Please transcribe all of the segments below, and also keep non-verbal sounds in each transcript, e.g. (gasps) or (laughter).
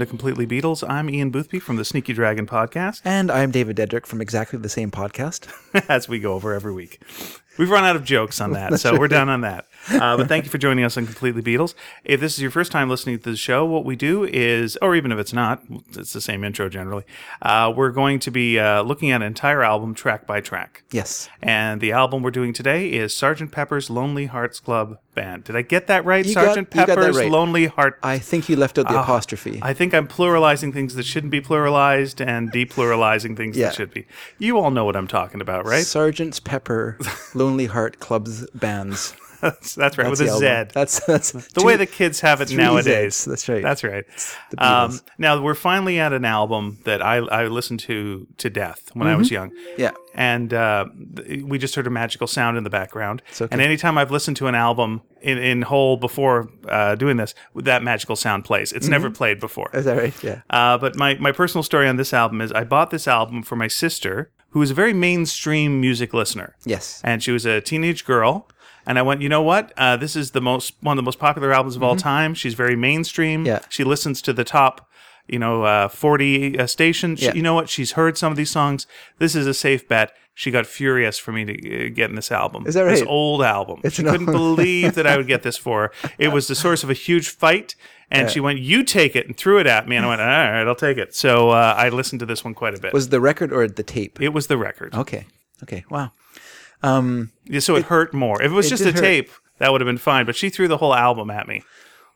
to Completely Beatles. I'm Ian Boothby from the Sneaky Dragon podcast, And I'm David Dedrick from exactly the same podcast. (laughs) as we go over every week. We've run out of jokes on that, (laughs) so we're done on that. Uh, but thank you for joining us on Completely Beatles. If this is your first time listening to the show, what we do is, or even if it's not, it's the same intro generally, uh, we're going to be uh, looking at an entire album track by track. Yes. And the album we're doing today is Sergeant Pepper's Lonely Hearts Club Band. Did I get that right? You you got Pepper's right. Lonely Heart I think you left out the apostrophe. I think I'm pluralizing things that shouldn't be pluralized and depluralizing things Yeah. that should be. You all know what I'm talking about, right? Sergeant's Pepper, Lonely Heart Clubs Bands. (laughs) That's, that's right, That's with a Z. album. That's that's the way the kids have it nowadays. Zs, that's right. That's right. Um, now we're finally at an album that I, I listened to to death when I was young. Mm-hmm. Yeah. And uh, we just heard a magical sound in the background. okay. And anytime I've listened to an album in, in whole before uh, doing this, that magical sound plays. It's Mm-hmm. never played before. Is that right? Yeah. Uh, but my, my personal story on this album is I bought this album for my sister, who is a very mainstream music listener. Yes. And she was a teenage girl. And I went, you know what? Uh, this is the most one of the most popular albums of all time. She's very mainstream. Mm-hmm. Yeah. She listens to the top, you know, uh, 40 uh, stations. She- Yeah. you know what? She's heard some of these songs. This is a safe bet. She got furious for me to uh, get in this album. Is that right? This old album. It's she couldn't old- (laughs) believe that I would get this for her. It was the source of a huge fight. And she went, "You take it," and threw it at me, and I went, "All right, I'll take it." So uh, I listened to this one quite a bit. Was the record or the tape? it was the record, Okay. Okay. Wow. Um, Yeah, so it, hurt more. If it was it just a hurt. tape, that would have been fine. But she threw the whole album at me.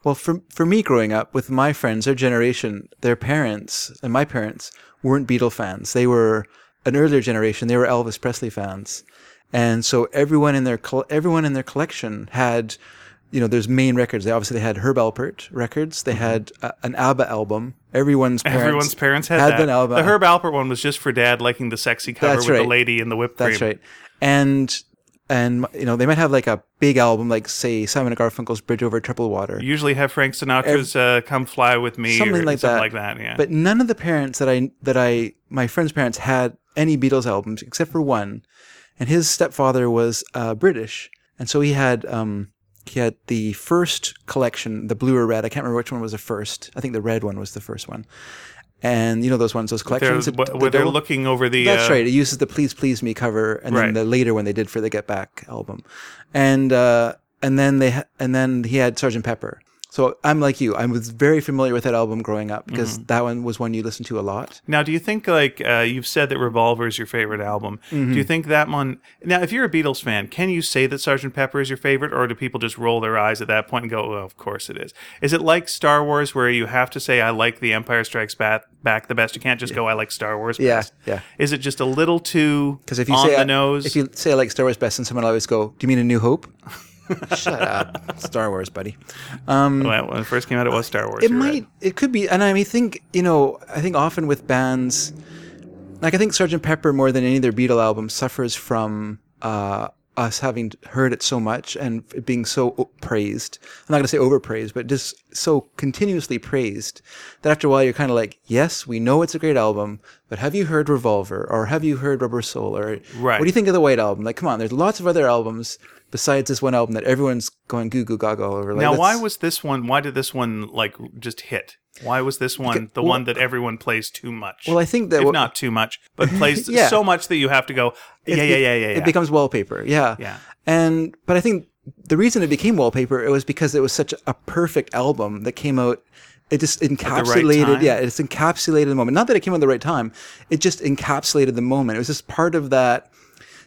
well, for for me growing up with my friends, their generation, their parents and my parents weren't Beatle fans. They were an earlier generation. They were Elvis Presley fans, and so everyone in their col- everyone in their collection had, you know, there's main records. They obviously they had Herb Alpert records. They had uh, an ABBA album. Everyone's parents Everyone's parents had, had that. an album. The Herb Alpert one was just for dad liking the sexy cover That's with the lady in the whipped cream. That's right. And and you know they might have like a big album like say Simon and Garfunkel's Bridge Over Troubled Water. Usually have Frank Sinatra's uh, "Come Fly with Me" something or like something that. like that. Yeah. But none of the parents that I that I my friends' parents had any Beatles albums except for one, and his stepfather was uh, British, and so he had um he had the first collection, the blue or red. I can't remember which one was the first. I think the red one was the first one. And you know those ones, those They're, collections. wh- the where they're double- looking over the. That's uh, right. It uses the "Please Please Me" cover, and Right. then the later one they did for the Get Back album, and uh, and then they ha- and then he had Sergeant Pepper. So I'm like you. I was very familiar with that album growing up because Mm-hmm. that one was one you listened to a lot. Now, do you think like uh, you've said that Revolver is your favorite album? Mm-hmm. Do you think that one? Now, if you're a Beatles fan, can you say that Sgt. Pepper is your favorite, or do people just roll their eyes at that point and go, "Well, of course it is"? Is it like Star Wars, where you have to say, "I like The Empire Strikes Back, back the best"? You can't just go, "I like Star Wars." Yeah, best. yeah. Is it just a little too Because if you on say the I- nose? if you say I like Star Wars best, and someone always go, "Do you mean A New Hope?" Shut up, (laughs) Star Wars, buddy. Well, when it first came out, it was Star Wars. It might. right. It could be, and I mean, think you know. I think often with bands, like I think Sgt. Pepper more than any of their Beatle albums suffers from uh, us having heard it so much and it being so praised. I'm not going to say overpraised, but just so continuously praised that after a while you're kind of like, yes, we know it's a great album, but have you heard Revolver or have you heard Rubber Soul or Right. what do you think of the White Album? Like, come on, there's lots of other albums besides this one album that everyone's going goo goo gaga over. Like, Now, why was this one? Why did this one like just hit? Why was this one the well- one that everyone plays too much? Well, I think that if not too much, but plays (laughs) Yeah. so much that you have to go. Yeah, it- yeah, yeah, yeah. It yeah. becomes wallpaper. Yeah. Yeah. And but I think the reason it became wallpaper it was because it was such a perfect album that came out. It just encapsulated. time? yeah, it's encapsulated the moment. Not that it came out at the right time. It just encapsulated the moment. It was just part of that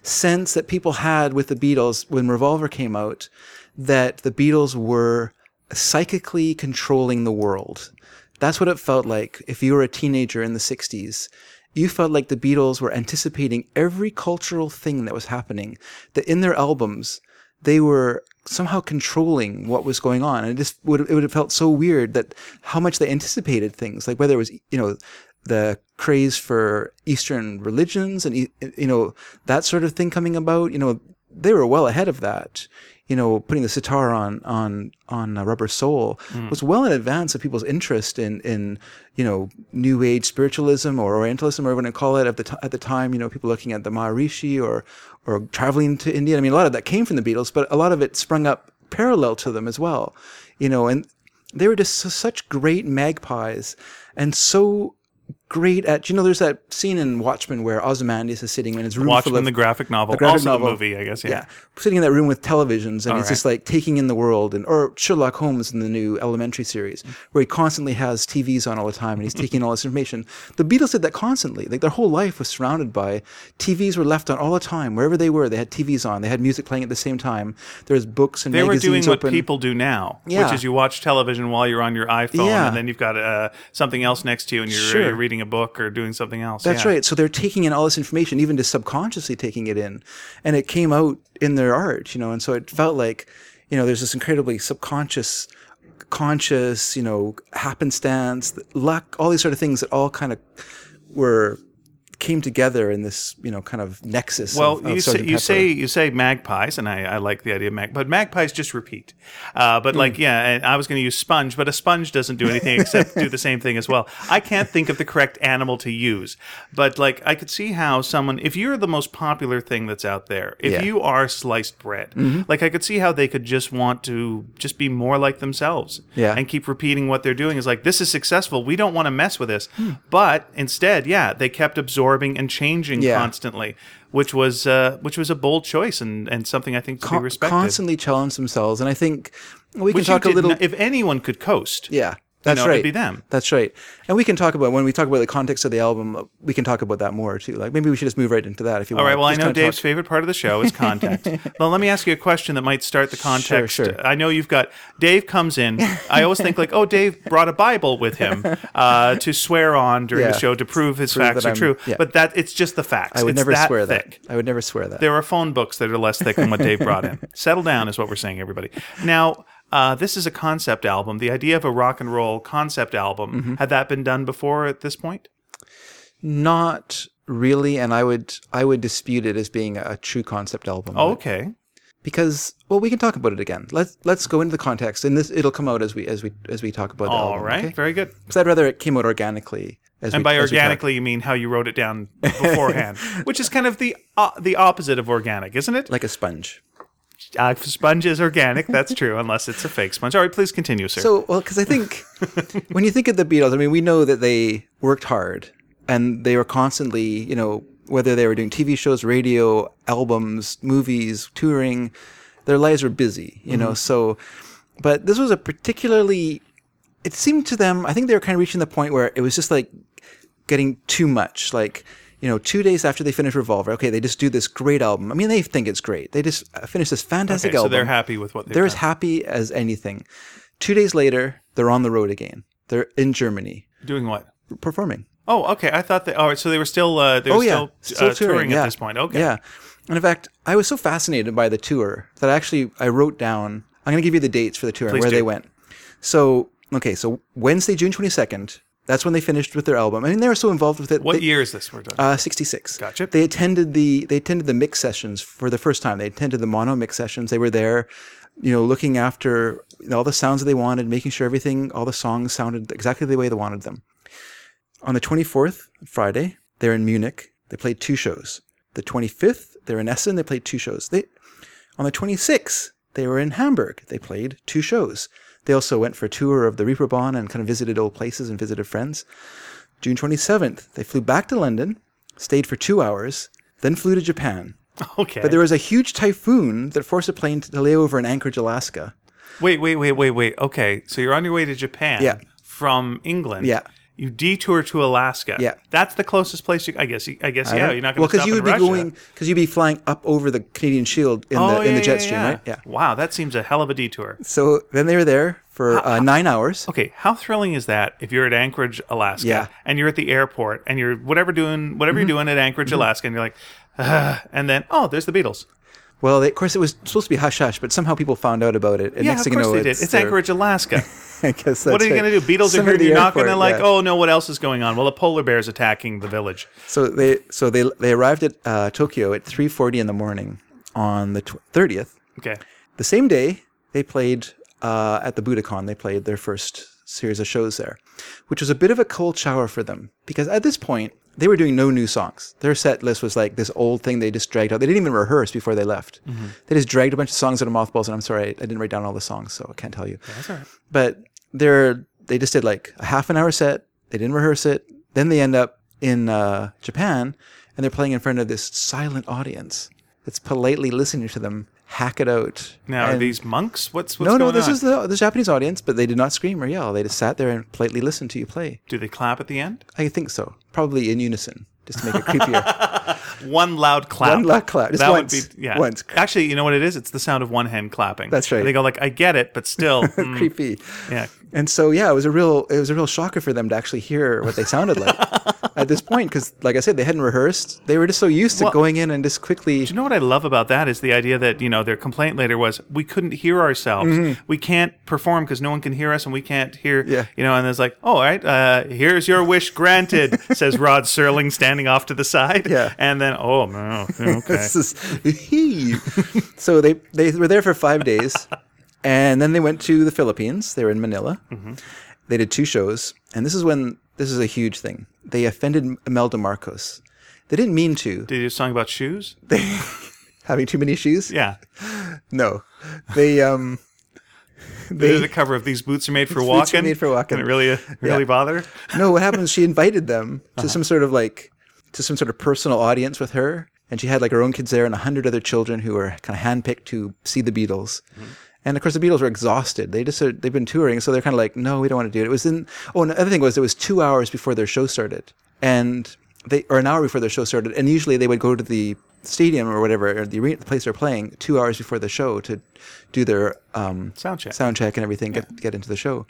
sense that people had with the Beatles when Revolver came out, that the Beatles were psychically controlling the world. That's what it felt like if you were a teenager in the 60s. You felt like the Beatles were anticipating every cultural thing that was happening, that in their albums, they were somehow controlling what was going on. And it just would, it would have felt so weird that how much they anticipated things, like whether it was, you know, the craze for Eastern religions and, you know, that sort of thing coming about, you know, they were well ahead of that. You know, putting the sitar on on on uh, Rubber Soul was well in advance of people's interest in in you know New Age spiritualism or Orientalism or whatever you call it at the t- at the time. You know, people looking at the Maharishi or or traveling to India. I mean, a lot of that came from the Beatles, but a lot of it sprung up parallel to them as well. You know, and they were just su- such great magpies and so great at you know there's that scene in Watchmen where Ozymandias is sitting in his room full Watchmen, of the graphic novel, the graphic also novel. the movie, I guess. Yeah. yeah, sitting in that room with televisions, and he's right. just like taking in the world, and or Sherlock Holmes in the new Elementary series, where he constantly has TVs on all the time, and he's taking all this information. The Beatles did that constantly; like their whole life was surrounded by TVs were left on all the time, wherever they were. They had TVs on, they had music playing at the same time. There's books and They were magazines doing what open. people do now, which is you watch television while you're on your iPhone, Yeah. and then you've got uh, something else next to you, and you're, Sure. you're reading a book or doing something else. That's Yeah. right. So they're taking in all this information, even just subconsciously taking it in, and it came out in their art, you know. And so it felt like, you know, there's this incredibly subconscious, conscious, you know, happenstance, luck, all these sort of things that all kind of were came together in this, you know, kind of nexus. Well, of, of you say you say you say magpies, and I, I like the idea of mag, but magpies just repeat. Uh, but Hmm. like, yeah, and I was going to use sponge, but a sponge doesn't do anything (laughs) except do the same thing as well. I can't think of the correct animal to use, but like, I could see how someone, if you're the most popular thing that's out there, if Yeah. Mm-hmm. you are sliced bread, like I could see how they could just want to just be more like themselves, Yeah. and keep repeating what they're doing. Is like, this is successful. We don't want to mess with this, but instead, yeah, they kept absorbing and changing Yeah. constantly, which was uh, which was a bold choice and, and something I think to be respected. constantly challenge themselves, and I think we can Which you talk a little. not- if anyone could coast, Yeah, that's know, right. it'd be them. That's right. And we can talk about when we talk about the context of the album. We can talk about that more too. Like maybe we should just move right into that if you All want. right. Well, I know Dave's talk- favorite part of the show is context. (laughs) well, let me ask you a question that might start the context. sure. sure. I know you've got Dave comes in. I always think like, oh, Dave brought a Bible with him uh, to swear on during Yeah. the show to prove his Prove facts are I'm- true. yeah. But that it's just the facts. I would it's never that swear thick. that. I would never swear that. There are phone books that are less thick than what Dave brought in. Settle down is what we're saying, everybody. Now, uh, this is a concept album. The idea of a rock and roll concept album Mm-hmm. had that been done before at this point? Not really, and I would I would dispute it as being a true concept album. Oh, okay. because well, we can talk about it again. Let's let's go into the context, and this it'll come out as we as we as we talk about the All album. right. okay? Very good. Because I'd rather it came out organically. As And we, by organically, you mean how you wrote it down beforehand, (laughs) which is kind of the uh, the opposite of organic, isn't it? like a sponge. Uh, sponge is organic. That's true, unless it's a fake sponge. All right, please continue, sir. So, well, because I think (laughs) when you think of the Beatles, I mean, we know that they worked hard and they were constantly, you know, whether they were doing TV shows, radio, albums, movies, touring, their lives were busy, you know. So, but this was a particularly, it seemed to them, I think they were kind of reaching the point where it was just like getting too much. Like, you know, two days after they finish Revolver, okay, they just do this great album. I mean, they think it's great. They just uh, finished this fantastic okay, so album. they're happy with what they've They're as happy as anything. Two days later, they're on the road again. They're in Germany Doing what? performing. Oh, okay. I thought that. All right, so they were still uh, they were Oh yeah, still, uh, touring, yeah. at this point. Okay. Yeah, and in fact, I was so fascinated by the tour that I actually I wrote down. I'm going to give you the dates for the tour and where do. they went. So okay, so Wednesday, June 22nd. That's when they finished with their album. I mean, they were so involved with it. What they, year is this we're talking? Uh, 66. Gotcha. They attended the they attended the mix sessions for the first time. They attended the mono mix sessions. They were there, you know, looking after all the sounds that they wanted, making sure everything, all the songs sounded exactly the way they wanted them. On the 24th, Friday, they're in Munich. They played two shows. The 25th, they're in Essen. They played two shows. They on the 26th, they were in Hamburg. They played two shows. They also went for a tour of the Reeperbahn and kind of visited old places and visited friends. June 27th, they flew back to London, stayed for two hours, then flew to Japan. (laughs) okay. But there was a huge typhoon that forced a plane to lay over in Anchorage, Alaska. wait, wait, wait, wait, wait. Okay, so you're on your way to Japan. Yeah. From England. Yeah. You detour to Alaska. Yeah. That's the closest place you. I guess. you- I guess. Yeah. You're not going well, to stop you in would be Russia. going because you'd be flying up over the Canadian Shield in oh, the in the jet yeah, stream, yeah. right? Yeah. Wow, that seems a hell of a detour. So then they were there for uh, nine hours. Okay, how thrilling is that if you're at Anchorage, Alaska, Yeah. Mm-hmm. and you're at the airport and you're whatever doing whatever you're doing at Anchorage, Alaska, and you're like, "Ah," and then oh, there's the Beatles. Well, they, of course, it was supposed to be hush hush, but somehow people found out about it. And Yeah, next of thing you course know, they did. it's, It's their- Anchorage, Alaska. (laughs) I guess that's what are you going to do? Beatles Some are here. You're not going to airport, like, yeah. oh no, what else is going on? Well, a polar bear is attacking the village. So they so they they arrived at uh, Tokyo at 3:40 in the morning on the tw- 30th. Okay. The same day, they played uh, at the Budokan. They played their first series of shows there, which was a bit of a cold shower for them because at this point they were doing no new songs. Their set list was like this old thing they just dragged out. They didn't even rehearse before they left. They just dragged a bunch of songs out of mothballs. And I'm sorry, I, I didn't write down all the songs, so I can't tell you. That's all right. But they're they just did like a half an hour set. They didn't rehearse it. Then they end up in uh, Japan and they're playing in front of this silent audience that's politely listening to them hack it out. Now, are these monks? What's what's no, no, this on? is the, the Japanese audience, but they did not scream or yell. They just sat there and politely listened to you play. Do they clap at the end? I think so. Probably in unison, just to make it creepier. (laughs) One loud clap. One loud clap, just that once. would be yeah. Once. Actually, you know what it is? It's the sound of one hand clapping. That's right. They go like, "I get it," but still, (laughs) mm, Creepy. yeah. And so, yeah, it was a real, it was a real shocker for them to actually hear what they sounded like (laughs) at this point, because, like I said, they hadn't rehearsed. They were just so used to Well- going in and just quickly. Do You know what I love about that is the idea that you know their complaint later was we couldn't hear ourselves. We can't perform because no one can hear us, and we can't hear. Mm-hmm. Yeah. You know, and it's like, oh, all right, uh, here's your wish granted, (laughs) says Rod Serling standing off to the side. Yeah. And then, oh no, (laughs) okay. This is- so they they were there for five days, and then they went to the Philippines. They were in Manila. Mm-hmm. They did two shows, and this is when this is a huge thing. They offended Imelda Marcos. They didn't mean to. Did you do a song about shoes? (laughs) Having too many shoes? Yeah. No. They um. (laughs) They did a cover of "These Boots Are Made (laughs) for Boots Are Walking." Made for Walking. Did it really, really bother? No, what happened she invited them to Uh-huh. some sort of like to some sort of personal audience with her, and she had like her own kids there and a hundred other children who were kind of handpicked to see the Beatles. Mm-hmm. And of course, the Beatles were exhausted. They just they've been touring, so they're kind of like, no, we don't want to do it. It was in. Oh, and the other thing was it was two hours before their show started, and they or an hour before their show started, and usually they would go to the stadium or whatever, or the, arena, the place they're playing, two hours before the show to do their um, Sound check. sound check and everything, get get into the show.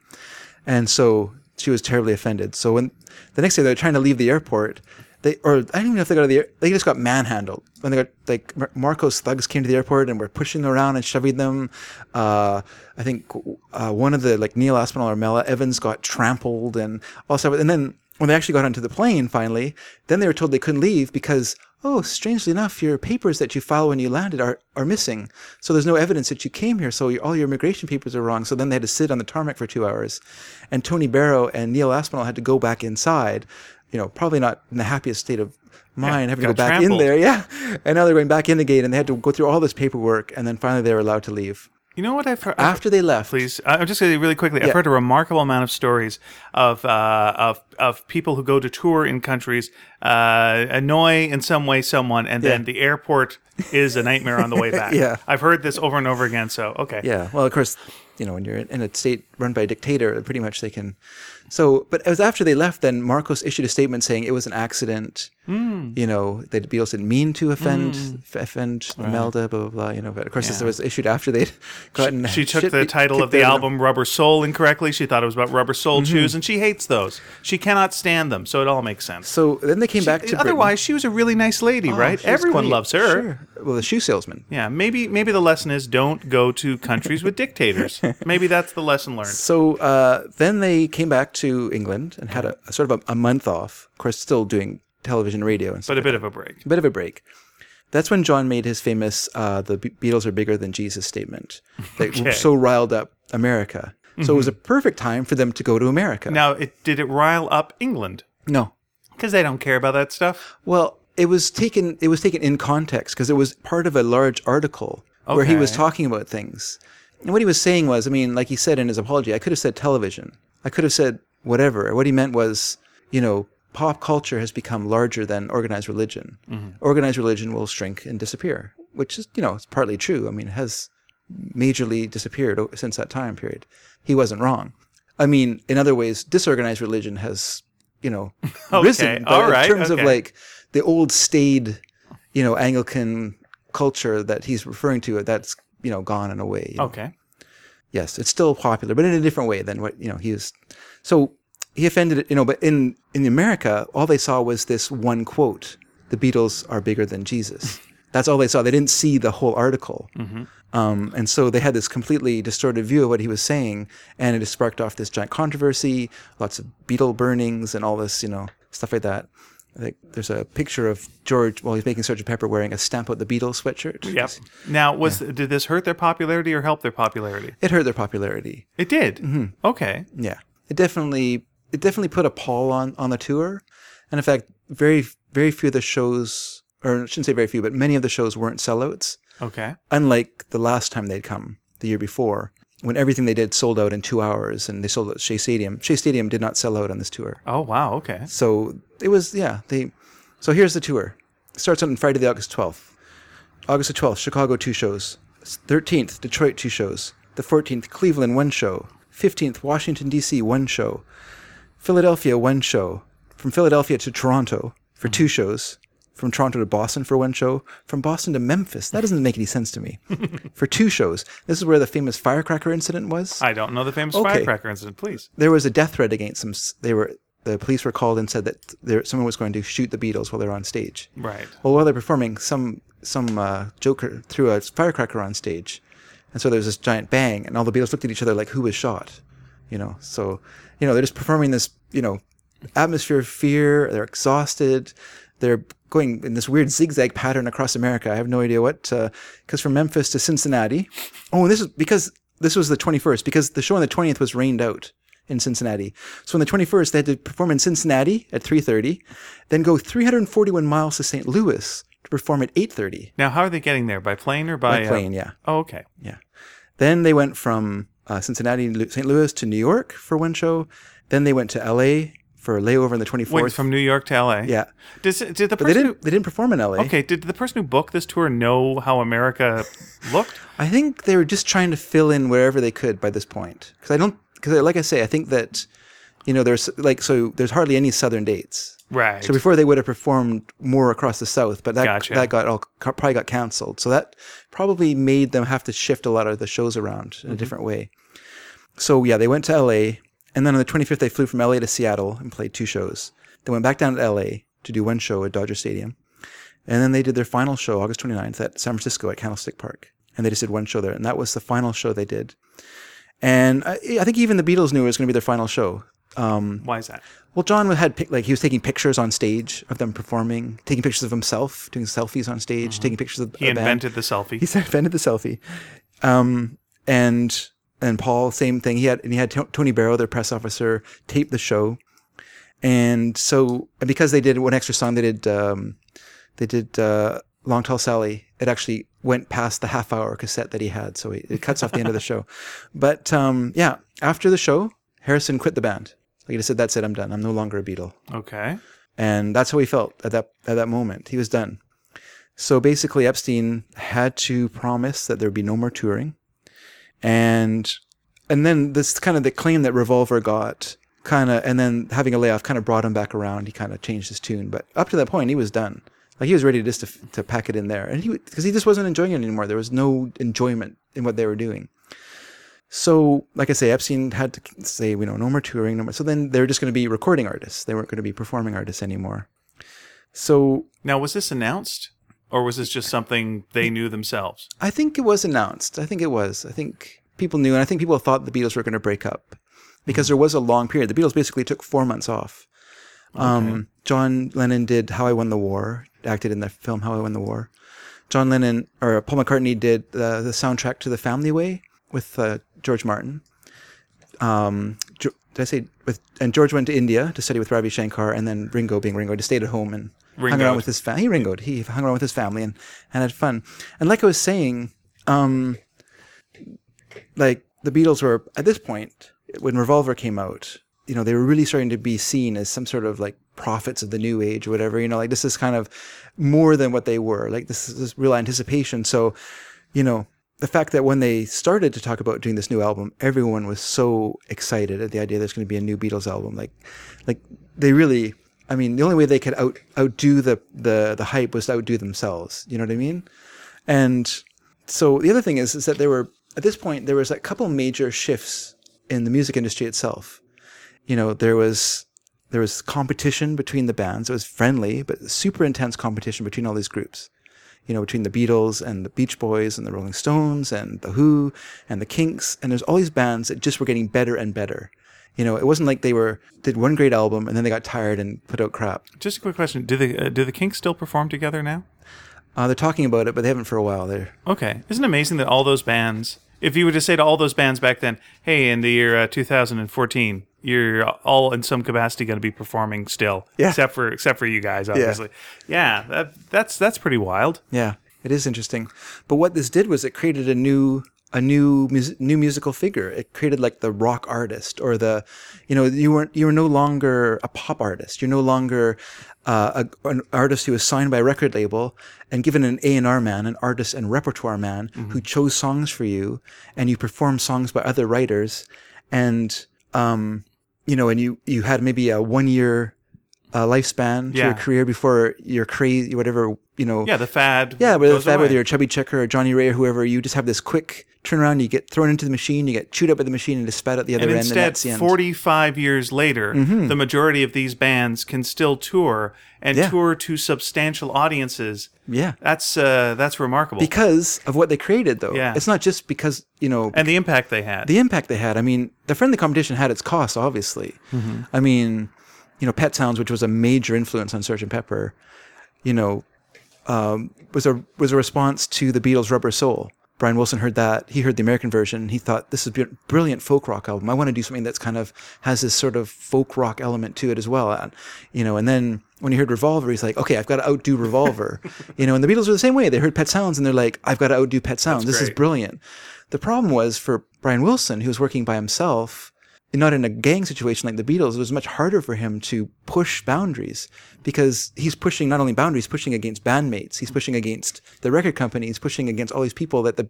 And so she was terribly offended. So when the next day they were trying to leave the airport, they or I don't even know if they got to the they just got manhandled. When they got like Mar- Marcos thugs came to the airport and were pushing them around and shoving them. Uh, I think uh, one of the like Neil Aspinall or Mal Evans got trampled and all stuff. And then when they actually got onto the plane finally, then they were told they couldn't leave because oh, strangely enough, your papers that you filed when you landed are, are missing. So there's no evidence that you came here. So all your immigration papers are wrong. So then they had to sit on the tarmac for two hours. And Tony Barrow and Neil Aspinall had to go back inside, you know, probably not in the happiest state of mind, having to go back trampled. in there. Yeah. And now they're going back in again and they had to go through all this paperwork. And then finally they were allowed to leave. You know what I've heard? After they left, please. I'm just going to really quickly. I've heard a remarkable amount of stories of uh, of of people who go to tour in countries, uh, annoy in some way someone, and then Yeah. the airport is a nightmare on the way (laughs) back. Yeah. I've heard this over and over again. So okay, Yeah. Well, of course, you know, when you're in a state run by a dictator, pretty much they can. So, but it was after they left, then Marcos issued a statement saying it was an accident. Hmm. You know, the Beatles didn't mean to offend f- offend Imelda, blah blah blah. You know, but of course, this was issued after they'd gotten. She took shit the title of the album Rubber Soul incorrectly. She thought it was about rubber soled Mm-hmm. shoes, and she hates those. She cannot stand them, so it all makes sense. So then they came back to Britain. Otherwise, she was a really nice lady, Oh, right? Everyone great. loves her. Sure. Well, the shoe salesman. Yeah, maybe maybe the lesson is don't go to countries with dictators. (laughs) maybe that's the lesson learned. So uh, then they came back to England and had a, a sort of a, a month off. Of course, still doing television, radio, and stuff. But a bit of a break. a bit of a break. That's when John made his famous uh, "the Beatles are bigger than Jesus" statement (laughs) that Okay. so riled up America. So it was a perfect time for them to go to America. Now, it, did it rile up England? no, Because they don't care about that stuff. well, it was taken. It was taken in context because it was part of a large article where he was talking about things. And what he was saying was, I mean, like he said in his apology, I could have said television. I could have said whatever. What he meant was, you know, pop culture has become larger than organized religion. Mm-hmm. Organized religion will shrink and disappear, which is, you know, it's partly true. I mean, it has majorly disappeared since that time period. He wasn't wrong. I mean, in other ways, disorganized religion has, you know, (laughs) risen. but all in terms okay. of like the old staid, you know, Anglican culture that he's referring to, that's, you know, gone and away. you know. Okay. Yes, it's still popular, but in a different way than what, you know, he was. So he offended it, you know, but in, in America, all they saw was this one quote the Beatles are bigger than Jesus. (laughs) That's all they saw. They didn't see the whole article. Um, and so they had this completely distorted view of what he was saying, and it has sparked off this giant controversy, lots of Beatle burnings, and all this, you know, stuff like that. I think there's a picture of George while he's making Sgt. Pepper wearing a stamp out the Beatles sweatshirt. Yep. Now, was did this hurt their popularity or help their popularity? It hurt their popularity. It did. Mm-hmm. Okay. Yeah, it definitely it definitely put a pall on on the tour, and in fact, very very few of the shows, or I shouldn't say very few, but many of the shows weren't sellouts. Okay. Unlike the last time they'd come, the year before, when everything they did sold out in two hours, and they sold out at Shea Stadium. Shea Stadium did not sell out on this tour. Oh wow. Okay. So it was, yeah. They, so here's the tour. It starts on Friday, the August 12th. August the 12th, Chicago, two shows. 13th, Detroit, two shows. The 14th, Cleveland, one show. 15th, Washington, D.C., one show. Philadelphia, one show. From Philadelphia to Toronto for two shows. From Toronto to Boston for one show. From Boston to Memphis. That doesn't make any sense to me. (laughs) for two shows. This is where the famous firecracker incident was. I don't know the famous Okay. firecracker incident. Please. there was a death threat against them. They were the police were called and said that there, someone was going to shoot the Beatles while they were on stage. Right. Well, while they're performing, some some uh, joker threw a firecracker on stage, and so there's this giant bang, and all the Beatles looked at each other like, "Who was shot?" You know. So, you know, they're just performing this, you know, atmosphere of fear. They're exhausted. They're going in this weird zigzag pattern across America. I have no idea what, uh, because from Memphis to Cincinnati. Oh, and this is because this was the 21st, because the show on the 20th was rained out in Cincinnati. So on the 21st, they had to perform in Cincinnati at 3:30, then go 341 miles to St. Louis perform at 8:30 Now, how are they getting there? By plane or by, by uh, plane. Yeah, oh, okay. yeah. Then they went from uh, Cincinnati, St. Louis to New York for one show. Then they went to L.A. for a layover on the 24th. Wait, from New York to L.A. yeah, Does did the but they didn't. They didn't perform in L.A. Okay. Did the person who booked this tour know how America (laughs) looked? I think they were just trying to fill in wherever they could by this point. Because I don't. Because like I say, I think that you know there's like so there's hardly any southern dates. Right. So before they would have performed more across the south, but that Gotcha. that got all probably got canceled. So that probably made them have to shift a lot of the shows around Mm-hmm. in a different way. So yeah, they went to L.A. and then on the 25th they flew from L.A. to Seattle and played two shows. They went back down to L.A. to do one show at Dodger Stadium, and then they did their final show August 29th at San Francisco at Candlestick Park, and they just did one show there, and that was the final show they did. And I, I think even the Beatles knew it was going to be their final show. Why is that? Well, John had like he was taking pictures on stage of them performing, taking pictures of himself, doing selfies on stage, taking pictures of Mm-hmm. He invented the selfie. He invented the selfie. Um, and and Paul, same thing. He had and he had To- Tony Barrow, their press officer, tape the show. And so, and because they did one extra song, they did um, they did uh, Long Tall Sally. It actually went past the half hour cassette that he had, so it, it cuts off the end of the show. (laughs) But um, yeah, after the show, Harrison quit the band. Like he said, "That's it. I'm done. I'm no longer a Beatle." okay. and that's how he felt at that at that moment. He was done. So basically, Epstein had to promise that there'd be no more touring, and and then this kind of the claim that Revolver got kind of, and then having a layoff kind of brought him back around. He kind of changed his tune, but up to that point, he was done. Like he was ready just to to pack it in there, and he because he just wasn't enjoying it anymore. There was no enjoyment in what they were doing. So, like I say, Epstein had to say, you know, no more touring, no more. So then they're just going to be recording artists. They weren't going to be performing artists anymore. So Now, was this announced, or was this just something they knew themselves? I think it was announced. I think it was. I think people knew, and I think people thought the Beatles were going to break up because there was a long period. The Beatles basically took four months off. Um, John Lennon did "How I Won the War," acted in the film "How I Won the War." John Lennon or Paul McCartney did uh, the soundtrack to "The Family Way" with uh, George Martin. Um, did I say with? And George went to India to study with Ravi Shankar, and then Ringo, being Ringo, just stayed at home and hung around with his family. He Ringoed. He hung around with his family and, and had fun. And like I was saying, um, like the Beatles were at this point when Revolver came out, you know, they were really starting to be seen as some sort of like prophets of the new age or whatever. You know, like this is kind of more than what they were. Like this is this real anticipation. So, you know, the fact that when they started to talk about doing this new album, everyone was so excited at the idea there's going to be a new Beatles album. Like, like they really. I mean, the only way they could out outdo the the the hype was to outdo themselves. You know what I mean? And so the other thing is is that there were at this point there was a couple major shifts in the music industry itself. You know, there was there was competition between the bands. It was friendly, but super intense competition between all these groups. You know, between the Beatles and the Beach Boys and the Rolling Stones and the Who and the Kinks, and there's all these bands that just were getting better and better. You know, it wasn't like they were did one great album and then they got tired and put out crap. Just a quick question: Do the uh, do the Kinks still perform together now? Uh, they're talking about it, but they haven't for a while. They're Okay, isn't it amazing that all those bands? If you were to say to all those bands back then, "Hey, in the year uh, 2014, you're all in some capacity going to be performing still, Yeah. except for except for you guys, obviously." Yeah, that, that's that's pretty wild. Yeah, it is interesting. But what this did was it created a new a new mus- new musical figure. It created like the rock artist or the, you know, you weren't you were no longer a pop artist. You're no longer uh, a, an artist who was signed by a record label and given an A and R man, an artist and repertoire man who chose songs for you, and you perform songs by other writers, and um, you know, and you you had maybe a one year uh, lifespan to Yeah. your career before your crazy whatever you know Yeah, the fad. yeah, whether, goes that, away. whether you're Chubby Checker or Johnnie Ray or whoever, you just have this quick turnaround. You get thrown into the machine, you get chewed up by the machine, and spat out the other and end, and instead, the end. Mm-hmm. 45 years later, the majority of these bands can still tour and Yeah. tour to substantial audiences. yeah, That's uh, that's remarkable. because of what they created, though. Yeah. It's not just because you know and the impact they had. the impact they had. I mean, the friendly competition had its costs, obviously. I mean, you know, Pet Sounds, which was a major influence on Sgt. Pepper, you know, um, was a was a response to the Beatles' Rubber Soul. Brian Wilson heard that. He heard the American version. He thought this is a brilliant folk rock album. I want to do something that's kind of has this sort of folk rock element to it as well. And, you know, and then when he heard Revolver, he's like, okay, I've got to outdo Revolver. (laughs) you know, and the Beatles were the same way. They heard Pet Sounds and they're like, I've got to outdo Pet Sounds. this is brilliant. The problem was for Brian Wilson, who was working by himself, not in a gang situation like the Beatles, it was much harder for him to push boundaries because he's pushing not only boundaries, pushing against bandmates, he's pushing against the record company, he's pushing against all these people that the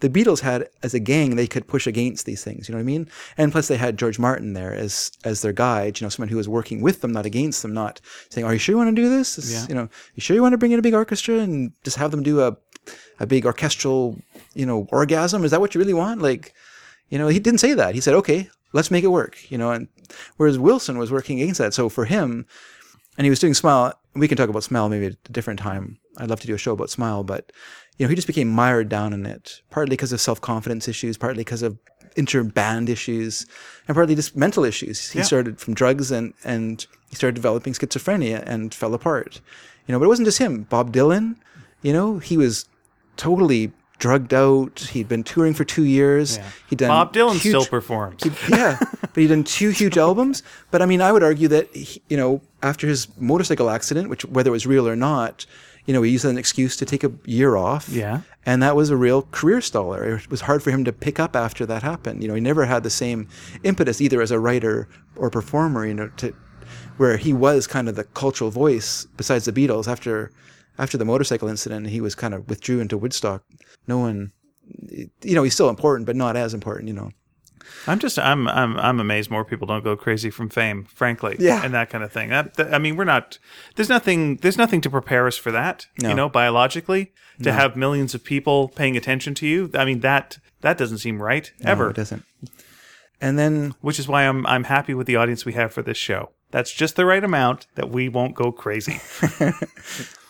the Beatles had as a gang they could push against these things. You know what I mean? And plus they had George Martin there as as their guide, you know, someone who was working with them, not against them, not saying, "Are you sure you want to do this? This- Yeah. You know, you sure you want to bring in a big orchestra and just have them do a a big orchestral, you know, orgasm? Is that what you really want? Like, you know, he didn't say that. He said, okay, let's make it work, you know, and whereas Wilson was working against that. So for him, and he was doing Smile, we can talk about Smile maybe at a different time. I'd love to do a show about Smile, but, you know, he just became mired down in it, partly because of self-confidence issues, partly because of inter-band issues, and partly just mental issues. He Yeah. started from drugs and, and he started developing schizophrenia and fell apart. You know, but it wasn't just him. Bob Dylan, you know, he was totally drugged out. He'd been touring for two years. He'd done Bob Dylan huge- still performs. yeah, (laughs) but he'd done two huge albums. But I mean, I would argue that he, you know, after his motorcycle accident, which whether it was real or not, you know, he used that as an excuse to take a year off. Yeah. and that was a real career staller. It was hard for him to pick up after that happened. You know, he never had the same impetus either as a writer or performer. You know, to where he was kind of the cultural voice besides the Beatles after after the motorcycle incident. He was kind of withdrew into Woodstock. No one, you know, he's still important, but not as important. You know. I'm just I'm I'm I'm amazed more people don't go crazy from fame, frankly. Yeah. And that kind of thing. That, that- I mean, we're not there's nothing there's nothing to prepare us for that, No. you know, biologically. To have millions of people paying attention to you. I mean that that doesn't seem right No, ever. it doesn't. And then which is why I'm I'm happy with the audience we have for this show. That's just the right amount that we won't go crazy. (laughs)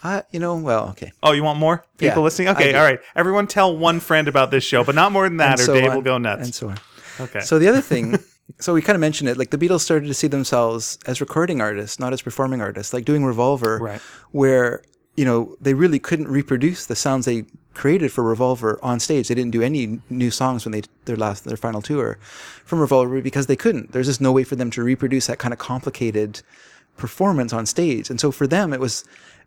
I, you know, well, okay. Oh, you want more people Yeah, listening? Okay, all right. Everyone tell one friend about this show, but not more than that, or so Dave on, will go nuts. And so on. okay. So the other thing, (laughs) so we kind of mentioned it, like the Beatles started to see themselves as recording artists, not as performing artists, like doing Revolver, Right. where you know they really couldn't reproduce the sounds they created for Revolver on stage. They didn't do any new songs when they their last their final tour from Revolver because they couldn't. There's just no way for them to reproduce that kind of complicated performance on stage. And so for them, it was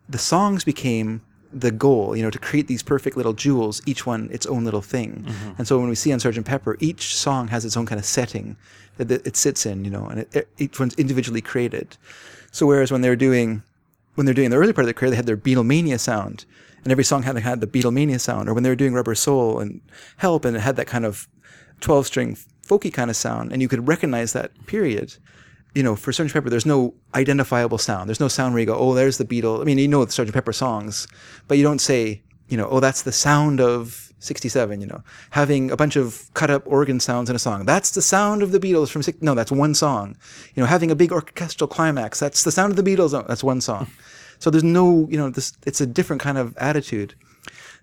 the songs became the goal, you know, to create these perfect little jewels, each one its own little thing. Mm-hmm. And so when we see on Sgt. Pepper, each song has its own kind of setting that it it sits in, you know, and it, it, each one's individually created. So whereas when they were doing, when they're doing the early part of their career, they had their Beatlemania sound, and every song had had the Beatlemania sound. Or when they were doing Rubber Soul and Help, and it had that kind of twelve-string folky kind of sound, and you could recognize that period you know, for Sgt. Pepper, there's no identifiable sound. There's no sound where you go, oh, there's the Beatles. I mean, you know the Sgt. Pepper songs, but you don't say, you know, oh, that's the sound of 67, you know, having a bunch of cut up organ sounds in a song. That's the sound of the Beatles from six. No, that's one song. You know, having a big orchestral climax. That's the sound of the Beatles. No, that's one song. (laughs) So there's no, you know, this, it's a different kind of attitude.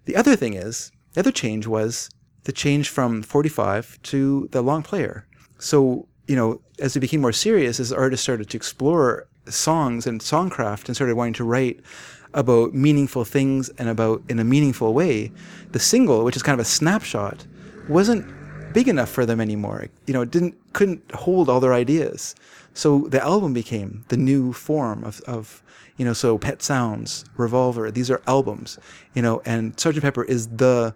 The other thing is, the other change was the change from 45 to the long player. So, you know, as it became more serious, as artists started to explore songs and songcraft and started wanting to write about meaningful things and about in a meaningful way, the single, which is kind of a snapshot, wasn't big enough for them anymore. You know, it didn't couldn't hold all their ideas. So the album became the new form of, of you know, so Pet Sounds, Revolver, these are albums, you know, and Sgt. Pepper is the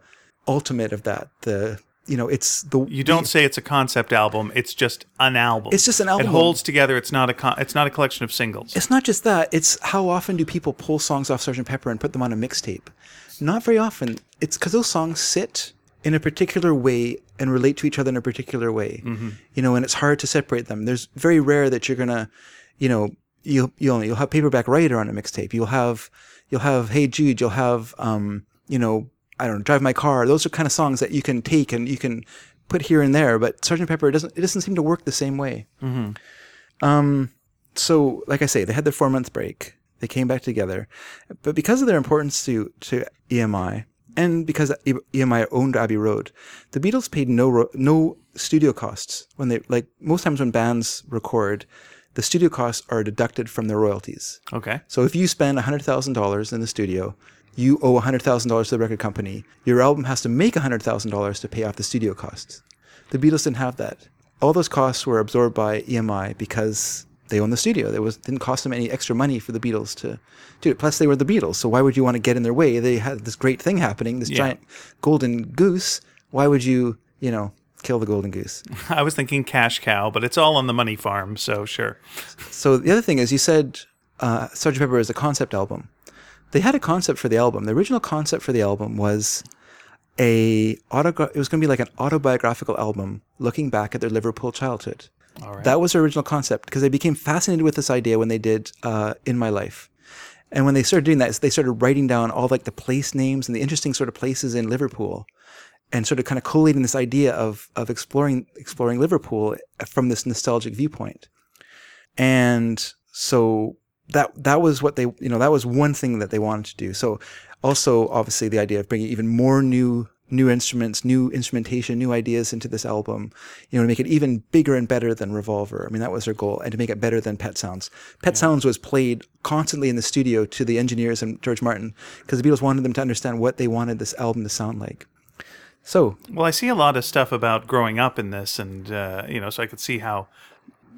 ultimate of that, the you know, it's the You don't say it's a concept album. It's just an album. It's just an album. It holds together. It's not a. Con- it's not a collection of singles. It's not just that. It's how often do people pull songs off Sgt. Pepper and put them on a mixtape? Not very often. It's because those songs sit in a particular way and relate to each other in a particular way. You know, and it's hard to separate them. There's very rare that you're gonna, you know, you'll you'll you'll have Paperback Writer on a mixtape. You'll have you'll have Hey Jude. You'll have um, you know, I don't know, Drive My Car. Those are kind of songs that you can take and you can put here and there. But Sgt. Pepper it doesn't it doesn't seem to work the same way mm-hmm. um, so like I say, they had their four month break. They came back together, but because of their importance to to EMI and because EMI owned Abbey Road, the Beatles paid no ro- no studio costs when they like most times when bands record, the studio costs are deducted from their royalties. Okay. So if you spend hundred thousand dollars in the studio, you owe hundred thousand dollars to the record company. Your album has to make hundred thousand dollars to pay off the studio costs. The Beatles didn't have that. All those costs were absorbed by EMI because they own the studio. It was didn't cost them any extra money for the Beatles to do it. Plus, they were the Beatles, so why would you want to get in their way? They had this great thing happening, this giant golden goose. Why would you, you know, kill the golden goose? (laughs) I was thinking cash cow, but it's all on the money farm. So sure. So the other thing is, you said uh, Sgt. Pepper is a concept album. They had a concept for the album. The original concept for the album was a autogra- It was going to be like an autobiographical album, looking back at their Liverpool childhood. All right. That was their original concept because they became fascinated with this idea when they did uh, "In My Life," and when they started doing that, they started writing down all like the place names and the interesting sort of places in Liverpool, and sort of kind of collating this idea of of exploring exploring Liverpool from this nostalgic viewpoint. And so that that was what they you know that was one thing that they wanted to do. So also obviously the idea of bringing even more new new instruments, new instrumentation, new ideas into this album, you know, to make it even bigger and better than Revolver. I mean, that was their goal, and to make it better than Pet Sounds. Pet Sounds was played constantly in the studio to the engineers and George Martin because the Beatles wanted them to understand what they wanted this album to sound like. So Well, I see a lot of stuff about growing up in this, and uh, you know, so I could see how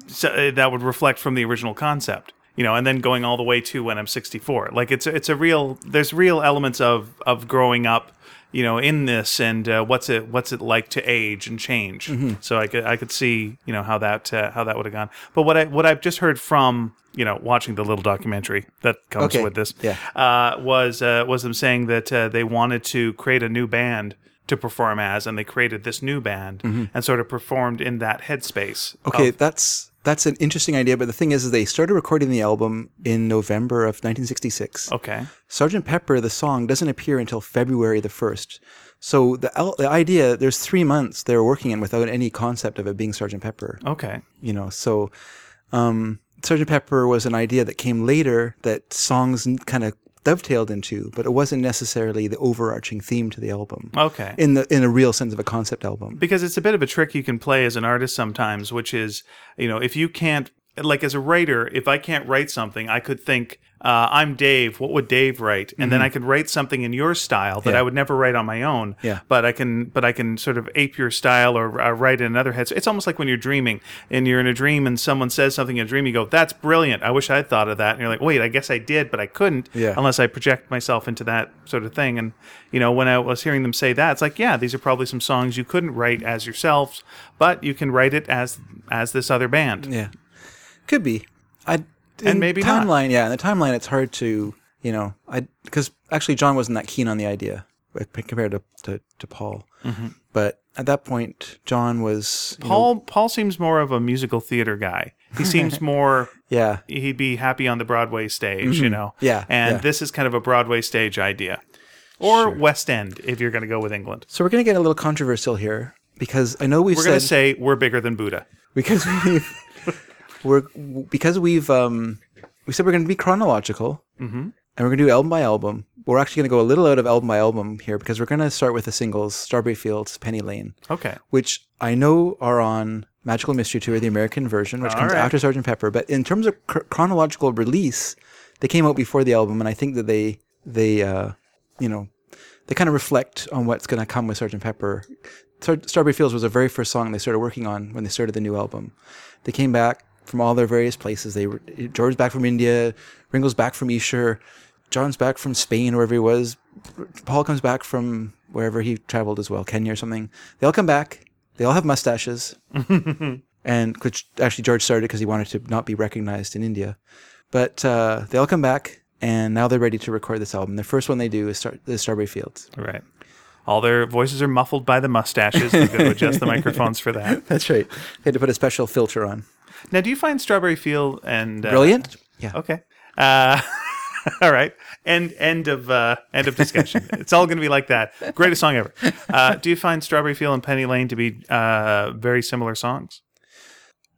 so, uh, that would reflect from the original concept. You know, and then going all the way to when I'm 64. Like it's it's a real there's real elements of of growing up. You know, in this, and uh, what's it what's it like to age and change? So I could I could see you know how that uh, how that would have gone. But what I what I've just heard from you know watching the little documentary that comes Okay. with this, Yeah. uh, was uh, was them saying that uh, they wanted to create a new band to perform as, and they created this new band and sort of performed in that headspace. Okay, of- that's that's an interesting idea, but the thing is, is they started recording the album in November of 1966. okay. Sergeant Pepper, the song, doesn't appear until February the first. So the the idea, there's three months they were working in without any concept of it being Sergeant Pepper. Okay. You know, so um, Sergeant Pepper was an idea that came later that songs kind of dovetailed into, but it wasn't necessarily the overarching theme to the album. Okay. In the in a real sense of a concept album. because it's a bit of a trick you can play as an artist sometimes, which is, you know, if you can't, like as a writer, if I can't write something, I could think, uh, I'm Dave. What would Dave write? And then I could write something in your style that Mm-hmm. Yeah. I would never write on my own. Yeah. But I can, but I can sort of ape your style or uh, write in another head. So it's almost like when you're dreaming and you're in a dream and someone says something in a dream, you go, "That's brilliant. I wish I'd thought of that." And you're like, "Wait, I guess I did, but I couldn't Yeah. unless I project myself into that sort of thing." And you know, when I was hearing them say that, it's like, yeah, these are probably some songs you couldn't write as yourselves, but you can write it as as this other band. Yeah, could be. I And maybe not. timeline. Yeah, in the timeline, it's hard to you know I because actually John wasn't that keen on the idea compared to to, to Paul. But at that point, John was you know, Paul Paul seems more of a musical theater guy. He seems (laughs) more yeah. he'd be happy on the Broadway stage, you know. Mm-hmm. Yeah, And yeah. this is kind of a Broadway stage idea. Or West End if you're going to go with England. So we're gonna get a little controversial here because I know we've We're going to say we're bigger than Buddha. because we've we're because we've um we said we're going to be chronological mm-hmm. and we're going to do album by album. We're actually going to go a little out of album by album here because we're going to start with the singles Strawberry Fields, Penny Lane, Okay. which I know are on Magical Mystery Tour, the American version, which All comes right. after Sgt. Pepper. But in terms of chr- chronological release, they came out before the album, and I think that they they uh, you know they kind of reflect on what's going to come with Sgt. Pepper. Star- Strawberry Fields was the very first song they started working on when they started the new album. They came back from all their various places. They were George's back from India, Ringo's back from Esher, John's back from Spain wherever he was. Paul comes back from wherever he traveled as well, Kenya or something. They all come back. They all have mustaches, (laughs) and which actually George started because he wanted to not be recognized in India. But uh, they all come back, and now they're ready to record this album. The first one they do is start the Strawberry Fields. Right. All their voices are muffled by the mustaches. They've got to adjust the (laughs) microphones for that. That's right. They had to put a special filter on. Now, do you find Strawberry Field and uh, Brilliant. Yeah. Okay. Uh, (laughs) all right. End end of uh, end of discussion. (laughs) it's all going to be like that. Greatest song ever. Uh, do you find Strawberry Field and Penny Lane to be uh, very similar songs?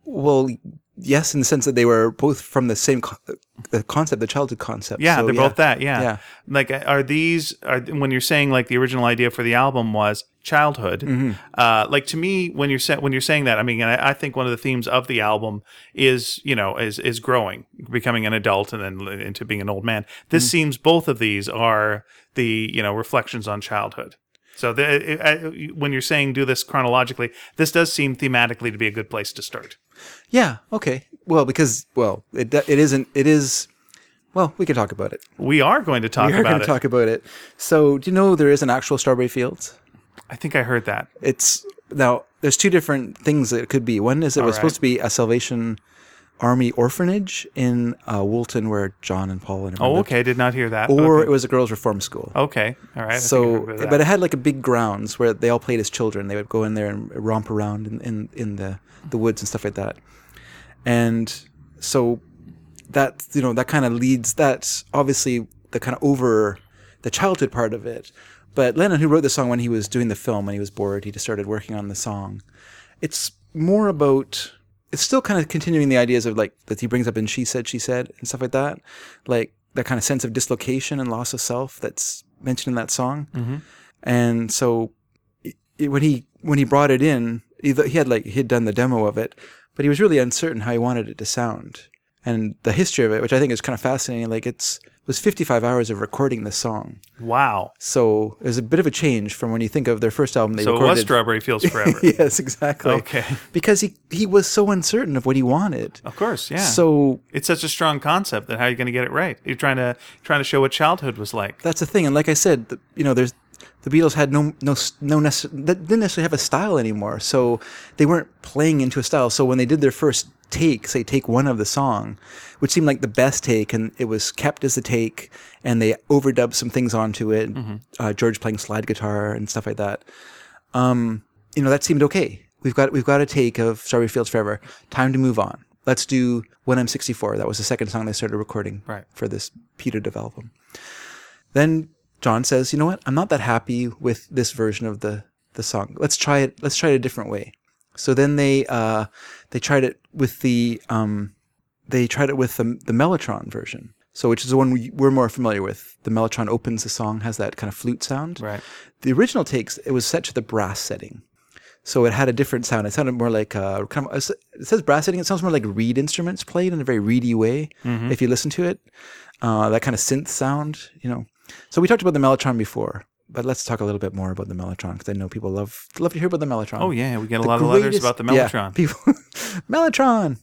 Well, yes, in the sense that they were both from the same co- the concept, the childhood concept. Yeah, So, they're both that. Yeah. Yeah. Like, are these are when you're saying like the original idea for the album was childhood? Mm-hmm. Uh, like to me, when you're sa- when you're saying that, I mean, I, I think one of the themes of the album is you know is is growing, becoming an adult, and then into being an old man. This Mm-hmm. seems both of these are the you know reflections on childhood. So the, it, I, when you're saying do this chronologically, this does seem thematically to be a good place to start. Yeah. Okay. Well, because well, it it isn't. It is. Well, we can talk about it. We are going to talk We are going about to it. talk about it. So, do you know there is an actual Strawberry Fields? I think I heard that. It's now there's two different things that it could be. One is it was right. supposed to be a Salvation Army orphanage in uh, Woolton, where John and Paul and everyone Oh, lived. okay. Did not hear that. Or okay. it was a girls' reform school. Okay. All right. I so, heard about that. but it had like a big grounds where they all played as children. They would go in there and romp around in, in, in the, the woods and stuff like that. And so that, you know, that kind of leads, that's obviously the kind of over the childhood part of it. But Lennon, who wrote the song when he was doing the film, when he was bored, he just started working on the song. It's more about, it's still kind of continuing the ideas of like, that he brings up in She Said, She Said and stuff like that. Like that kind of sense of dislocation and loss of self that's mentioned in that song. Mm-hmm. And so it, it- when he when he brought it in, he, he had like he had done the demo of it, but he was really uncertain how he wanted it to sound. And the history of it, which I think is kind of fascinating, like it's it was 55 hours of recording the song. wow. So it was a bit of a change from when you think of their first album. They So it was Strawberry Fields Forever. (laughs) yes, exactly. Okay. Because he he was so uncertain of what he wanted. Of course, yeah. So it's such a strong concept that how are you going to get it right? You're trying to trying to show what childhood was like. that's the thing. And like I said, the, you know, there's the Beatles had no no no necess- that didn't necessarily have a style anymore. So they weren't playing into a style. So when they did their first take, say take one of the song, which seemed like the best take, and it was kept as the take, and they overdubbed some things onto it. Uh, George playing slide guitar and stuff like that. Um, you know, that seemed okay. We've got we've got a take of Strawberry Fields Forever. Time to move on. Let's do When I'm 64. That was the second song they started recording Right. for this Pepper album. Then John says, "You know what? I'm not that happy with this version of the the song. Let's try it. Let's try it a different way." So then they uh, they tried it with the um, they tried it with the the Mellotron version. So which is the one we, we're more familiar with. The Mellotron opens the song, has that kind of flute sound. Right. The original takes it was set to the brass setting, so it had a different sound. It sounded more like uh, kind of it says brass setting. It sounds more like reed instruments played in a very reedy way. If you listen to it, uh, that kind of synth sound, you know. So we talked about the Mellotron before, but let's talk a little bit more about the Mellotron because I know people love love to hear about the Mellotron. Oh yeah, we get a lot of letters about the Yeah, Mellotron. people, (laughs) Mellotron,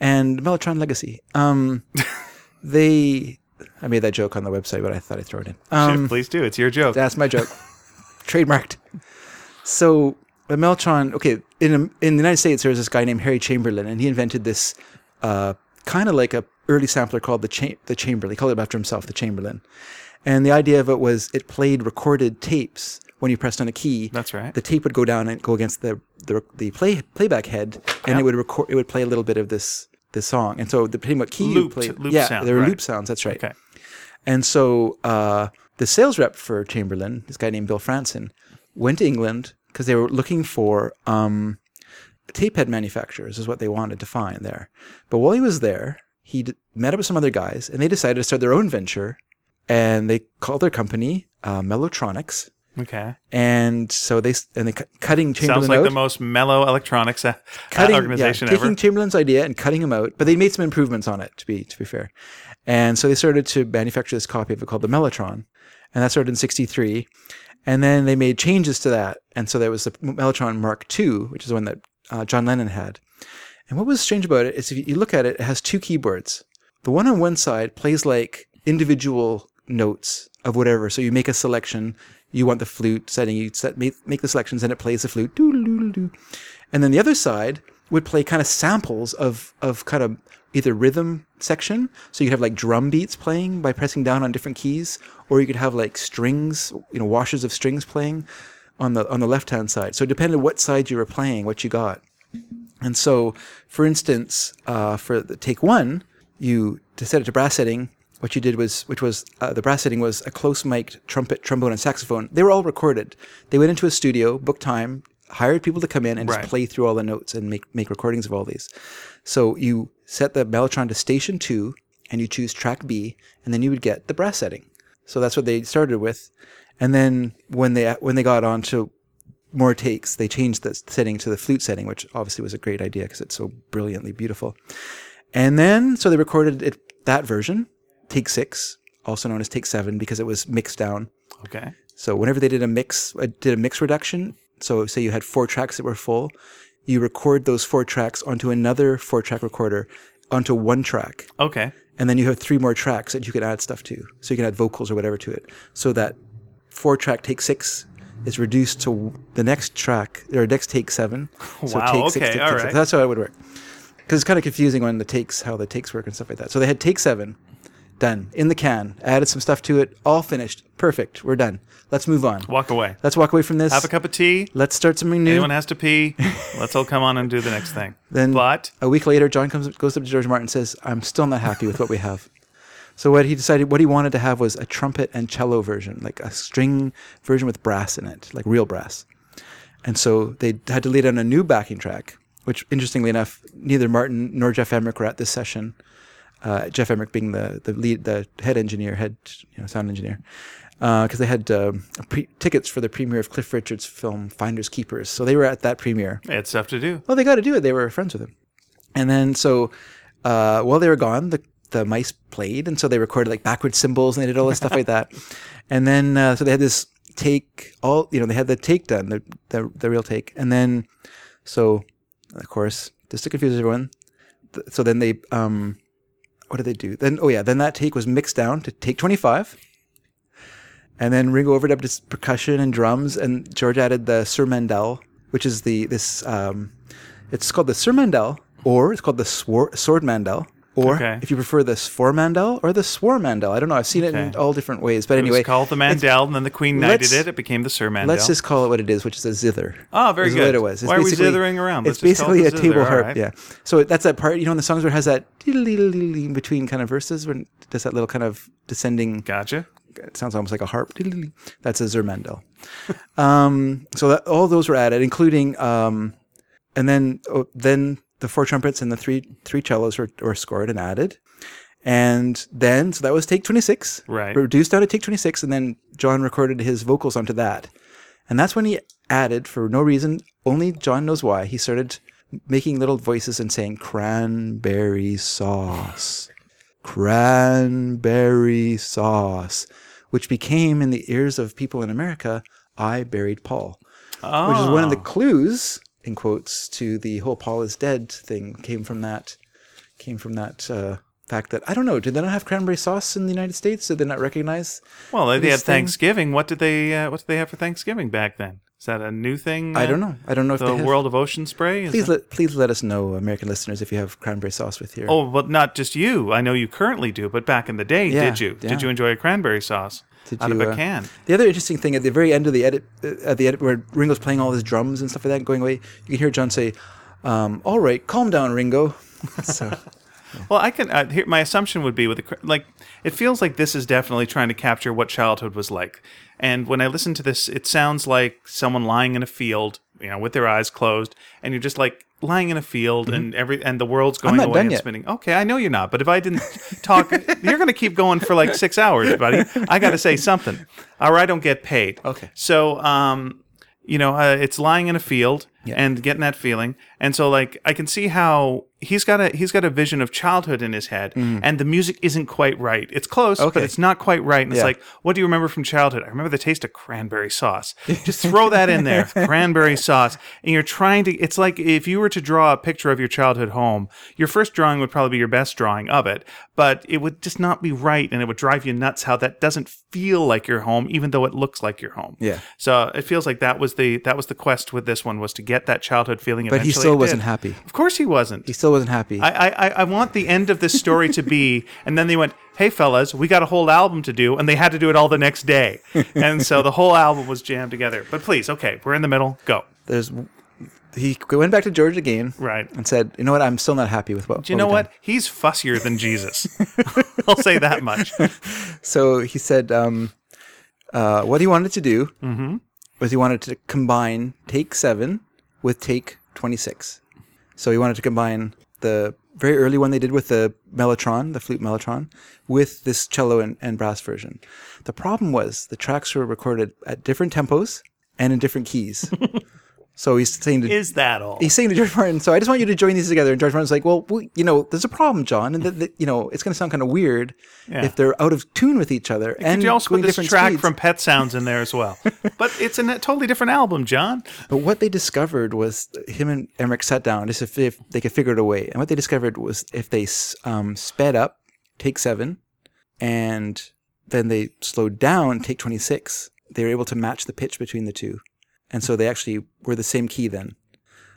and Mellotron Legacy. Um, (laughs) they, I made that joke on the website, but I thought I'd throw it in. Um, Please do. It's your joke. that's my joke. (laughs) Trademarked. So the Mellotron, okay, in in the United States, there was this guy named Harry Chamberlin, and he invented this uh, kind of like a early sampler called the cha- the Chamberlin. He called it after himself, the Chamberlin. And the idea of it was it played recorded tapes when you pressed on a key. That's right. The tape would go down and go against the the, the play playback head, and it would record. It would play a little bit of this this song. And so depending what key Looped- you played, loop yeah, sound, there were right. loop sounds. That's right. Okay. And so uh, the sales rep for Chamberlin, this guy named Bill Fransen, went to England because they were looking for um, tape head manufacturers, is what they wanted to find there. But while he was there, he d- met up with some other guys, and they decided to start their own venture. And they called their company uh, Mellotronics. Okay. And so they and they cutting Chamberlin Sounds like out, the most mellow electronics uh, cutting, organization yeah, taking ever. Chamberlin's idea and cutting him out, but they made some improvements on it to be to be fair. And so they started to manufacture this copy of it called the Mellotron, and that started in '63. And then they made changes to that, and so there was the Mellotron Mark II, which is the one that uh, John Lennon had. And what was strange about it is if you look at it, it has two keyboards. The one on one side plays like individual notes of whatever. So you make a selection. You want the flute setting. You set make, make the selections, and it plays the flute. And then the other side would play kind of samples of of kind of either rhythm section. So you have like drum beats playing by pressing down on different keys, or you could have like strings, you know, washes of strings playing on the on the left hand side. So it depended what side you were playing, what you got. And so, for instance, uh, for the take one, you to set it to brass setting, what you did was, which was uh, the brass setting was a close mic'd trumpet, trombone, and saxophone. They were all recorded. They went into a studio, booked time, hired people to come in and Right. just play through all the notes and make make recordings of all these. So you set the mellotron to station two, and you choose track B, and then you would get the brass setting. So that's what they started with, and then when they when they got on to more takes, they changed the setting to the flute setting, which obviously was a great idea because it's so brilliantly beautiful. And then, so they recorded it that version, take six, also known as take seven, because it was mixed down. Okay. So whenever they did a mix, uh, did a mix reduction. So say you had four tracks that were full, you record those four tracks onto another four track recorder onto one track, Okay. and then you have three more tracks that you can add stuff to. So you can add vocals or whatever to it. So that four track take six is reduced to the next track or next take seven. (laughs) So Wow, take six, okay, take, all take right. six. That's how it would work. Because it's kind of confusing when the takes, how the takes work and stuff like that. So they had take seven, done in the can, added some stuff to it, all finished, perfect. We're done. Let's move on. Walk away. Let's walk away from this. Have a cup of tea. Let's start something new. Anyone has to pee. (laughs) Let's all come on and do the next thing. Then but a week later, John comes goes up to George Martin and says, "I'm still not happy with what we have." So what he decided, what he wanted to have was a trumpet and cello version, like a string version with brass in it, like real brass. And so they had to lay down a new backing track, which interestingly enough, neither Martin nor Geoff Emerick were at this session. Uh, Geoff Emerick being the the lead, the head engineer, head you know, sound engineer, because they had uh, pre- tickets for the premiere of Cliff Richard's film Finders Keepers, so they were at that premiere. they had stuff to do. Well, they got to do it. They were friends with him. And then so uh, while they were gone, the the mice played, and so they recorded like backward cymbals and they did all this stuff like that. (laughs) And then uh, so they had this take all you know they had the take done the the, the real take, and then so of course just to confuse everyone, th- so then they um what did they do? Then oh yeah, then that take was mixed down to take twenty five. And then Ringo overdubbled his percussion and drums, and George added the Sir Mandel, which is the this um, it's called the Sir Mandel, or it's called the Swor- Sword Mandel, or Okay. if you prefer the Swor Mandel or the Swar Mandel. I don't know. I've seen it in all different ways, but It anyway, was called the it's- Mandel, and then the Queen knighted it. It became the Sir Mandel. Let's just call it what it is, which is a zither. Ah, very is good. What it was. It's Why are we zithering around? It's Let's just call it basically a the table harp. right. Yeah. So that's that part. You know, in the songs where it has that in between kind of verses, when it does that little kind of descending Gotcha. it sounds almost like a harp. That's a Zermendel. um, so that, all those were added, including, um, and then oh, then the four trumpets and the three three cellos were, were scored and added, and then so that was take twenty six, Right. Reduced down to take twenty six, and then John recorded his vocals onto that, and that's when he added, for no reason, only John knows why, he started making little voices and saying cranberry sauce cranberry sauce, which became in the ears of people in America, I buried Paul, Oh, which is one of the oh. clues, in quotes, to the whole Paul is dead thing came from that, came from that uh, fact that, I don't know, did they not have cranberry sauce in the United States? Did they not recognize? well, they, had thing- Thanksgiving. What did they? Uh, what did they have for Thanksgiving back then? Is that a new thing? I don't know. I don't know if The world of ocean spray. Is Please that- let, please let us know, American listeners, if you have cranberry sauce with your. Oh, but not just you. I know you currently do, but back in the day, Yeah, did you? yeah. Did you enjoy a cranberry sauce Did out you, of a uh, can? The other interesting thing at the very end of the edit, uh, at the edit where Ringo's playing all his drums and stuff like that, going away, you can hear John say, um, "All right, calm down, Ringo." (laughs) So Well, I can. Uh, here, my assumption would be with the like, it feels like this is definitely trying to capture what childhood was like. And when I listen to this, it sounds like someone lying in a field, you know, with their eyes closed, and you're just like lying in a field, and every and the world's going Mm-hmm. away and yet. spinning. Okay, I know you're not, but if I didn't (laughs) talk, you're going to keep going for like six hours, buddy. I got to say something, or I don't get paid. Okay. So, um, you know, uh, it's lying in a field, and getting that feeling. And so like I can see how he's got a he's got a vision of childhood in his head and the music isn't quite right. It's close, but Mm-hmm. It's not quite right. And it's like, what do you remember from childhood? I remember the taste of cranberry sauce. (laughs) Just throw that in there. cranberry sauce. And you're trying to it's like if you were to draw a picture of your childhood home, your first drawing would probably be your best drawing of it, but it would just not be right and it would drive you nuts how that doesn't feel like your home even though it looks like your home. Yeah. So it feels like that was the that was the quest with this one was to get that childhood feeling. But he still wasn't did. happy. Of course he wasn't. He still wasn't happy. I, I I want the end of this story to be, (laughs) and then they went, "Hey fellas, we got a whole album to do," and they had to do it all the next day, and so the whole album was jammed together. But please, okay, we're in the middle. Go There's he went back to George again, right. and said, "You know what? I'm still not happy with what." Do you know what? He's fussier than Jesus. (laughs) (laughs) I'll say that much. So he said, um, uh, what he wanted to do Mm-hmm. was he wanted to combine take seven with take 26. So he wanted to combine the very early one they did with the Mellotron, the flute Mellotron, with this cello and, and brass version. The problem was the tracks were recorded at different tempos and in different keys. (laughs) so he's saying to Is that all? he's saying to George Martin, so I just want you to join these together. And George Martin's like, well, we, you know, there's a problem, John, and that, that you know, it's going to sound kind of weird Yeah. if they're out of tune with each other. and Could you also put this track speeds. from Pet Sounds in there as well? (laughs) but it's a totally different album, John. But what they discovered was him and Emerick sat down just if, if they could figure it a way. And what they discovered was if they um, sped up, take seven, and then they slowed down, take 26, they were able to match the pitch between the two. And so they actually were the same key then.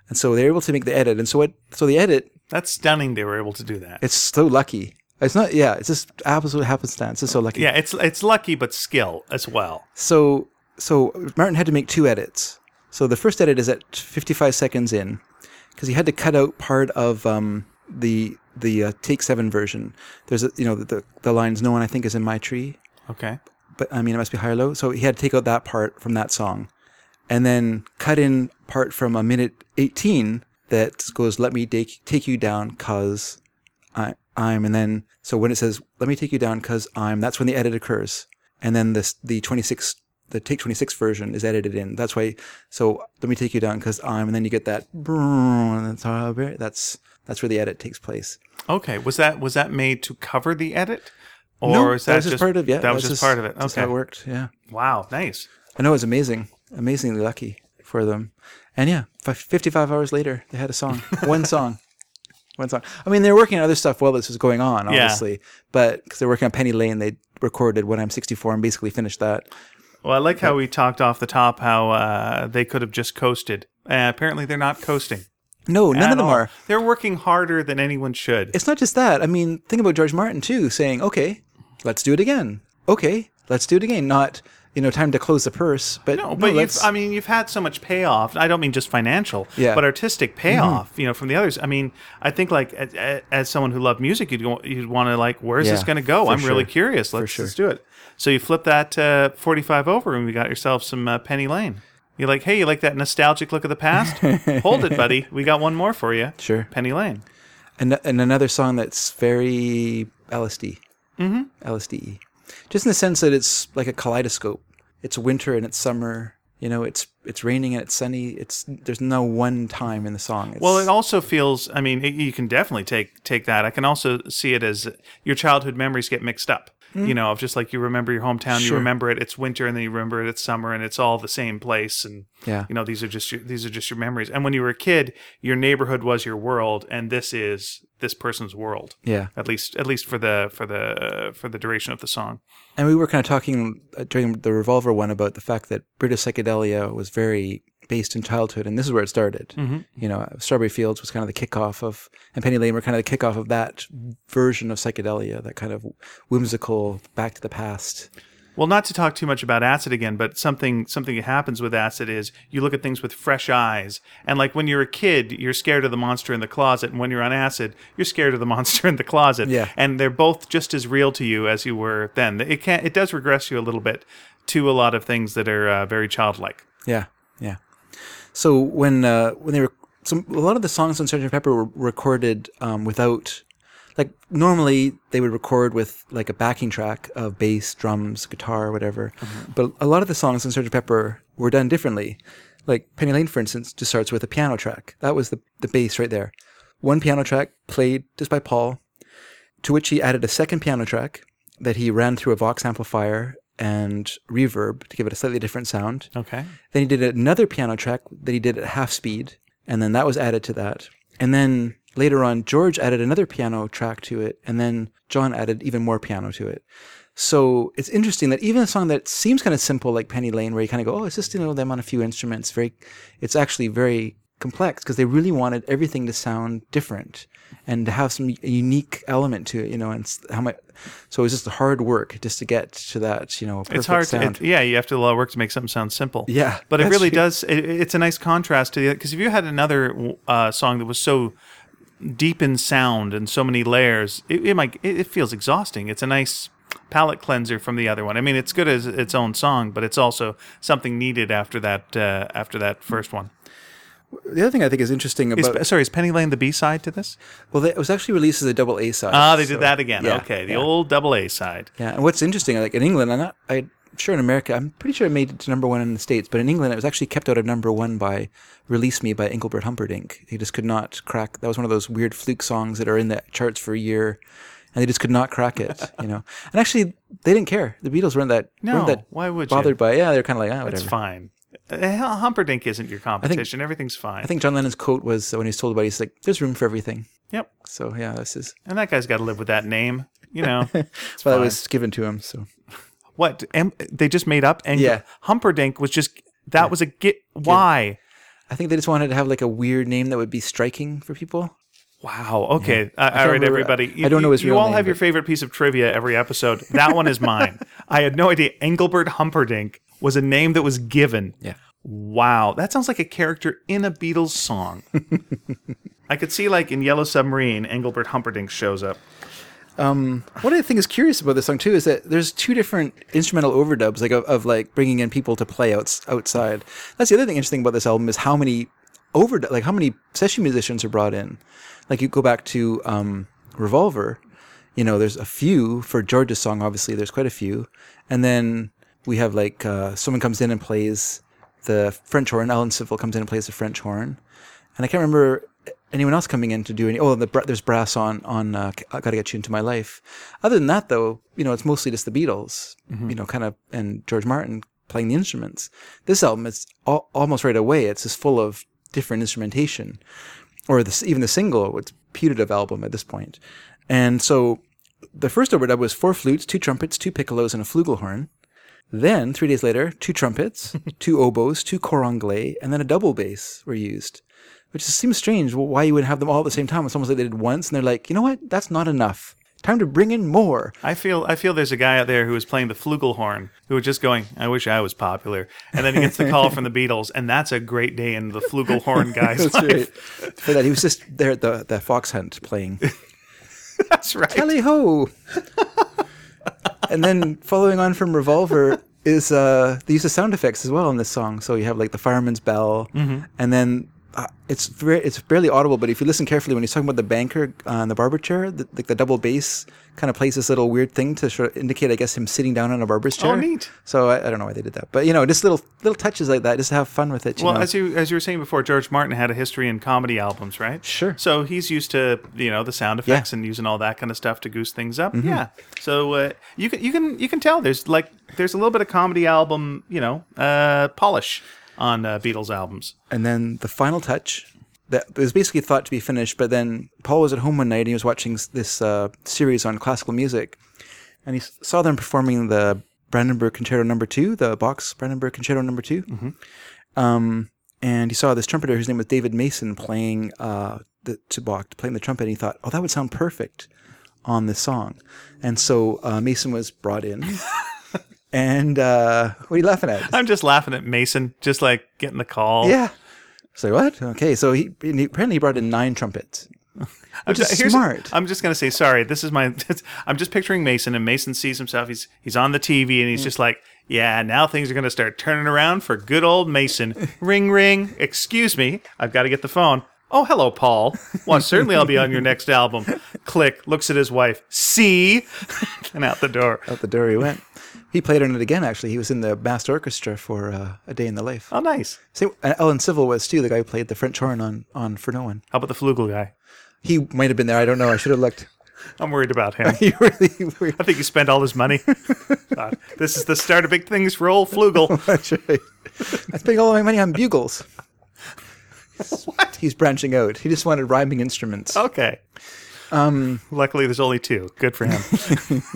And so they were able to make the edit. And so what, so the edit, That's stunning. They were able to do that. it's so lucky. It's not, yeah, it's just absolute happenstance. It's so lucky. Yeah, it's it's lucky, but skill as well. So so Martin had to make two edits. So the first edit is at 55 seconds in because he had to cut out part of um, the the uh, take seven version. There's a, you know the the lines no one I think is in my tree, Okay. but I mean it must be high or low. So he had to take out that part from that song, and then cut in part from a minute 18 that goes let me take take you down cause I I'm and then so when it says let me take you down cause I'm that's when the edit occurs and then this the 26 the take 26 version is edited in that's why so let me take you down cause I'm and then you get that that's that's that's where the edit takes place Okay. Was that was that made to cover the edit, or no, is that, was just, part of yeah That was just part of it. Okay. it worked yeah Wow. Nice. I know it was amazing amazingly lucky for them and yeah fi- 55 hours later they had a song (laughs) one song one song I mean they were working on other stuff while this was going on obviously, Yeah. but because they're working on Penny Lane they recorded when I'm 64 and basically finished that Well, I like how we talked off the top how uh, they could have just coasted. Uh, apparently, they're not coasting. no none of them all. are They're working harder than anyone should. it's not just that. I mean, think about George Martin too, saying, "Okay, let's do it again. Okay, let's do it again." Not you know, time to close the purse, but No, but you've, I mean, you've had so much payoff. I don't mean just financial, Yeah. Mm-hmm. but artistic payoff. You know, from the others. I mean, I think like as, as someone who loved music, you'd go- you'd want to like, where's this going to go? I'm really curious. Let's sure. let's do it. So you flip that uh, 45 over, and we got yourself some uh, Penny Lane. You're like, hey, you like that nostalgic look of the past? (laughs) Hold it, buddy. We got one more for you. Sure. Penny Lane. and and another song that's very LSD, mm-hmm. LSD, just in the sense that it's like a kaleidoscope. It's winter and it's summer. You know, it's it's raining and it's sunny. It's there's no one time in the song. It's, Well, it also feels. I mean, it, you can definitely take take that. I can also see it as your childhood memories get mixed up. You know, of just like you remember your hometown, you remember it. It's winter, and then you remember it. It's summer, and it's all the same place. And Yeah. you know, these are just your, these are just your memories. And when you were a kid, your neighborhood was your world, and this is this person's world. yeah. At least, at least for the for the for the duration of the song. And we were kind of talking uh, during the Revolver one about the fact that British psychedelia was very based in childhood, and this is where it started. Mm-hmm. You know, Strawberry Fields was kind of the kickoff of, and Penny Lane were kind of the kickoff of that version of psychedelia, that kind of whimsical, back to the past. Well, not to talk too much about acid again, but something something that happens with acid is you look at things with fresh eyes. And like when you're a kid, you're scared of the monster in the closet, and when you're on acid, you're scared of the (laughs) monster in the closet. Yeah. And they're both just as real to you as you were then. It can it does regress you a little bit to a lot of things that are uh, very childlike. Yeah, yeah. So when uh, when they were some a lot of the songs on Sgt. Pepper were recorded um, without like normally they would record with like a backing track of bass, drums, guitar, whatever. But a lot of the songs on Sgt. Pepper were done differently. Like Penny Lane, for instance, just starts with a piano track. That was the, the bass right there. One piano track played just by Paul, to which he added a second piano track that he ran through a Vox amplifier and reverb to give it a slightly different sound. Okay. Then he did another piano track that he did at half speed, and then that was added to that. And then later on, George added another piano track to it, and then John added even more piano to it. So it's interesting that even a song that seems kind of simple, like Penny Lane, where you kind of go, "Oh, it's just you know them on a few instruments," very, it's actually very complex because they really wanted everything to sound different and to have some unique element to it, you know. And how much, so it was just hard work just to get to that, you know, perfect It's hard to, it, yeah, you have to do a lot of work to make something sound simple. Yeah, But it really true. does, it, it's a nice contrast to the, because if you had another uh, song that was so deep in sound and so many layers, it, it might, it, it feels exhausting. It's a nice palate cleanser from the other one. I mean, it's good as its own song, but it's also something needed after that, uh, after that first one. The other thing I think is interesting Is, sorry, is Penny Lane the B side to this? well, it was actually released as a double A side. Ah, they so- did that again. yeah, okay, the yeah. old double A side. Yeah, and what's interesting, like in England, I'm not, I'm sure in America, I'm pretty sure it made it to number one in the States, but in England, it was actually kept out of number one by Release Me by Engelbert Humperdinck. He just could not crack, that was one of those weird fluke songs that are in the charts for a year, and they just could not crack it, (laughs) you know. And actually, they didn't care. The Beatles weren't that, No, weren't that why would you? bothered by it. Yeah, they're kind of like, ah, It's whatever. fine. Uh, Humperdinck isn't your competition. Everything's fine. I think John Lennon's quote was when he was told about it, he's like, there's room for everything. Yep. So, yeah, this is, And that guy's got to live with that name. You know (laughs) that's why that was given to him, so. what? Em- they just made up. And Yeah. Humperdinck was just that was a get. Why? I think they just wanted to have like a weird name that would be striking for people. Wow. Okay. Uh, all remember- everybody. You, I don't know his you, real all name, have your favorite piece of trivia every episode. That one is mine. (laughs) I had no idea Engelbert Humperdinck was a name that was given. Yeah. Wow, that sounds like a character in a Beatles song. (laughs) I could see like in Yellow Submarine, Engelbert Humperdinck shows up. What I think is curious about this song too is that there's two different instrumental overdubs, like of, of like bringing in people to play outs, outside. That's the other thing interesting about this album is how many overdub, like how many session musicians are brought in. Like you go back to um, Revolver, you know, there's a few for George's song. Obviously, there's quite a few, and then we have like uh, someone comes in and plays the French horn. Alan Civil comes in and plays the French horn, and I can't remember anyone else coming in to do any. Oh, the, there's brass on on uh, I Gotta Get You Into My Life. Other than that, though, you know, it's mostly just the Beatles, you know, kind of and George Martin playing the instruments. This album is al- almost right away. It's just full of different instrumentation, or even the single. It's putative album at this point, and so the first overdub was four flutes, two trumpets, two piccolos, and a flugelhorn. Then, three days later, two trumpets, (laughs) two oboes, two cor anglais, and then a double bass were used. Which seems strange why you would have them all at the same time. It's almost like they did once, and they're like, you know what? That's not enough. Time to bring in more. I feel I feel there's a guy out there who was playing the flugelhorn who was just going, I wish I was popular. And then he gets the (laughs) call from the Beatles, and that's a great day in the flugelhorn (laughs) guy's That's life. right. For that, he was just there at the, the fox hunt playing That's right. Tally Ho. And then following on from Revolver is uh, the use of sound effects as well in this song. So you have like the fireman's bell, and then uh, it's very, it's barely audible. But if you listen carefully, when he's talking about the banker on the barber chair, the, like the double bass kind of plays this little weird thing to sort of indicate, I guess, him sitting down on a barber's chair. Oh, neat. So I, I don't know why they did that, but you know, just little little touches like that, just to have fun with it. You Well, know? as you as you were saying before, George Martin had a history in comedy albums, right? Sure. So he's used to you know the sound effects and using all that kind of stuff to goose things up. Mm-hmm. Yeah. So uh, you can you can you can tell there's like there's a little bit of comedy album you know uh, polish on uh, Beatles albums. And then the final touch that was basically thought to be finished, but then Paul was at home one night and he was watching this uh, series on classical music, and he saw them performing the Brandenburg Concerto Number Two, the Bach's Brandenburg Concerto Number 2 Um, and he saw this trumpeter whose name was David Mason playing uh, the to Bach, playing the trumpet. And he thought, oh, that would sound perfect on this song, and so uh, Mason was brought in. (laughs) and uh, what are you laughing at? I'm just laughing at Mason, just like getting the call. Yeah. So what? Okay, so he, he apparently he brought in nine trumpets, (laughs) which is Here's- smart. I'm just gonna say sorry. This is my. (laughs) I'm just picturing Mason, and Mason sees himself. He's he's on the TV, and he's just like, yeah. Now things are gonna start turning around for good old Mason. (laughs) ring ring. Excuse me. I've got to get the phone. Oh, hello, Paul. Well, certainly I'll be on your next album. Click. Looks at his wife. See, and out the door. Out the door he went. He played on it again. Actually, he was in the master orchestra for uh, a day in the life. Oh, nice. Same, and Alan Civil was too. The guy who played the French horn on on For No One. How about the Flugel guy? He might have been there. I don't know. I should have looked. (laughs) I'm worried about him. (laughs) He really. were- I think he spent all his money. (laughs) Uh, this is the start of big things for old Flugel. That's right. I spent all my money on bugles. what? He's branching out. He just wanted rhyming instruments. Okay. Um. Luckily, there's only two. Good for him. (laughs)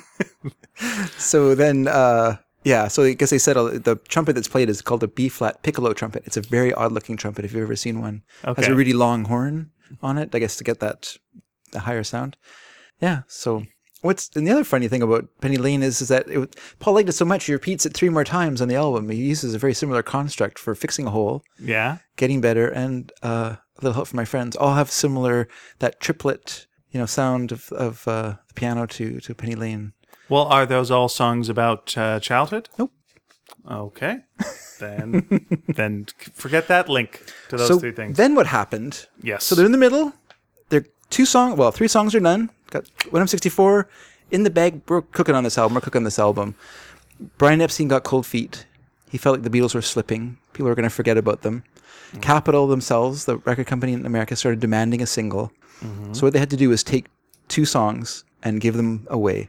So then, uh, yeah. So I guess they said uh, the trumpet that's played is called a B flat piccolo trumpet. It's a very odd looking trumpet. If you've ever seen one, has a really long horn on it. I guess to get that the higher sound. Yeah. So what's and the other funny thing about Penny Lane is is that it, Paul liked it so much he repeats it three more times on the album. He uses a very similar construct for fixing a hole, yeah. getting better, and uh, a little help from my friends. All have similar that triplet, you know, sound of of uh, the piano to to Penny Lane. Well, are those all songs about uh, childhood? Nope. Okay. Then, (laughs) then forget that link to those so three things. then what happened? yes. So they're in the middle. They're two song, well, three songs are done. Got when I'm 64 in the bag. We're cooking on this album. We're cooking on this album. Brian Epstein got cold feet. He felt like the Beatles were slipping. People were going to forget about them. Capitol themselves, the record company in America, started demanding a single. So what they had to do was take two songs and give them away.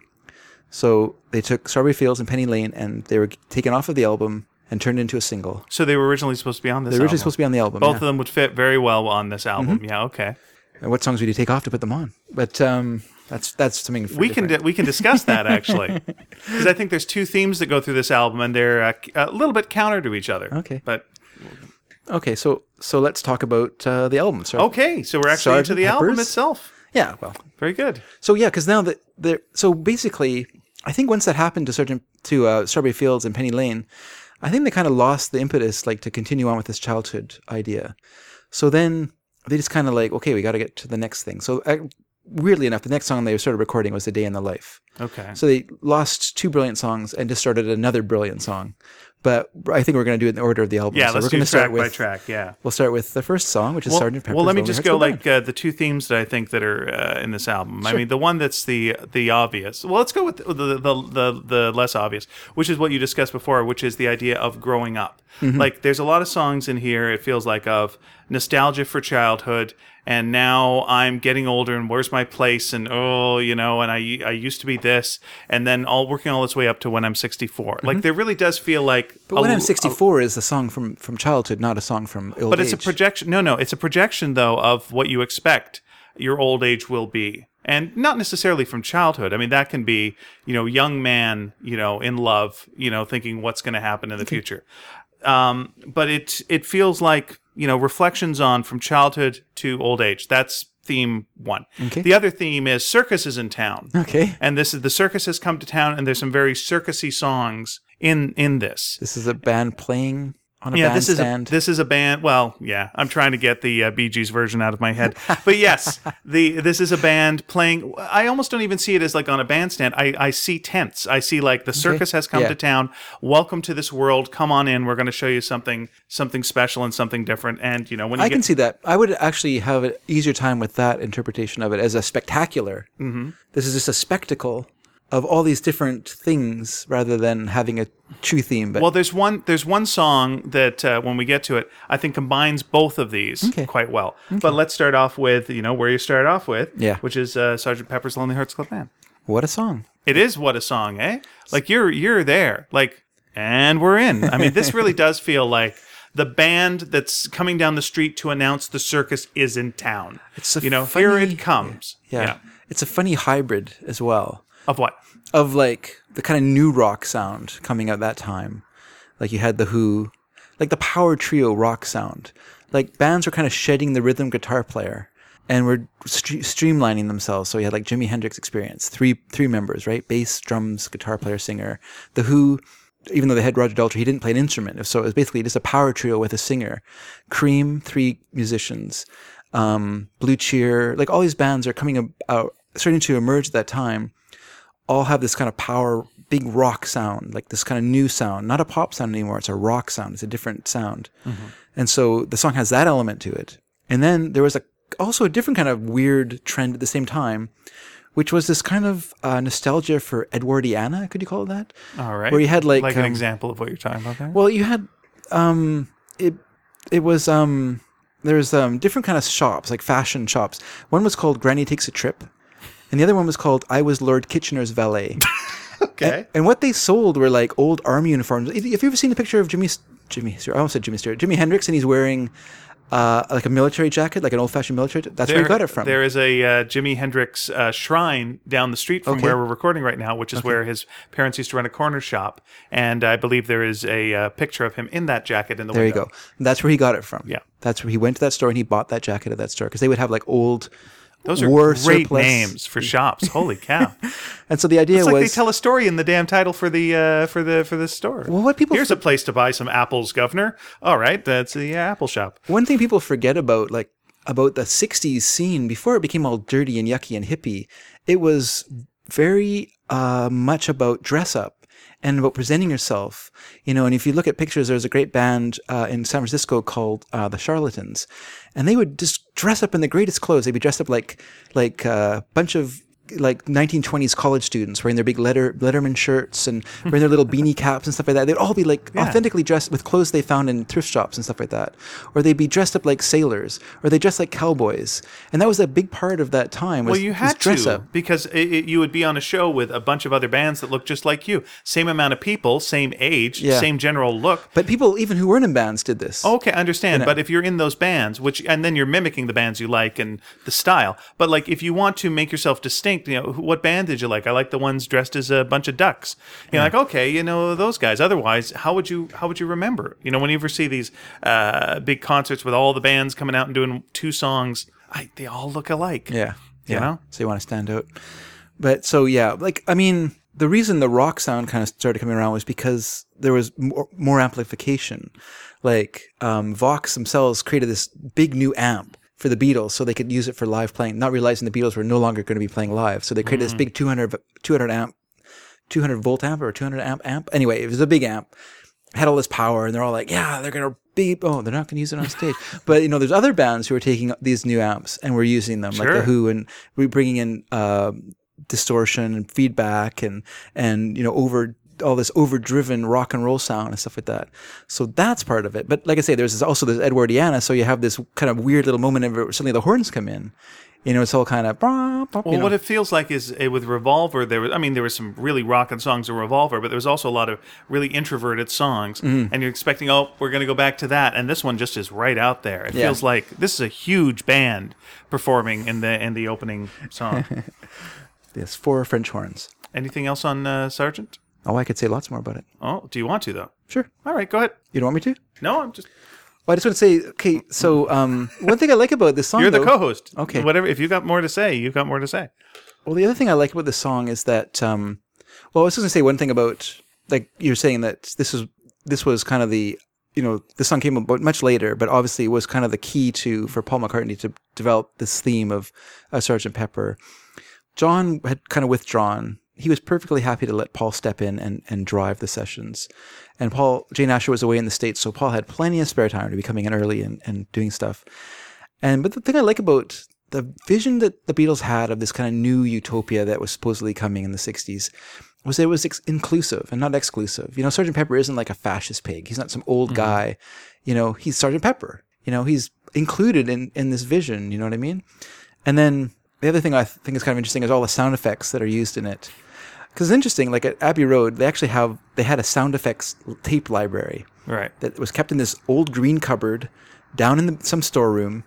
So they took Strawberry Fields and Penny Lane, and they were taken off of the album and turned into a single. so they were originally supposed to be on this. They were originally album. supposed to be on the album. Both yeah. of them would fit very well on this album. Yeah. Okay. And what songs would you take off to put them on? But um, that's that's something We can di- we can discuss that actually, (laughs) because I think there's two themes that go through this album, and they're uh, a little bit counter to each other. Okay. But okay. So so let's talk about uh, the album. Okay, so we're actually into Sergeant the album itself. yeah, well, Very good. so yeah, because now that they're so basically, I think once that happened to Sergeant to uh, Strawberry Fields and Penny Lane, I think they kind of lost the impetus like to continue on with this childhood idea. So then they just kind of like, okay, we got to get to the next thing. So uh, weirdly enough, the next song they started recording was "The Day in the Life." Okay. So they lost two brilliant songs and just started another brilliant song. But I think we're going to do it in the order of the album. yeah, so let's we're do going to track start by with track. Yeah. We'll start with the first song, which is Well, Sergeant Pepper's well, let me Lonely just Hearts go like uh, the two themes that I think that are uh, in this album. I mean, the one that's the the obvious. Well, let's go with the the, the the the less obvious, which is what you discussed before, which is the idea of growing up. Mm-hmm. Like, there's a lot of songs in here. It feels like of nostalgia for childhood, and now I'm getting older, and where's my place? And oh, you know, and I I used to be this, and then all working all this way up to when I'm 64. Like, there really does feel like. Mm-hmm. But when I'm 64 is a song from, from childhood, not a song from old But it's a projection. No, no, it's a projection though of what you expect your old age will be, and not necessarily from childhood. I mean, that can be you know young man you know in love you know thinking what's going to happen in the future. Um, but it it feels like you know reflections on from childhood to old age. That's theme one. Okay. The other theme is circus is in town. Okay. And this is the circus has come to town, and there's some very circusy songs in in this. This is a band playing on a Yeah, this is a, this is a band. Well, yeah, I'm trying to get the uh, Bee Gees version out of my head, but yes, (laughs) the this is a band playing. I almost don't even see it as like on a bandstand. I, I see tents. I see like the circus has come Yeah. to town. Welcome to this world. Come on in. We're going to show you something something special and something different. And you know when you I get can see that. I would actually have an easier time with that interpretation of it as a spectacular. Mm-hmm. This is just a spectacle of all these different things rather than having a true theme. But Well, there's one there's one song that uh, when we get to it, I think combines both of these Okay. quite well. Okay. But let's start off with you know where you started off with, Yeah. which is uh, Sergeant Pepper's Lonely Hearts Club Band. what a song. It is what a song, eh? Like you're you're there, like, and we're in. I mean, this really does feel like the band that's coming down the street to announce the circus is in town. It's a you know, here it comes. Yeah. It's a funny hybrid as well. Of what? of like the kind of new rock sound coming out that time. Like you had the Who, like the power trio rock sound. Like bands were kind of shedding the rhythm guitar player and were stre- streamlining themselves. So you had like Jimi Hendrix Experience, three three members, right? Bass, drums, guitar player, singer. The Who, even though they had Roger Daltrey, he didn't play an instrument. So it was basically just a power trio with a singer. Cream, three musicians. Um, Blue Cheer, like all these bands are coming out, starting to emerge at that time all have this kind of power, big rock sound, like this kind of new sound, not a pop sound anymore. It's a rock sound. It's a different sound. And so the song has that element to it. And then there was a, also a different kind of weird trend at the same time which was this kind of uh, nostalgia for Edwardiana. Could you call it that? All right. Where you had like, like an um, example of what you're talking about there. Well, you had um, it. It was um, there's um, different kind of shops, like fashion shops. One was called Granny Takes a Trip, and the other one was called I Was Lord Kitchener's Valet. (laughs) okay. And what they sold were like old army uniforms. If you've ever seen a picture of Jimmy? Jimmy, I almost said Jimmy Stewart. Jimi Hendrix, and he's wearing uh, like a military jacket, like an old-fashioned military. That's where he got it from. There is a uh, Jimi Hendrix uh, shrine down the street from Okay. where we're recording right now, which is where his parents used to run a corner shop. And I believe there is a uh, picture of him in that jacket in the window. There you go. That's where he got it from. Yeah. That's where he went to that store and he bought that jacket at that store because they would have like old Those are war great surplus. names for shops. Holy cow! (laughs) And so the idea It's like was they tell a story in the damn title for the uh, for the for the store. Well, what people here's a place to buy some apples, governor. All right, that's the uh, apple shop. one thing people forget about like about the 60s scene before it became all dirty and yucky and hippie it was very uh, much about dress up and about presenting yourself you know and if you look at pictures there's a great band uh, in san francisco called uh, the charlatans and they would just dress up in the greatest clothes. They'd be dressed up like like a bunch of like 1920s college students wearing their big letter Letterman shirts and (laughs) wearing their little beanie caps and stuff like that. They'd all be like authentically dressed with clothes they found in thrift shops and stuff like that, or they'd be dressed up like sailors, or they dressed like cowboys, and that was a big part of that time. Was, Well, you had dress to up. because it, it, you would be on a show with a bunch of other bands that looked just like you, same amount of people, same age, Yeah. same general look. But people, even who weren't in bands, did this. Oh, okay, I understand. But if you're in those bands, which and then you're mimicking the bands you like and the style. But like if you want to make yourself distinct, you know, what band did you like? I like the ones dressed as a bunch of ducks. You're like, okay, you know those guys. Otherwise, how would you how would you remember? You know, when you ever see these uh, big concerts with all the bands coming out and doing two songs, I, they all look alike. Yeah. You yeah. know? So you want to stand out. But so yeah, like I mean, the reason the rock sound kind of started coming around was because there was more, more amplification. Like um, Vox themselves created this big new amp for the Beatles so they could use it for live playing, not realizing the Beatles were no longer going to be playing live. So they created this big 200, 200 amp, 200 volt amp or 200 amp amp. Anyway, it was a big amp had all this power and they're all like, yeah, they're going to be, oh, they're not going to use it on stage. (laughs) but, you know, there's other bands who are taking these new amps and we're using them, like The Who, and we're bringing in uh, distortion and feedback and, and, you know, over all this overdriven rock and roll sound and stuff like that. So that's part of it. But like I say, there's this, also this Edwardiana. So you have this kind of weird little moment where suddenly the horns come in. You know, it's all kind of. Well, know. what it feels like is uh, with Revolver, there was, I mean, there were some really rocking songs in Revolver, but there was also a lot of really introverted songs. Mm-hmm. And you're expecting, oh, we're going to go back to that. And this one just is right out there. It Yeah. feels like this is a huge band performing in the in the opening song. (laughs) yes, four French horns. Anything else on uh, Sergeant? Oh, I could say lots more about it. Oh, do you want to, though? Sure. All right, go ahead. You don't want me to? No, I'm just. Well, I just want to say, okay, so um, one thing I like about this song, You're the though- co host. Okay. Whatever. If you've got more to say, you've got more to say. Well, the other thing I like about this song is that, um, well, I was just going to say one thing about, like you're saying that this is this was kind of the, you know, this song came about much later, but obviously it was kind of the key to for Paul McCartney to develop this theme of uh, Sergeant Pepper. John had kind of withdrawn. He was perfectly happy to let Paul step in and, and drive the sessions. And Paul, Jane Asher was away in the States, so Paul had plenty of spare time to be coming in early and, and doing stuff. And but the thing I like about the vision that the Beatles had of this kind of new utopia that was supposedly coming in the 60s was that it was ex- inclusive and not exclusive. You know, Sergeant Pepper isn't like a fascist pig. He's not some old mm-hmm. guy. You know, he's Sergeant Pepper. You know, he's included in, in this vision. You know what I mean? And then the other thing I th- think is kind of interesting is all the sound effects that are used in it. Because it's interesting, like at Abbey Road, they actually have, they had a sound effects tape library Right. that was kept in this old green cupboard down in the, some storeroom.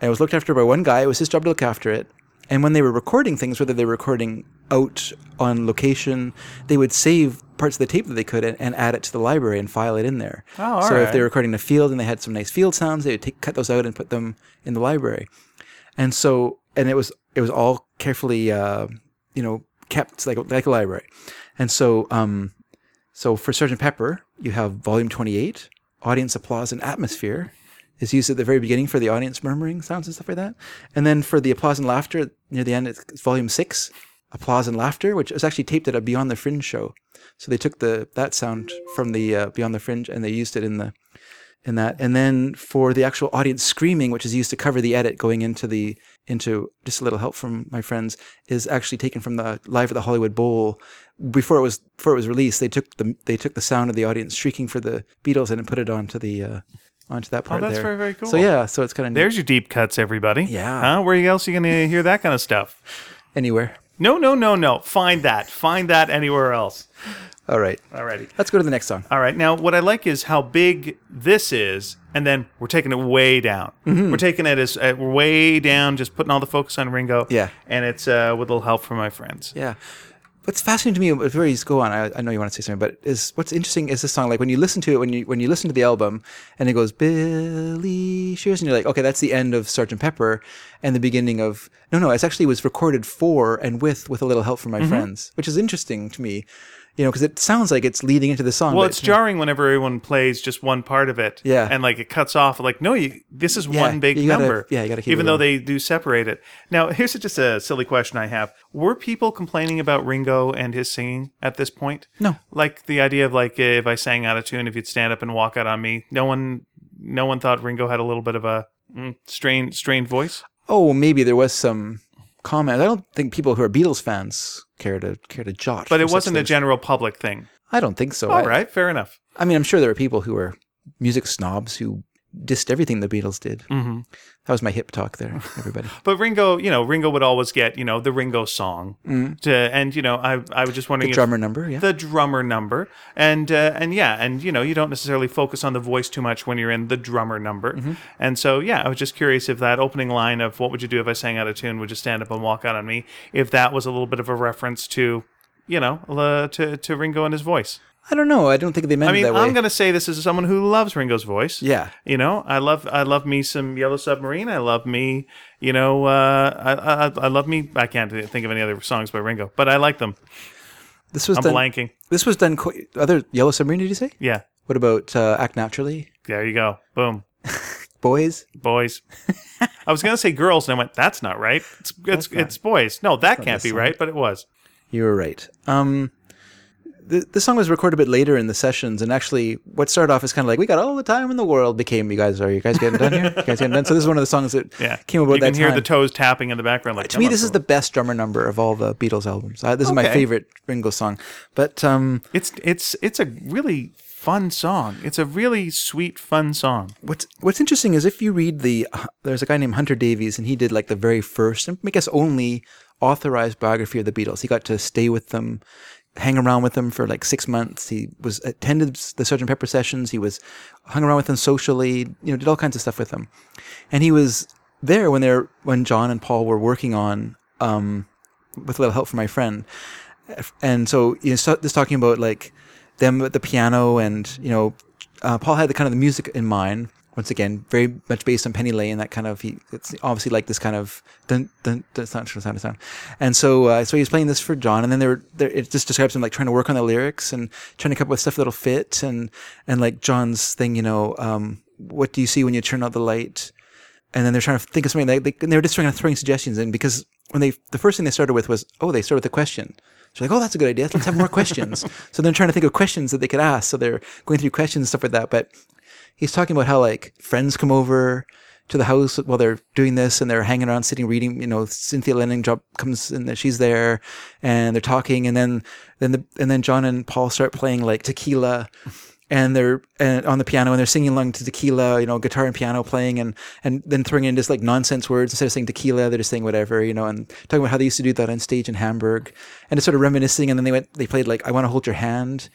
And it was looked after by one guy. It was his job to look after it. And when they were recording things, whether they were recording out on location, they would save parts of the tape that they could and, and add it to the library and file it in there. Oh, all so if they were recording in a field and they had some nice field sounds, they would take, cut those out and put them in the library. And so, and it was it was all carefully, uh, you know, kept like like a library. And so, um, so for Sergeant Pepper, you have Volume Twenty Eight, audience applause and atmosphere is used at the very beginning for the audience murmuring sounds and stuff like that. And then for the applause and laughter near the end, it's Volume Six, applause and laughter, which was actually taped at a Beyond the Fringe show. So they took the that sound from the uh, Beyond the Fringe and they used it in the in that. And then for the actual audience screaming, which is used to cover the edit going into the into just a little help from my friends, is actually taken from the live at the Hollywood Bowl. Before it was before it was released, they took the they took the sound of the audience shrieking for the Beatles and put it onto the uh, onto that part Oh, that's there. very, very cool. So yeah, so it's kind of There's your deep cuts, everybody. Yeah. Huh? Where else are you going to hear that kind of stuff? anywhere. No, no, no, no. Find that. Find that anywhere else. All right, Alrighty. let's go to the next song. All right. Now, what I like is how big this is, and then we're taking it way down. Mm-hmm. We're taking it as uh, way down, just putting all the focus on Ringo. Yeah. And it's uh, with a little help from my friends. Yeah. What's fascinating to me before you go on, I, I know you want to say something, but is what's interesting is this song. Like when you listen to it, when you when you listen to the album, and it goes Billy Shears, and you're like, okay, that's the end of Sergeant Pepper, and the beginning of no, no, it actually was recorded for and with with a little help from Mm-hmm. my friends, which is interesting to me, you know, because it sounds like it's leading into the song. Well, but it's jarring whenever everyone plays just one part of it. Yeah. And like it cuts off. Like, no, you. This is one big gotta- number. yeah, you gotta keep Even it though they do separate it. Now, here's just a silly question I have: Were people complaining about Ringo and his singing at this point? No. Like the idea of like if I sang out of tune, if you'd stand up and walk out on me, no one, no one thought Ringo had a little bit of a mm, strained, strained voice. oh, maybe there was some comment. I don't think people who are Beatles fans care to care to jot. But it wasn't a general public thing. I don't think so. All I- right, fair enough. I mean, I'm sure there are people who are music snobs who dissed everything the Beatles did. Mm-hmm. That was my hip talk there, (laughs) everybody. But Ringo, you know, Ringo would always get, you know, the Ringo song, to, and you know, I, I was just wondering Mm. Drummer number, yeah. the drummer number, and uh, and yeah, and you know, you don't necessarily focus on the voice too much when you're in the drummer number, Mm-hmm. and so yeah, I was just curious if that opening line of "What would you do if I sang out of tune? Would you stand up and walk out on me?" If that was a little bit of a reference to, you know, uh, to to Ringo and his voice. I don't know. I don't think they meant I mean, it that way. I'm going to say this as someone who loves Ringo's voice. Yeah. You know, I love I love me some Yellow Submarine. I love me, you know, uh, I, I I love me. I can't think of any other songs by Ringo, but I like them. this was I'm done. blanking. This was done. Other Yellow Submarine? Did you say? Yeah, What about uh, Act Naturally? there you go. Boom, (laughs) Boys. boys. (laughs) I was going to say girls, and I went, that's not right. It's it's, it's boys. No, that can't be right, but it was. You were right. Um, the the song was recorded a bit later in the sessions, and actually, what started off as kind of like "We got all the time in the world" became "You guys are you guys getting done here? You guys getting done?" So this is one of the songs that Yeah, came about You that can hear time. the toes tapping in the background. Like to me, this is the best drummer number of all the Beatles albums. Uh, this is my favorite Ringo song. But um, It's it's it's a really fun song. It's a really sweet, fun song. What's What's interesting is if you read the uh, there's a guy named Hunter Davies and he did like the very first and I guess only authorized biography of the Beatles. He got to stay with them, hang around with them for like six months. He was attended the Sergeant Pepper sessions. He was hung around with them socially. You know, did all kinds of stuff with them, and he was there when they're when John and Paul were working on um, with a little help from my friend, and so you know, so just talking about like them at the piano and you know uh, Paul had the kind of the music in mind. Once again, very much based on Penny Lane. That kind of he, it's obviously like this kind of dun dun dun sound sound sound. And so uh, so he was playing this for John, and then there there it just describes him like trying to work on the lyrics and trying to come up with stuff that'll fit, and and like John's thing, you know, um, what do you see when you turn out the light? and then they're trying to think of something. They, they, and they were just trying to throwing suggestions in because when they the first thing they started with was oh they started with a question. So like oh that's a good idea. Let's have more questions. (laughs) so they're trying to think of questions that they could ask. So they're going through questions and stuff like that. But he's talking about how like friends come over to the house while they're doing this and they're hanging around sitting reading you know cynthia lennon job comes in there she's there and they're talking and then then the and then john and paul start playing like tequila and they're and on the piano and they're singing along to tequila, you know, guitar and piano playing and and then throwing in just like nonsense words instead of saying tequila, they're just saying whatever, you know, and talking about how they used to do that on stage in Hamburg, and it's sort of reminiscing. And then they went, they played like "I Want to Hold Your Hand,"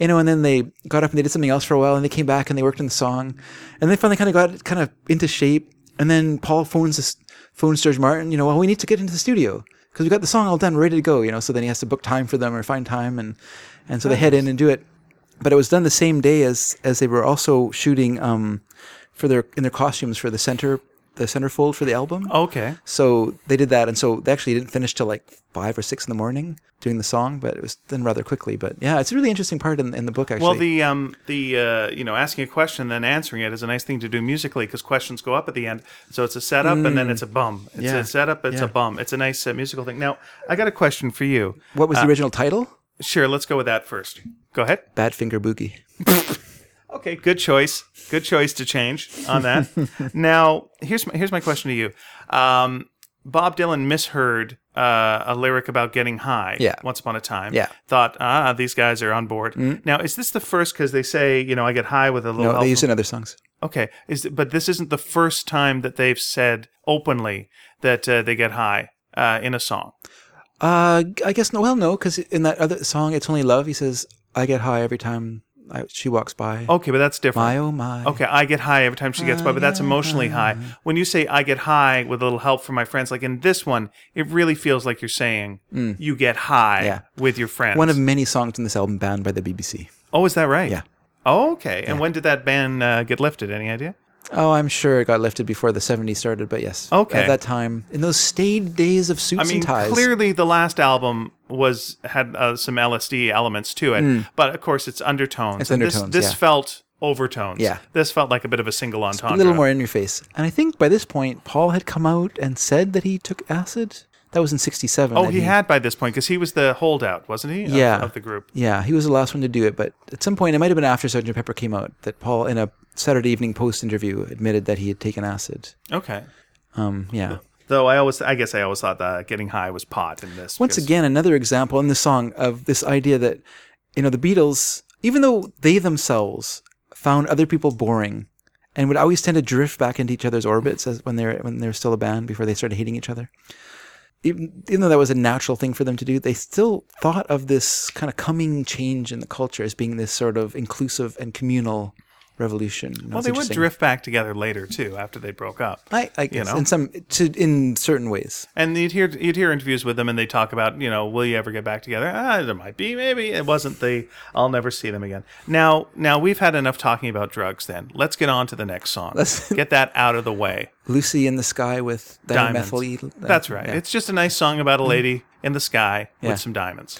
you know, and then they got up and they did something else for a while, and they came back and they worked on the song, and they finally kind of got kind of into shape. And then Paul phones this, phones George Martin, you know, well, we need to get into the studio because we got the song all done, ready to go, you know. So then he has to book time for them or find time, and and so they head in and do it but it was done the same day as as they were also shooting um, for their in their costumes for the center the centerfold for the album. Okay. So they did that, and so they actually didn't finish till like five or six in the morning doing the song, but it was done rather quickly. But yeah, it's a really interesting part in, in the book actually. Well, the um the uh, you know asking a question and then answering it is a nice thing to do musically because questions go up at the end. So it's a setup and then it's a bum. It's Yeah. a setup. It's Yeah. a bum. It's a nice uh, musical thing. Now I got a question for you. what was the original title? Sure, let's go with that first. Go ahead. Badfinger Boogie. (laughs) Okay, good choice. Good choice to change on that. (laughs) now, here's my, here's my question to you. Um, Bob Dylan misheard uh, a lyric about getting high. Yeah. Once upon a time. Yeah. Mm-hmm. Thought, ah, these guys are on board. Now, is this the first? Because they say, you know, I get high with a little. No, help they use in other songs. Okay, is but this isn't the first time that they've said openly that uh, they get high uh, in a song. Uh, I guess no. Well, no, because in that other song, "It's Only Love," he says, "I get high every time I, she walks by." Okay, but that's different. my oh my. Okay, I get high every time she gets by, but that's emotionally high. When you say I get high with a little help from my friends, like in this one, it really feels like you're saying you get high Mm. Yeah. with your friends. One of many songs in this album banned by the BBC. oh, is that right? Yeah. Oh, okay. And when did that ban uh, get lifted? Any idea? Oh, I'm sure it got lifted before the 70s started, but yes. Okay. At that time, in those staid days of suits I mean, and ties. clearly the last album was had uh, some LSD elements to it, but of course it's undertones. It's undertones, This, this yeah. felt overtones. Yeah. This felt like a bit of a single entendre. a little more in your face. And I think by this point, Paul had come out and said that he took acid. That was in 67. Oh, that he had by this point because he was the holdout, wasn't he? of- Yeah. Of, the group. Yeah, he was the last one to do it, but at some point, it might have been after Sgt. Pepper came out, that Paul, in a Saturday Evening Post interview, admitted that he had taken acid. Okay. Um, yeah. Though I always, I guess I always thought that getting high was pot in this. Once because- again, another example in the song of this idea that, you know, the Beatles, even though they themselves found other people boring and would always tend to drift back into each other's orbits as when they're when they're still a band before they started hating each other. Even, even though that was a natural thing for them to do, they still thought of this kind of coming change in the culture as being this sort of inclusive and communal revolution. Know, well, they would drift back together later too, after they broke up. I, I guess know? in some to in certain ways. And you'd hear you'd hear interviews with them, and they talk about, you know, will you ever get back together? Ah, there might be, maybe it wasn't the. I'll never see them again. Now, now we've had enough talking about drugs. Then let's get on to the next song. Let's- (laughs) get that out of the way. Lucy in the sky with Diamonds. dimethyl. That's right. yeah. It's just a nice song about a lady in the sky Yeah. with some diamonds.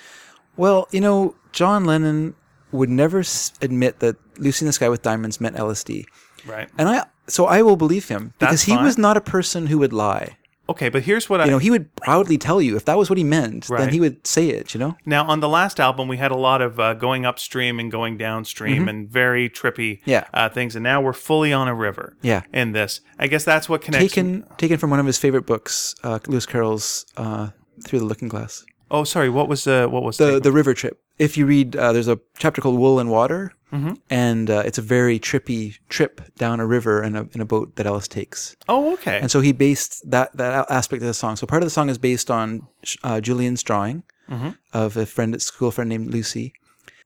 Well, you know, John Lennon would never s- admit that Lucy in the Sky with Diamonds meant LSD. Right. And I so I will believe him because That's he was not a person who would lie. Okay, but here's what I You know, he would proudly tell you if that was what he meant, then he would say it, you know? Now, on the last album, we had a lot of uh, going upstream and going downstream and very trippy Mm-hmm. Yeah. uh, things. And now we're fully on a river Yeah. in this. I guess that's what connects. Taken taken from one of his favorite books, uh, Lewis Carroll's uh, Through the Looking Glass. Oh, sorry. What was uh, what was The taken? the river trip. If you read, uh, there's a chapter called Wool and Water, Mm-hmm. and uh, it's a very trippy trip down a river in a in a boat that Alice takes. Oh, okay. And so he based that that aspect of the song. So part of the song is based on uh, Julian's drawing Mm-hmm. of a friend at school friend named Lucy,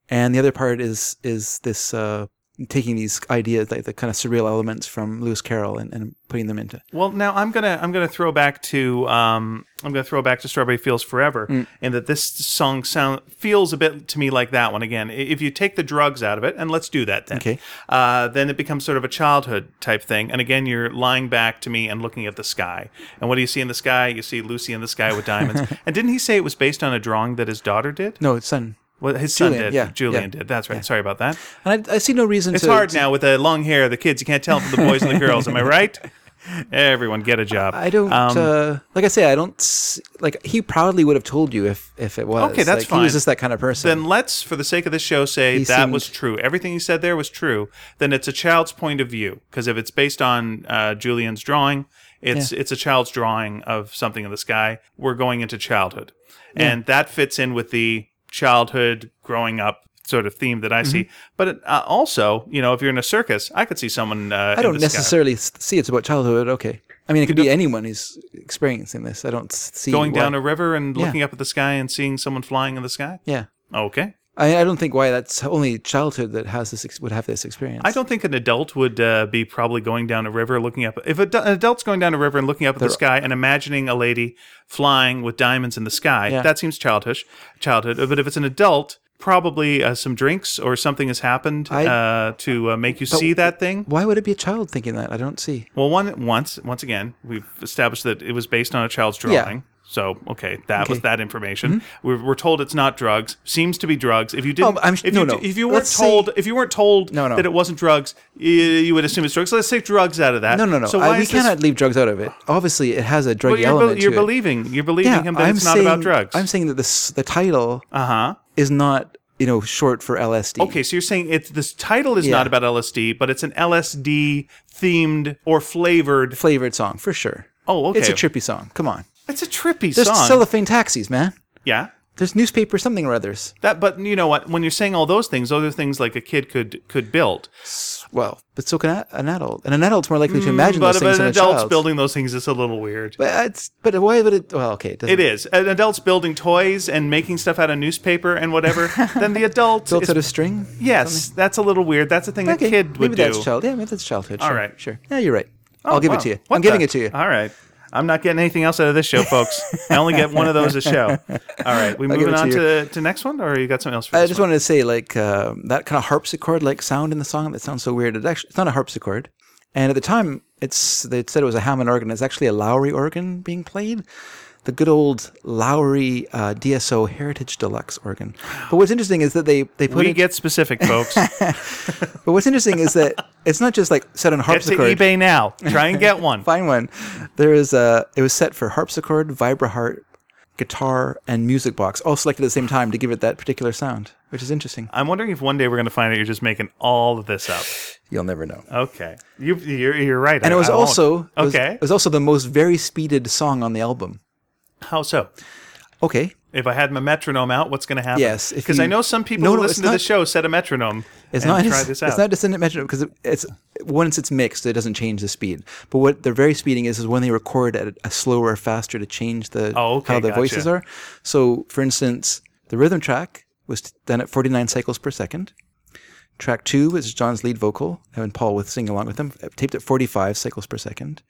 and the other part is is this uh, taking these ideas like the kind of surreal elements from Lewis Carroll and, and putting them into. Well, now I'm gonna I'm gonna throw back to um I'm gonna throw back to Strawberry Fields Forever, Mm. and that this song sound feels a bit to me like that one again. If you take the drugs out of it, and let's do that then. Okay. Uh, then it becomes sort of a childhood type thing, and again you're lying back to me and looking at the sky. And what do you see in the sky? You see Lucy in the sky with diamonds. (laughs) and didn't he say it was based on a drawing that his daughter did? No, it's son. Well, his son did. yeah, Julian yeah, did. That's right. Sorry about that. And I, I see no reason. To it's to, hard to- now with the long hair. The kids, you can't tell from the boys and the girls. Am I right? (laughs) Everyone get a job. I don't Um, uh, like I say. I don't like. He proudly would have told you if if it was. Okay, that's like, fine. He was just that kind of person. then let's, for the sake of this show, say He that seemed- was true. Everything he said there was true. Then it's a child's point of view because if it's based on uh, Julian's drawing, it's it's a child's drawing of something in the sky. We're going into childhood, and that fits in with the childhood growing up sort of theme that I see. Mm-hmm. But uh, also, you know, if you're in a circus, I could see someone. Uh, I don't necessarily s- see it's about childhood. Okay, I mean it could be anyone who's experiencing this. I don't see going why- down a river and Yeah. looking up at the sky and seeing someone flying in the sky. Yeah, Okay. I, I don't think why that's only childhood that has this ex- would have this experience. I don't think an adult would uh, be probably going down a river looking up. If a, an adult's going down a river and looking up at the sky and imagining a lady flying with diamonds in the sky, Yeah. that seems childish, childhood. But if it's an adult, probably uh, some drinks or something has happened I- uh, to uh, make you see that thing. Why would it be a child thinking that? I don't see. Well, one once once again, we've established that it was based on a child's Yeah. So okay, that was that information. We're, we're told it's not drugs. Seems to be drugs. If you didn't, Oh, I'm- if no, you no. if you weren't Let's say- told if you weren't told No, no. that it wasn't drugs, you, you would assume it's drugs. So let's take drugs out of that. No, no, no. So I, we is this- cannot leave drugs out of it. Obviously, it has a drug you're, be- you're to it. believing you're believing Yeah, him that I'm it's not saying, about drugs. I'm saying that this the title uh huh. is not you know, short for LSD. Okay, so you're saying it's this title is Yeah. not about LSD, but it's an LSD themed or flavored. Flavored song for sure. Oh, okay. It's a trippy song. Come on. It's a trippy song. There's song. cellophane taxis, man. yeah. There's newspaper something or others. That, but you know what? When you're saying all those things, those are things like a kid could could build. Well, but so can a- an adult, and an adult's more likely to imagine Mm, but those if things an than a adult's child. building those things is a little weird. But it's but why would it? Well, okay, it, doesn't, It is. An adult's building toys and making stuff out of newspaper and whatever. (laughs) then the adult built is, out of string. yes, that's a little weird. That's a thing Okay, a kid would do. maybe do. that's child. Yeah, maybe that's childhood. All sure, right. sure. Yeah, you're right. I'll give Wow. it to you. What I'm giving the- it to you. All right. I'm not getting anything else out of this show, folks. I only get one of those a show. All right, we moving to on to, to next one, or you got something else for I just one? wanted to say, like uh, that kind of harpsichord like sound in the song that sounds so weird. It actually it's not a harpsichord, and at the time, it's they said it was a Hammond organ. It's actually a Lowrey organ being played, the good old Lowrey uh, DSO Heritage Deluxe organ. But what's interesting is that they they put We it. get specific, folks. (laughs) But what's interesting is that it's not just like set on to eBay now. Try and get one. (laughs) Find one. There is a. It was set for harpsichord, vibraharp, guitar, and music box, all selected at the same time to give it that particular sound, which is interesting. I'm wondering if one day we're going to find out you're just making all of this up. You'll never know. Okay, you, you're you're right. And it was also it was, okay. It was also the most very speeded song on the album. How so? Okay, If I had my metronome out, what's going to happen? Yes, because I know some people No, who no, listen to the show set a metronome. it's and not. try this out. it's not descendant metronome because it's once it's mixed, it doesn't change the speed. But what they're very speeding is is when they record at a slower or faster to change the Oh, okay, how the gotcha. voices are. So, for instance, the rhythm track was done at 49 cycles per second. Track two is John's lead vocal, and Paul with singing along with him, taped at 45 cycles per second.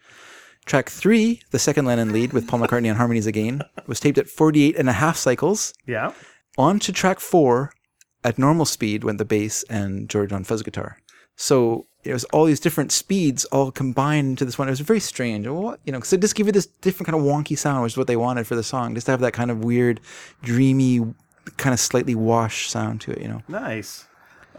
Track three, the second Lennon lead with Paul McCartney on harmonies again, was taped at 48 and a half cycles. yeah. On to track four, at normal speed, went the bass and George on fuzz guitar. So it was all these different speeds all combined into this one. It was very strange. What you know, because it just gave you this different kind of wonky sound, which is what they wanted for the song, just to have that kind of weird, dreamy, kind of slightly wash sound to it. You know. Nice.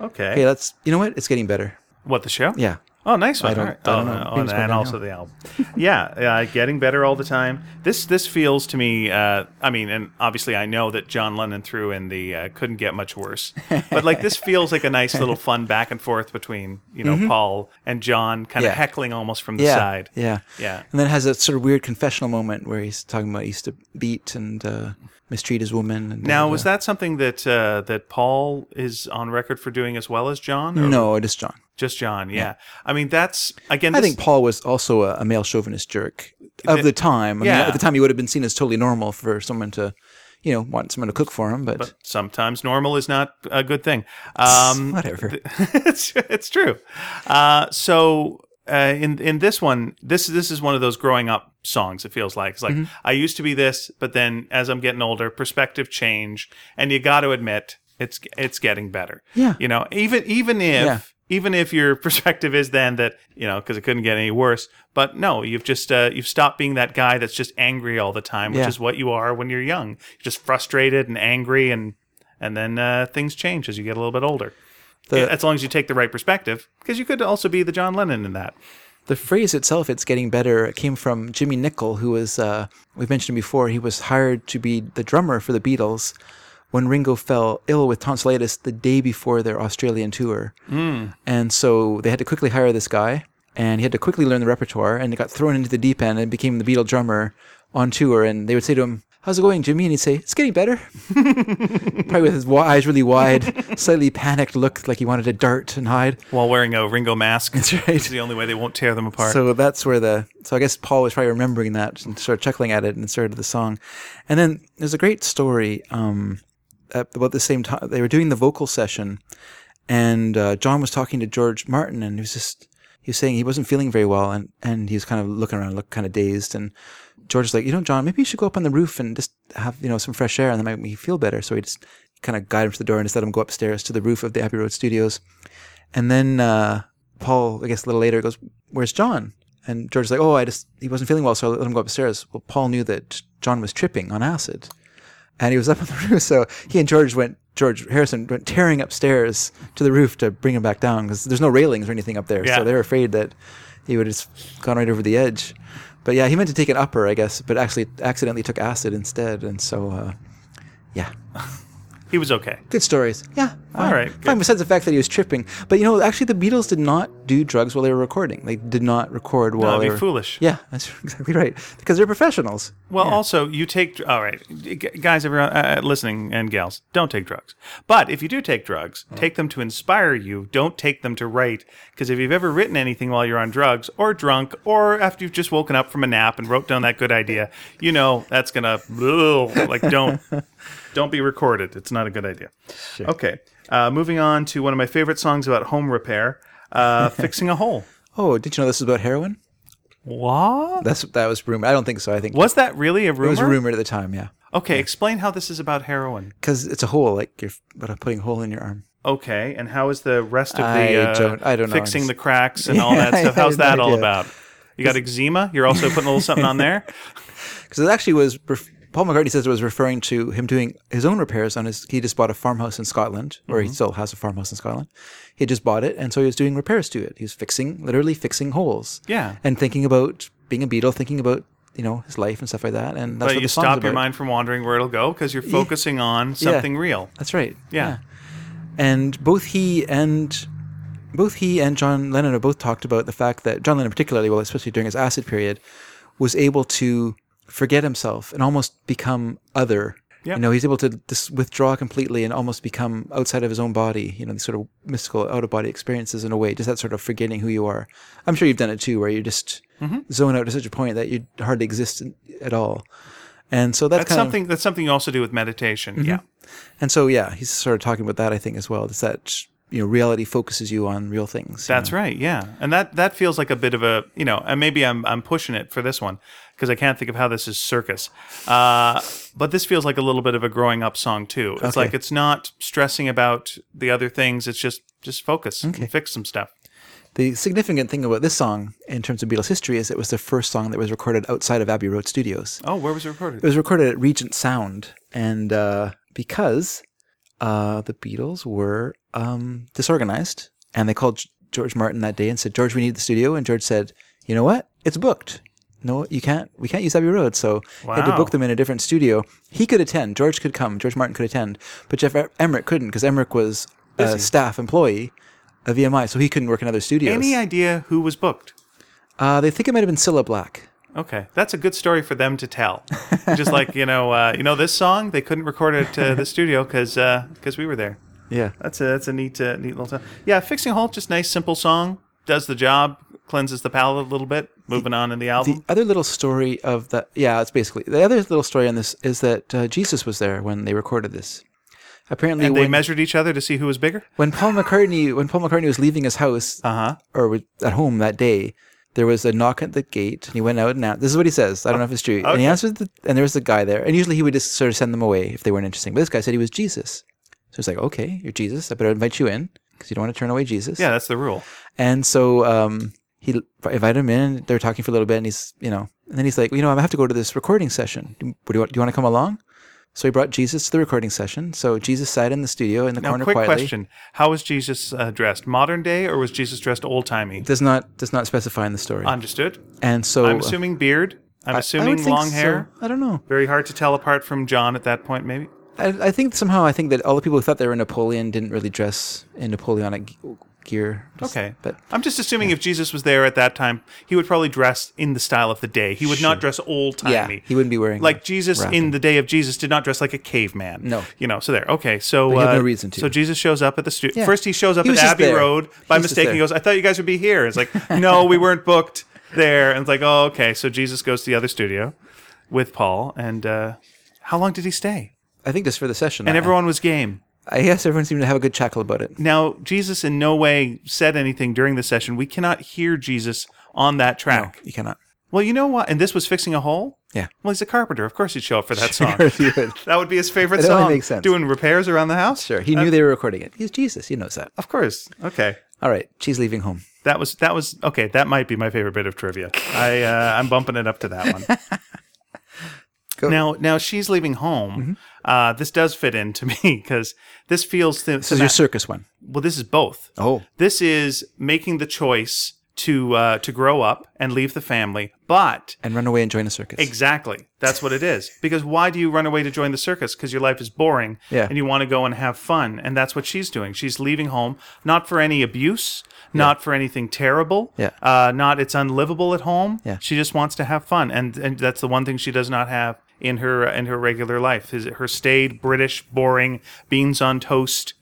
Okay. Okay, that's you know what? It's getting better. What the show? Yeah. Oh, nice one. don't- All right. I don't oh, know. oh, it's and also the album. yeah, uh, getting better all the time. This this feels to me. Uh, I mean, and obviously I know that John Lennon threw in the uh, couldn't get much worse, but like this feels like a nice (laughs) little fun back and forth between you know Paul and John, kind of Mm-hmm. Yeah. heckling almost from the Yeah. side. Yeah. Yeah. And then it has a sort of weird confessional moment where he's talking about he used to beat and uh, mistreat his woman. And Now, was that something that uh, that Paul is on record for doing as well as John? Or no, just John. just John. Yeah. I mean, that's again. I think Paul was also a, a male chauvinist jerk of the time. I Yeah. mean, at the time, he would have been seen as totally normal for someone to, you know, want someone to cook for him. But, sometimes normal is not a good thing. Um, (laughs) whatever. (laughs) it's it's true. Uh, so uh, in in this one, this this is one of those growing up songs. It feels like it's like Mm-hmm. I used to be this, but then as I'm getting older, perspective change, and you got to admit it's it's getting better. Yeah. you know, even even if. Yeah. Even if your (laughs) perspective is then that you know because it couldn't get any worse, but no, you've just uh, you've stopped being that guy that's just angry all the time, which Yeah. is what you are when you're young. You're just frustrated and angry, and and then uh, things change as you get a little bit older. The- as long as you take the right perspective, because you could also be the John Lennon in that. The phrase itself, "it's getting better," came from Jimmy Nicol, who was uh, we've mentioned before. He was hired to be the drummer for the Beatles when Ringo fell ill with tonsillitis the day before their Australian tour, and so they had to quickly hire this guy, and he had to quickly learn the repertoire, and he got thrown into the deep end and became the Beatle drummer on tour. And they would say to him. How's it going, Jimmy? And he'd say, "It's getting better." (laughs) Probably with his eyes really wide, slightly panicked look, like he wanted to dart and hide. While wearing a Ringo mask. That's right. It's the only way they won't tear them apart. So that's where the so I guess Paul was probably remembering that and sort of chuckling at it and started the song. And then there's a great story um, at about the same time they were doing the vocal session, and uh, John was talking to George Martin, and he was just he was saying he wasn't feeling very well, and and he was kind of looking around, looked kind of dazed, and George was like, you know, John, maybe you should go up on the roof and just have you know some fresh air, and that might make me feel better. So he just kind of guided him to the door and just let him go upstairs to the roof of the Abbey Road Studios. And then uh, Paul, I guess a little later, goes, "Where's John?" And George's like, "Oh, I just he wasn't feeling well, so I let him go upstairs." Well, Paul knew that John was tripping on acid, and he was up on the (laughs) roof. So he and George went. George Harrison went tearing upstairs to the roof to bring him back down because there's no railings or anything up there. Yeah. So they were afraid that he would have just gone right over the edge. But yeah, he meant to take an upper, I guess, but actually accidentally took acid instead, and so uh, yeah. (laughs) He was okay. Good stories. Yeah. Fine. right, Fine, besides the fact that he was tripping. But you know, actually, the Beatles did not do drugs while they were recording. They did not record while That'd they were. foolish. Yeah, that's (laughs) exactly right. Because they're professionals. Well, also you take all right, guys, everyone uh, listening and gals, don't take drugs. But if you do take drugs, take them to inspire you. Don't take them to write. Because if you've ever written anything while you're on drugs or drunk or after you've just woken up from a nap and wrote down that good idea, you know that's gonna (laughs) like don't don't be recorded. It's not a good idea. Okay, uh, moving on to one of my favorite songs about home repair, uh, (laughs) fixing a hole. Oh, did you know this is about heroin? What That's that was rumor. I don't think so. I think was that really a rumor? it was rumored at the time. Yeah, Okay, explain how this is about heroin. because it's a hole, like you're but putting a hole in your arm. Okay, and how is the rest of the I uh, don't- I don't know. fixing the cracks and (laughs) all that stuff? How's have no that all about? You got eczema. You're also putting a little something on there. (laughs) Because it actually was. Paul McCartney says it was referring to him doing his own repairs on his. He just bought a farmhouse in Scotland, or Mm-hmm. he still has a farmhouse in Scotland. He just bought it, and so he was doing repairs to it. He was fixing, literally fixing holes. Yeah. and thinking about being a Beatle, thinking about you know his life and stuff like that. And that's But what you stop your mind from wandering where it'll go because you're focusing on something real. That's right. Yeah. And both he and both he and John Lennon have both talked about the fact that John Lennon, particularly, well, especially during his acid period, was able to forget himself and almost become other. Yep. You know, he's able to just withdraw completely and almost become outside of his own body. You know, these sort of mystical out of body experiences in a way, just that sort of forgetting who you are. I'm sure you've done it too, where you just Mm-hmm. zone out to such a point that you hardly exist in- at all. And so that's, That's kind of something. That's something you also do with meditation. Mm-hmm. Yeah. and so, yeah, he's sort of talking about that, I think, as well. It's that, you know, reality focuses you on real things. That's know. right. Yeah, and that that feels like a bit of a you know, and maybe I'm I'm pushing it for this one because I can't think of how this is circus. Uh, but this feels like a little bit of a growing up song too. It's Okay. like it's not stressing about the other things. It's just just focus and fix some stuff. The significant thing about this song, in terms of Beatles history, is it was the first song that was recorded outside of Abbey Road Studios. Oh, where was it recorded? It was recorded at Regent Sound, and uh, because uh, the Beatles were um, disorganized, and they called George Martin that day and said, "George, we need the studio," and George said, "You know what? It's booked. No, you can't. We can't use Abbey Road." So he had to book them in a different studio. He could attend. George could come. George Martin could attend, but Geoff Em- Emerick couldn't because Emerick was a staff employee of EMI, so he couldn't work in other studios. Any idea who was booked? Uh, they think it might have been Cilla Black. Okay, that's a good story for them to tell. (laughs) just like you know, uh, you know this song, they couldn't record it at the studio because because we were there. Yeah. That's a that's a neat uh, neat little song. Yeah, fixing a hole, just nice simple song. Does the job, cleanses the palate a little bit. Moving on in the album. The other little story of the yeah, it's basically the other little story on this is that uh, Jesus was there when they recorded this. Apparently, and they when, measured each other to see who was bigger. when Paul McCartney when Paul McCartney was leaving his house Uh huh. or at home that day, there was a knock at the gate, and he went out and out. This is what he says. I don't know if it's true. And he answered, the, and there was a guy there, and usually he would just sort of send them away if they weren't interesting. But this guy said he was Jesus, so he's like, "Okay, you're Jesus. I better invite you in because you don't want to turn away Jesus." Yeah, that's the rule. And so um, he invited him in. They were talking for a little bit, and he's, you know, and then he's like, you know, I have to go to this recording session. Do, do you want, do you want to come along? So he brought Jesus to the recording session. So Jesus sat in the studio in the Now, corner quick quietly. question: How was Jesus uh, dressed? Modern day, or was Jesus dressed old timey? Does not does not specify in the story. Understood. and so I'm assuming beard. I'm I- I assuming think long so. hair. I don't know. Very hard to tell apart from John at that point, maybe. I, I think somehow I think that all the people who thought they were Napoleon didn't really dress in Napoleonic gear. Just- Okay. but I'm just assuming if Jesus was there at that time, he would probably dress in the style of the day. He would not dress old timey. yeah, he wouldn't be wearing like Jesus wrapping. in the day of Jesus did not dress like a caveman. No. you know. So there. Okay, so uh, no reason to. So Jesus shows up at the studio. Yeah. First, he shows up He at Abbey there. Road by mistake. He goes, "I thought you guys would be here." It's like, (laughs) no, we weren't booked there. And it's like, oh, okay. So Jesus goes to the other studio with Paul, and uh, how long did he stay? I think just for the session. And everyone was game. I guess everyone seemed to have a good chuckle about it. Now, Jesus in no way said anything during the session. We cannot hear Jesus on that track. No, you cannot. Well, you know what? And this was fixing a hole. Yeah. Well, he's a carpenter. Of course, he'd show up for that (laughs) song. Sure, would. (laughs) That would be his favorite It song. makes sense. Doing repairs around the house. Sure, he knew they were recording it. He's Jesus. He knows that. Of course. Okay. All right, she's leaving home. That was that was okay. That might be my favorite bit of trivia. (laughs) I uh, I'm bumping it up to that one. Mm-hmm. Now now she's leaving home. Uh, this does fit into (laughs) me because this feels th- This is your circus one. well. This is both. Oh, This is making the choice to uh, to grow up and leave the family, but And run away and join a circus. Exactly. That's what it is. Because why do you run away to join the circus? Because your life is boring Yeah. and you want to go and have fun. And that's what she's doing. She's leaving home, not for any abuse, not for anything terrible, Yeah. uh, not it's unlivable at home. Yeah. She just wants to have fun. And, and that's the one thing she does not have in her in her regular life is her staid British boring beans on toast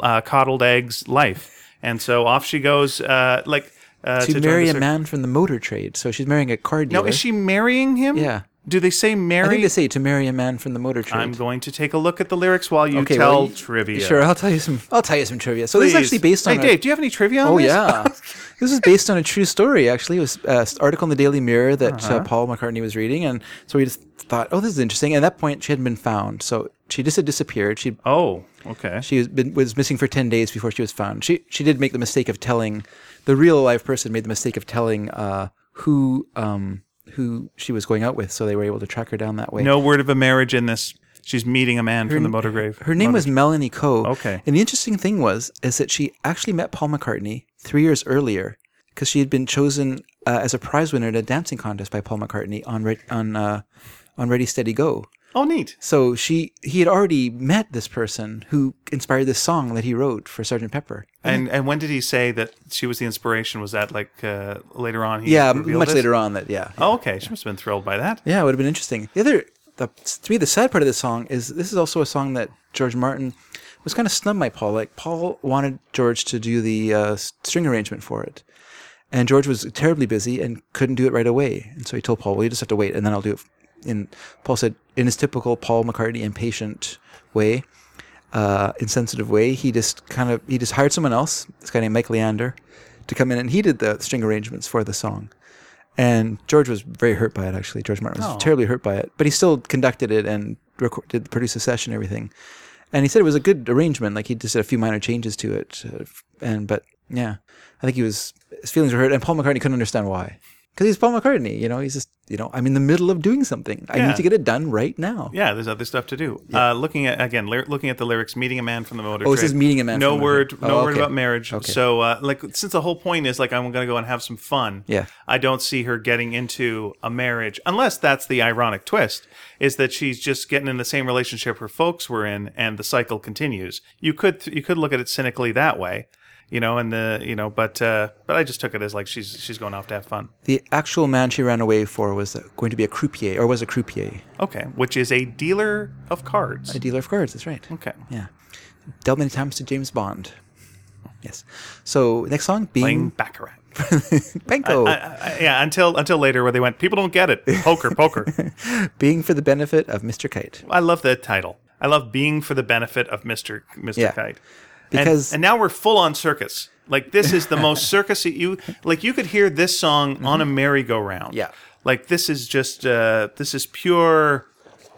uh, coddled eggs life and so off she goes uh, like uh, to join marry a man from the motor trade. So she's marrying a car dealer. no is she marrying him Yeah. Do they say marry I think they say to marry a man from the motor trade. I'm going to take a look at the lyrics while you Okay, tell well, you- trivia. Sure, I'll tell you some. I'll tell you some trivia. So this is actually based on. Hey, a- Dave, do you have any trivia? On Oh this? yeah, (laughs) this is based on a true story. Actually, it was an article in the Daily Mirror that Uh-huh. uh, Paul McCartney was reading, and so we just thought, oh, this is interesting. And at that point, she hadn't been found, so she just had disappeared. She Oh, okay. she was, been, was missing for ten days before she was found. She she did make the mistake of telling the real live person made the mistake of telling uh, who um, who she was going out with, so they were able to track her down that way. No word of a marriage in this. She's meeting a man from the motor grave. Her name was Melanie Coe. Okay. And the interesting thing was is that she actually met Paul McCartney three years earlier because she had been chosen uh, as a prize winner at a dancing contest by Paul McCartney on Re- on uh, on Ready Steady Go. Oh, neat. So she he had already met this person who inspired this song that he wrote for Sergeant Pepper. And and when did he say that she was the inspiration? Was that like uh, later on? He Yeah, much this? later on that yeah. Oh, okay. She must have been thrilled by that. Yeah, it would have been interesting. The other, the, to me, the sad part of this song is this is also a song that George Martin was kind of snubbed by Paul. Like Paul wanted George to do the uh, string arrangement for it, and George was terribly busy and couldn't do it right away. And so he told Paul, "Well, you just have to wait, and then I'll do it." And Paul said, in his typical Paul McCartney impatient way, uh, insensitive way, he just kind of he just hired someone else, this guy named Mike Leander, to come in, and he did the string arrangements for the song. And George was very hurt by it. Actually, George Martin was Oh. terribly hurt by it, but he still conducted it and record, did produce a session, and everything. And he said it was a good arrangement. Like he just did a few minor changes to it, uh, and but yeah, I think he was his feelings were hurt, and Paul McCartney couldn't understand why. Because he's Paul McCartney, you know. He's just, you know, I'm in the middle of doing something. I Yeah. need to get it done right now. Yeah, there's other stuff to do. Uh, looking at again, lyr- looking at the lyrics, meeting a man from the motor. Oh, it trade. says meeting a man No from word, no Oh, word about marriage. Okay. So, uh, like, since the whole point is like I'm going to go and have some fun. Yeah. I don't see her getting into a marriage unless that's the ironic twist is that she's just getting in the same relationship her folks were in, and the cycle continues. You could you could look at it cynically that way. You know, and the you know, but uh, but I just took it as like she's she's going off to have fun. The actual man she ran away for was going to be a croupier, or was a croupier, Okay, which is a dealer of cards. a dealer of cards. That's right. Okay, Yeah, dealt many times to James Bond. Yes. So next song, being playing baccarat. (laughs) Benko, I, I, yeah, until until later where they went, people don't get it. Poker, poker. (laughs) being for the benefit of Mr. Kite. I love the title. I love being for the benefit of Mister Mister Yeah. Kite. Because- and, and now we're full on circus. Like this is the most (laughs) circusy you like. You could hear this song on a merry-go-round. Mm-hmm. Yeah. Like this is just uh, this is pure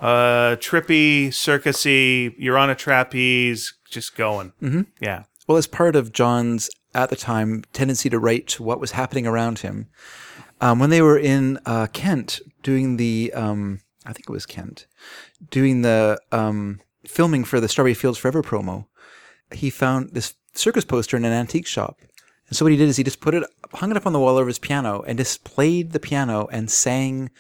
uh, trippy circusy. You're on a trapeze, just going. Mm-hmm. Yeah. Well, as part of John's at the time tendency to write what was happening around him, um, when they were in uh, Kent doing the, um, I think it was Kent, doing the um, filming for the Strawberry Fields Forever promo, he found this circus poster in an antique shop. And so what he did is he just put it, hung it up on the wall over his piano, and just played the piano and sang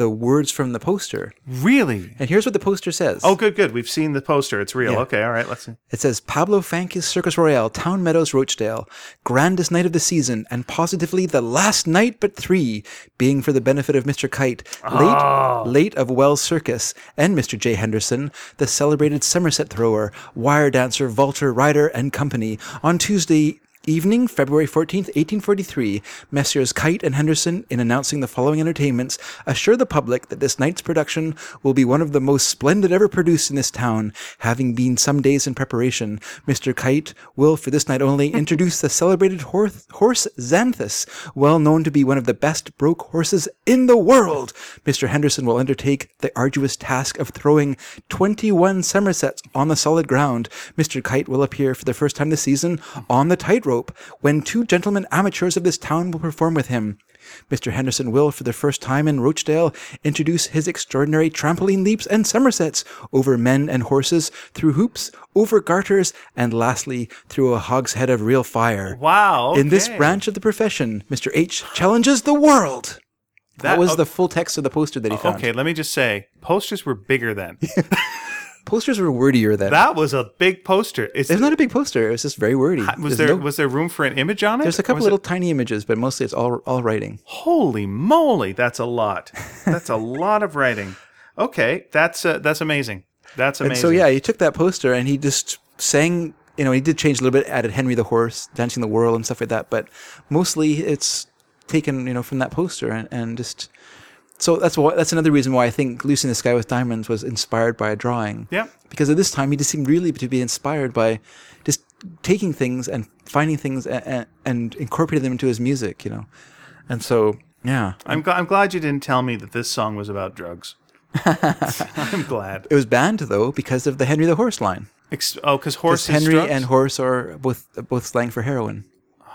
the words from the poster. Really. And here's what the poster says. Oh, good, good. We've seen the poster. It's real. Yeah. Okay, all right. Let's see. It says Pablo Fanque's Circus Royale, Town Meadows, Rochdale, grandest night of the season, and positively the last night but three, being for the benefit of Mr. Kite, late, ah. late of Wells Circus, and Mr. J. Henderson, the celebrated Somerset thrower, wire dancer, vaulter, rider, and company, on Tuesday Evening, February 14th, 1843, Messrs. Kite and Henderson, in announcing the following entertainments, assure the public that this night's production will be one of the most splendid ever produced in this town, having been some days in preparation. Mr. Kite will, for this night only, (laughs) introduce the celebrated horse, horse Zanthus, well known to be one of the best broke horses in the world. Mr. Henderson will undertake the arduous task of throwing 21 Somersets on the solid ground. Mr. Kite will appear for the first time this season on the tightrope when two gentlemen amateurs of this town will perform with him. Mr. Henderson will, for the first time in Rochdale, introduce his extraordinary trampoline leaps and somersets over men and horses, through hoops, over garters, and lastly, through a hogshead of real fire. Wow. In this branch of the profession, Mr. H challenges the world. That, That- was o- the full text of the poster that he uh, found. Okay, let me just say, posters were bigger then. (laughs) Posters were wordier then. that was a big poster. Is, It's not a big poster. It was just very wordy. was There's there no- was there room for an image on it? there's a couple little it- tiny images, but mostly it's all all writing. holy moly, that's a lot. (laughs) That's a lot of writing. Okay, that's uh, that's amazing. That's amazing. And so yeah, he took that poster and he just sang. You know, he did change a little bit, added Henry the Horse, Dancing the World, and stuff like that. But mostly it's taken, you know, from that poster and, and just. So that's why that's another reason why I think Lucy in the Sky with Diamonds was inspired by a drawing. Yeah. Because at this time he just seemed really to be inspired by just taking things and finding things and, and, incorporating them into his music, you know. And so yeah, I'm gl- I'm glad you didn't tell me that this song was about drugs. (laughs) I'm glad. it was banned though because of the Henry the Horse line. Ex- oh, because horse Henry drugs? and horse are both both slang for heroin. Oh,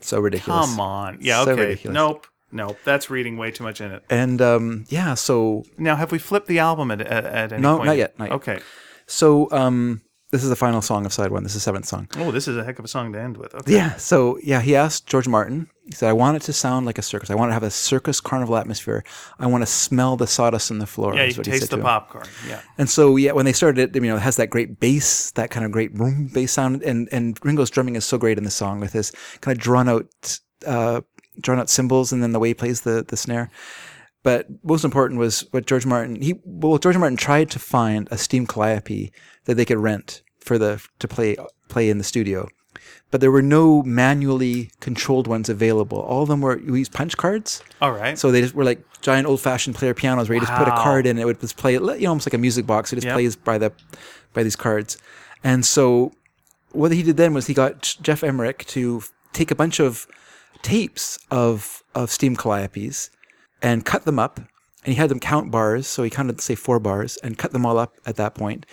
So ridiculous. Come on. Yeah. So Okay. ridiculous. Nope. Nope. That's reading way too much in it. And um, yeah, so Now, have we flipped the album at at, at any No, point? not yet, not yet. Okay. so um, this is the final song of side one. This is the seventh song. Oh, this is a heck of a song to end with. Okay. Yeah. So yeah, he asked George Martin. He said, "I want it to sound like a circus. I want it to have a circus carnival atmosphere. I want to smell the sawdust on the floor." Yeah, you what taste the popcorn. Yeah. And so yeah, when they started it, you know, it has that great bass, that kind of great boom bass sound, and and Ringo's drumming is so great in the song with his kind of drawn out, uh, drawn out cymbals, and then the way he plays the the snare. But most important was what George Martin he well George Martin tried to find a steam calliope that they could rent for the to play play in the studio. But there were no manually controlled ones available. All of them were we used punch cards. All right. So they just were like giant old fashioned player pianos where you just put a card in and it would just play you know, almost like a music box. It just Yep. plays by the by these cards. And so what he did then was he got Geoff Emerick to take a bunch of tapes of of steam calliopes and cut them up. And he had them count bars, so he counted say four bars and cut them all up at that point,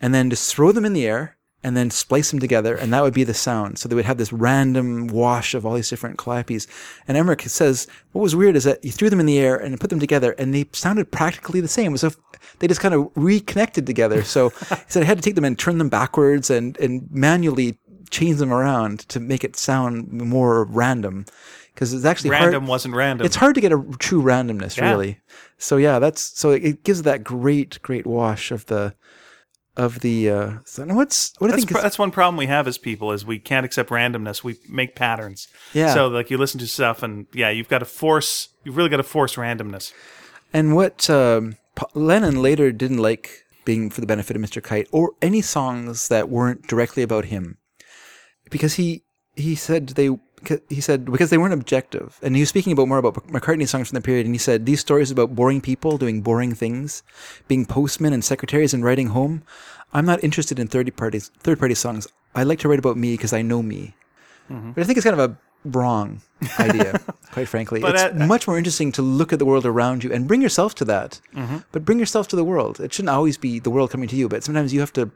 and then just throw them in the air and then splice them together, and that would be the sound. So they would have this random wash of all these different calliopes. And Emerick says what was weird is that you threw them in the air and put them together, and they sounded practically the same, if they just kind of reconnected together. So he said I had to take them and turn them backwards and and manually change them around to make it sound more random. Because it's actually hard- Random wasn't random. it's hard to get a true randomness, Yeah. really. So yeah, that's so it, gives that great, great wash of the of the. Uh, so what's what I That's, think that's one problem we have as people is we can't accept randomness. We make patterns. Yeah. So like you listen to stuff and yeah, you've got to force. You've really got to force randomness. and what um, Lennon later didn't like being for the benefit of Mr. Kite or any songs that weren't directly about him, because he he said they. He said because they weren't objective, and he was speaking about more about McCartney songs from the period. And he said these stories about boring people doing boring things, being postmen and secretaries and writing home. I'm not interested in third parties, third party songs. I like to write about me because I know me. Mm-hmm. But I think it's kind of a wrong idea, (laughs) quite frankly. It's at- much more interesting to look at the world around you and bring yourself to that. Mm-hmm. But bring yourself to the world. It shouldn't always be the world coming to you, but sometimes you have to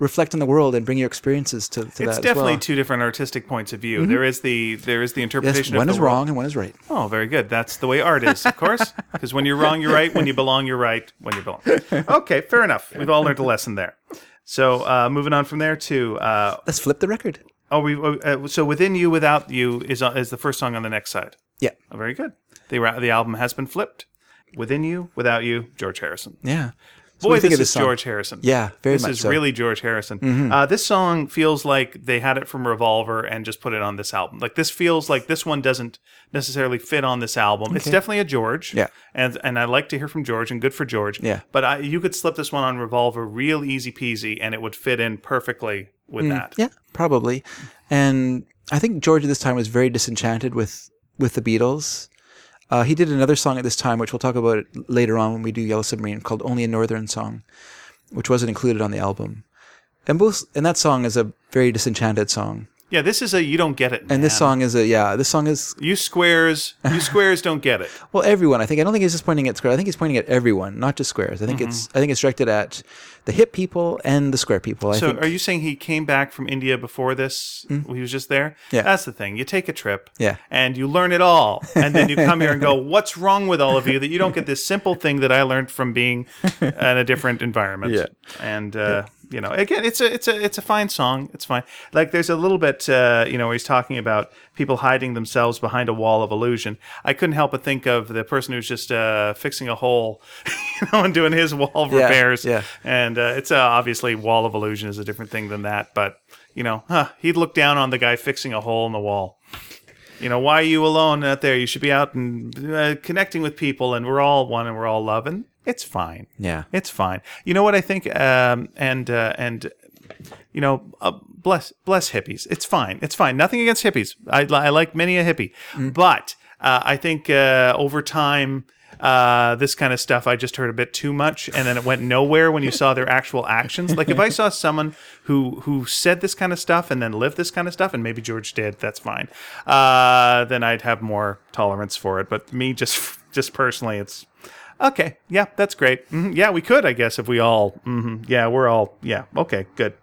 reflect on the world and bring your experiences to, to It's that as definitely well. Mm-hmm. two different artistic points of view. There is the there is the Yes, interpretation one of is world. wrong and one is right. Oh, very good. That's the way art is, of course. (laughs) Because when you're wrong, you're right. When you belong, you're right. When you belong. Okay, fair enough. We've all learned a lesson there. So uh, moving on from there to uh, Let's flip the record. oh we uh, so within you without you is uh, is the first song on the next side. Yeah. Oh, very good. The the album has been flipped. Within you, without you, George Harrison. Yeah. Boy, this this is song? George Harrison. Yeah, very this much is so. really George Harrison. Uh, this song feels like they had it from Revolver and just put it on this album. Like this feels like this one doesn't necessarily fit on this album. It's definitely a George. Yeah. and and I like to hear from George and good for George. Yeah. but I, you could slip this one on Revolver real easy peasy and it would fit in perfectly with that. Mm, Yeah, probably. And I think George at this time was very disenchanted with with the Beatles. Uh, he did another song at this time, which we'll talk about later on when we do Yellow Submarine, called "Only a Northern Song," which wasn't included on the album. And both and that song is a very disenchanted song. Yeah, this is a you don't get it. And this song is a yeah. This song is you squares, you (laughs) squares don't get it. well everyone. I think I don't think he's just pointing at squares. I think he's pointing at everyone, not just squares. I think it's Mm-hmm. I think it's directed at the hip people and the square people. I So, think are you saying he came back from India before this? He was just there. Yeah. that's the thing. You take a trip, Yeah. and you learn it all, and then you come here and go, (laughs) "What's wrong with all of you that you don't get this simple thing that I learned from being (laughs) in a different environment?" Yeah. and uh, you know, again, it's a it's a it's a fine song. It's fine. Like there's a little bit, uh, you know, where he's talking about people hiding themselves behind a wall of illusion. I couldn't help but think of the person who's just uh, fixing a hole, (laughs) you know, and doing his wall Yeah, repairs. yeah. And uh, it's uh, obviously wall of illusion is a different thing than that, but you know, huh, he'd look down on the guy fixing a hole in the wall. You know, why are you alone out there? You should be out and uh, connecting with people, and we're all one, and we're all loving. It's fine. Yeah. it's fine. You know what I think? Um, and uh, and you know, uh, bless bless hippies. It's fine. It's fine. Nothing against hippies. I, I like many a hippie, but uh, I think uh, over time. Uh, this kind of stuff I just heard a bit too much, and then it went nowhere when you saw their actual actions. Like if I saw someone who who said this kind of stuff and then lived this kind of stuff, and maybe George did, that's fine. Uh, then I'd have more tolerance for it. But me, just just personally, it's okay. Yeah, that's great. hmm Yeah, we could, I guess, if we all. hmm yeah, we're all. Yeah, okay, good.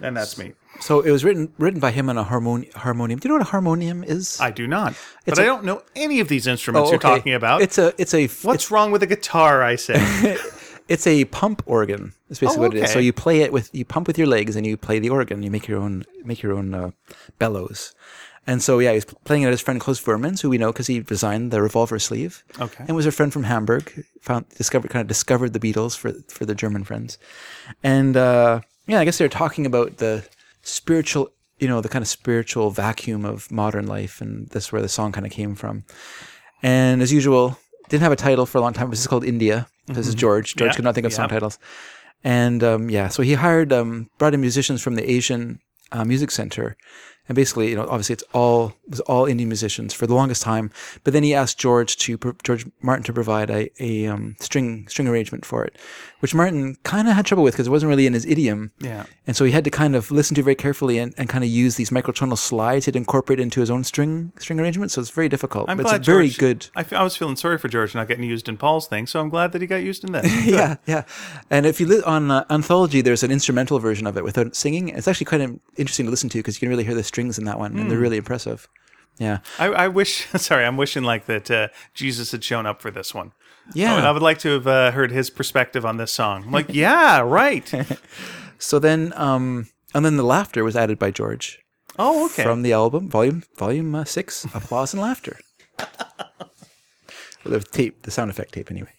And that's me. So it was written written by him on a harmon- harmonium. Do you know what a harmonium is? I do not, but It's I a- don't know any of these instruments Oh, you're okay. talking about. It's a it's a What's wrong with a guitar? I say. (laughs) it's a pump organ. That's basically Oh, what it is. So you play it with you pump with your legs and you play the organ. You make your own make your own uh, bellows. And so yeah, he's playing it at his friend Klaus Voormann's, who we know because he designed the revolver sleeve. Okay. And was a friend from Hamburg. Found discovered kind of discovered the Beatles for for the German friends. And uh, yeah, I guess they're talking about the spiritual, you know, the kind of spiritual vacuum of modern life, and that's where the song kind of came from. And as usual, didn't have a title for a long time. This is called India. This is George. George Yeah, could not think of song titles. And um, yeah, so he hired, um, brought in musicians from the Asian uh, Music Center, and basically, you know, obviously it's all it was all Indian musicians for the longest time. But then he asked George to George Martin to provide a, a um, string string arrangement for it, which Martin kind of had trouble with because it wasn't really in his idiom. Yeah. And so he had to kind of listen to very carefully and, and kind of use these microtonal slides to incorporate into his own string string arrangement. So it's very difficult. I'm but glad it's very George- good. I, was feeling sorry for George not getting used in Paul's thing, so I'm glad that he got used in this. (laughs) yeah, yeah. And if you li- on uh, Anthology, there's an instrumental version of it without singing. It's actually quite interesting to listen to because you can really hear the strings in that one, Hmm. and they're really impressive. Yeah, I, I wish. (laughs) Sorry, I'm wishing like that uh, Jesus had shown up for this one. yeah. I would like to have uh, heard his perspective on this song. I'm like, yeah, (laughs) right. So then, um, and then the laughter was added by George Oh, okay. from the album, volume volume uh, six, applause and laughter. Well, (laughs) the tape, the sound effect tape, anyway.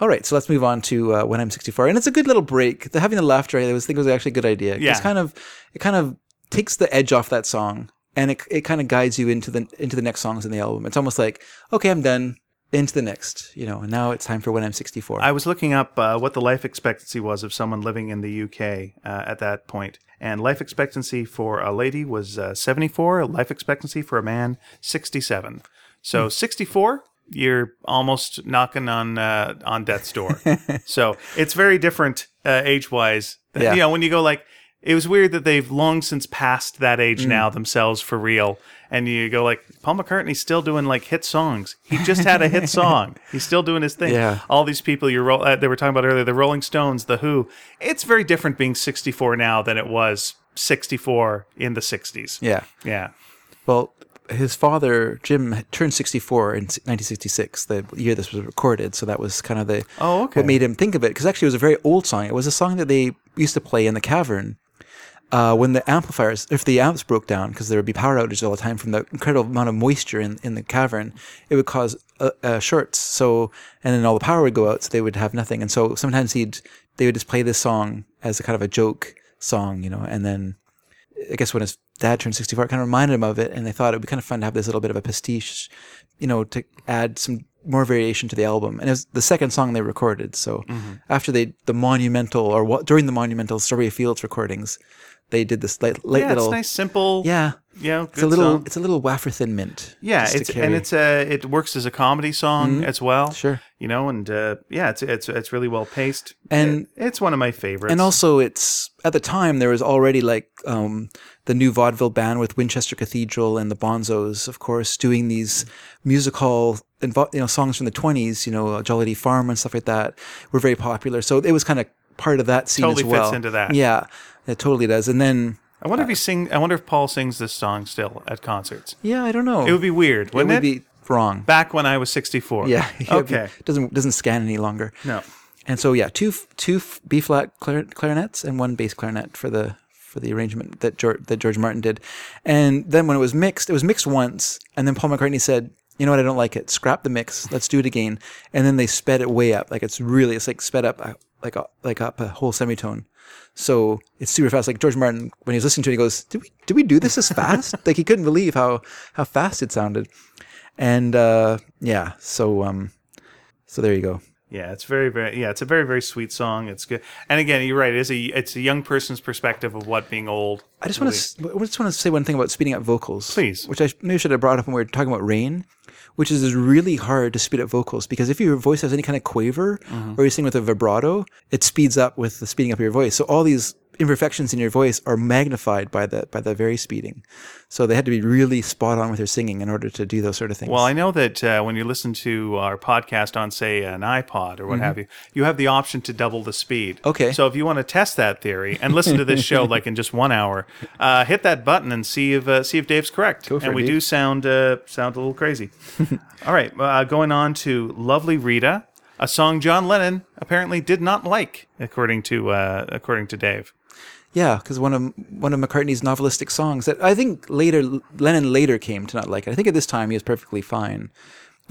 All right, so let's move on to uh, when I'm 64, and it's a good little break. The having the laughter, I was think was actually a good idea. Yeah. It's kind of it kind of takes the edge off that song, and it it kind of guides you into the into the next songs in the album. It's almost like okay, I'm done. Into the next, you know, and now it's time for when I'm 64. I was looking up uh, what the life expectancy was of someone living in the UK uh, at that point, and life expectancy for a lady was uh, 74. Life expectancy for a man 67. So 64, you're almost knocking on uh, on death's door. (laughs) so it's very different uh, age wise. Yeah. You know, when you go like, it was weird that they've long since passed that age now themselves for real. And you go like, Paul McCartney's still doing like hit songs. He just had a hit (laughs) song. He's still doing his thing. Yeah. All these people you roll, uh, they were talking about earlier, the Rolling Stones, the Who. It's very different being 64 now than it was 64 in the 60s. yeah. Yeah. Well, his father, Jim, turned 64 in 1966, the year this was recorded. So that was kind of the Oh, okay. what made him think of it. Because actually, it was a very old song. It was a song that they used to play in the cavern uh, when the amplifiers, if the amps broke down, because there would be power outages all the time from the incredible amount of moisture in, in the cavern, it would cause uh, uh, shorts. So, and then all the power would go out, so they would have nothing. And so sometimes he'd they would just play this song as a kind of a joke song, you know, and then I guess when his dad turned 64, it kind of reminded him of it, and they thought it would be kind of fun to have this little bit of a pastiche, you know, to add some more variation to the album. And it was the second song they recorded. So after they the monumental or what during the monumental Strawberry Fields recordings, they did this light, light Yeah, little. it's nice, simple. Yeah, know, it's a little. song. It's a little wafer thin mint. Yeah, it's and it's a it works as a comedy song as well. Mm-hmm. Sure. you know, and uh, yeah, it's it's it's really well paced, And- It- it's one of my favorites. and also it's at the time there was already like um, the new vaudeville band with Winchester Cathedral and the Bonzos, of course, doing these musical invo- you know songs from the twenties, you know, uh, Jollity Farm and stuff like that, were very popular. So it was kind of part of that scene Totally as well. Totally fits into that. Yeah, it totally does. And then I wonder if uh, he sing. I wonder if Paul sings this song still at concerts. yeah, I don't know. It would be weird, wouldn't would it? be wrong. Back when I was sixty four. Yeah. (laughs) Okay. doesn't doesn't scan any longer. No. And so yeah, two two B flat clarinets and one bass clarinet for the for the arrangement that George, that George Martin did. And then when it was mixed, it was mixed once, and then Paul McCartney said, "You know what? I don't like it. Scrap the mix. Let's do it again." And then they sped it way up, like it's really it's like sped up uh, like a, like up a whole semitone. So it's super fast. Like George Martin, when he was listening to it, he goes, "Did we did we do this as fast?" (laughs) like he couldn't believe how how fast it sounded. And uh, yeah, so um, so there you go. Yeah, it's very, very. Yeah, it's a very, very sweet song. It's good. And again, you're right. It is a. It's a young person's perspective of what being old. I just want to. I just want to say one thing about speeding up vocals, Please. Which I maybe should have brought up when we were talking about rain, which is really hard to speed up vocals because if your voice has any kind of quaver Mm-hmm. or you sing with a vibrato, it speeds up with the speeding up of your voice. So all these imperfections in your voice are magnified by the by the very speeding. So they had to be really spot on with their singing in order to do those sort of things. Well, I know that uh, when you listen to our podcast on, say, an iPod or what have you, you have the option to double the speed. Mm-hmm. Okay. So if you want to test that theory and listen to this show like in just one hour, uh, hit that button and see if uh, see if Dave's correct. Go for and it, we Dave. do sound uh, sound a little crazy. (laughs) All right, uh, going on to "Lovely Rita," a song John Lennon apparently did not like, according to uh, according to Dave. Yeah, because one of one of McCartney's novelistic songs that I think later Lennon later came to not like it. I think at this time he was perfectly fine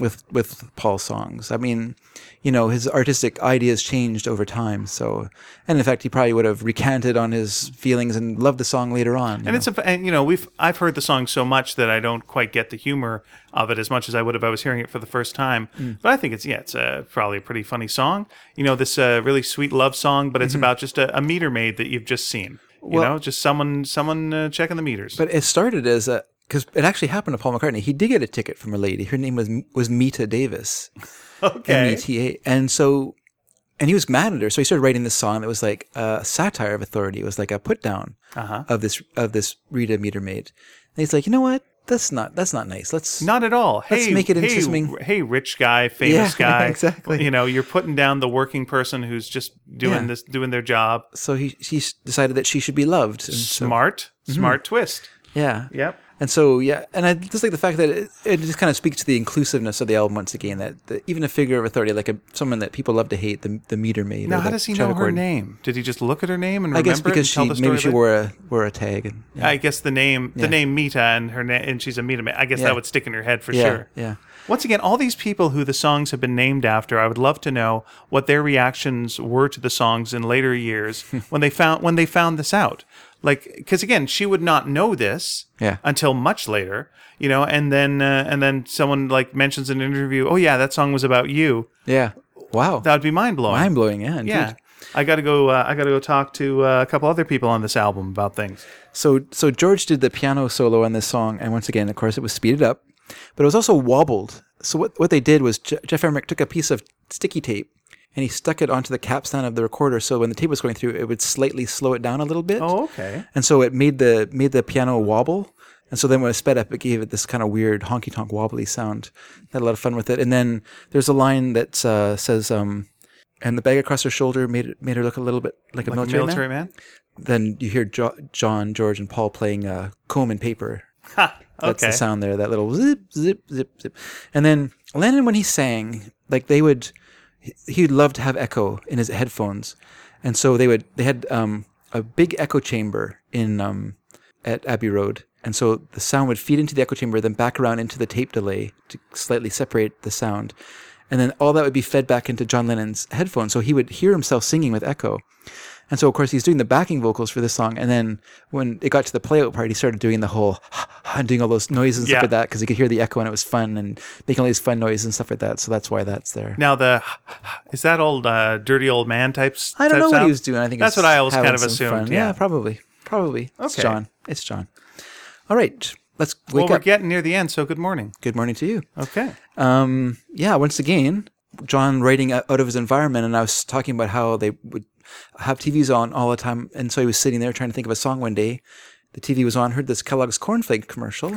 with with Paul's songs. I mean, you know, his artistic ideas changed over time. So, and in fact, he probably would have recanted on his feelings and loved the song later on. And know. it's a, and you know we've I've heard the song so much that I don't quite get the humor of it as much as I would if I was hearing it for the first time. Mm. But I think it's yeah, it's uh, probably a pretty funny song. You know, this uh, really sweet love song, but it's Mm-hmm. about just a, a meter maid that you've just seen. You Well- know, just someone someone uh, checking the meters. But it started as a because it actually happened to Paul McCartney. He did get a ticket from a lady. Her name was was Mita Davis. (laughs) M okay, E T A. And so, and he was mad at her. So he started writing this song that was like a satire of authority. It was like a put down Uh-huh. of this of this Rita meter maid. And he's like, you know what? That's not that's not nice. Let's not at all. Let's hey, make it into hey, something- Hey, rich guy, famous Yeah, (laughs) guy. exactly. You know, you're putting down the working person who's just doing Yeah. this, doing their job. So he he decided that she should be loved. And so- Smart, Mm-hmm. smart twist. yeah. Yep. And so yeah, and I just like the fact that it, it just kind of speaks to the inclusiveness of the album once again. That, that even a figure of authority, like a, someone that people love to hate, the the meter maid. Now, how does he know her name? Did he just look at her name and I remember guess because it she tell the story maybe she wore a wore a tag. And, yeah. I guess the name the Yeah. name Mita and her na- and she's a Mita. ma- I guess Yeah. that would stick in your head for yeah, sure. yeah. Once again, all these people who the songs have been named after, I would love to know what their reactions were to the songs in later years (laughs) when they found when they found this out. Like, because again, she would not know this Yeah. until much later, you know. And then uh, and then someone like mentions in an interview, "Oh yeah, that song was about you." Yeah. Wow. That would be mind blowing. Mind blowing. Yeah. Indeed. yeah, I got to go. Uh, I got to go talk to uh, a couple other people on this album about things. So so George did the piano solo on this song, and once again, of course, it was speeded up, but it was also wobbled. So what what they did was Je- Geoff Emerick took a piece of sticky tape and he stuck it onto the capstan of the recorder, so when the tape was going through, it would slightly slow it down a little bit. Oh, okay. And so it made the made the piano wobble. And so then when it sped up, it gave it this kind of weird honky tonk wobbly sound. Had a lot of fun with it. And then there's a line that uh, says, um, "And the bag across her shoulder made it, made her look a little bit like a Like a military, military man." man. Then you hear jo- John, George, and Paul playing uh, comb and paper. (laughs) Ha, okay. That's the sound there. That little zip, zip, zip, zip. And then Lennon, when he sang, like they would, he'd love to have echo in his headphones, and so they would. They had um, a big echo chamber in um, at Abbey Road, and so the sound would feed into the echo chamber, then back around into the tape delay to slightly separate the sound, and then all that would be fed back into John Lennon's headphones. So he would hear himself singing with echo. And so, of course, he's doing the backing vocals for this song. And then when it got to the playout part, he started doing the whole (sighs) and doing all those noises and Yeah. stuff like that because he could hear the echo and it was fun and making all these fun noises and stuff like that. So that's why that's there. Now the (sighs) is that old uh, dirty old man types? I don't type know what sound? he was doing. I think that's what I always kind of assumed. Yeah, yeah, probably. Probably. It's John. It's John. All right. Let's wake Well, we're up. getting near the end, so good morning. Good morning to you. Okay. Um, yeah, once again, John writing out of his environment, and I was talking about how they would have TVs on all the time, and so he was sitting there trying to think of a song one day. The TV was on, heard this Kellogg's cornflake commercial,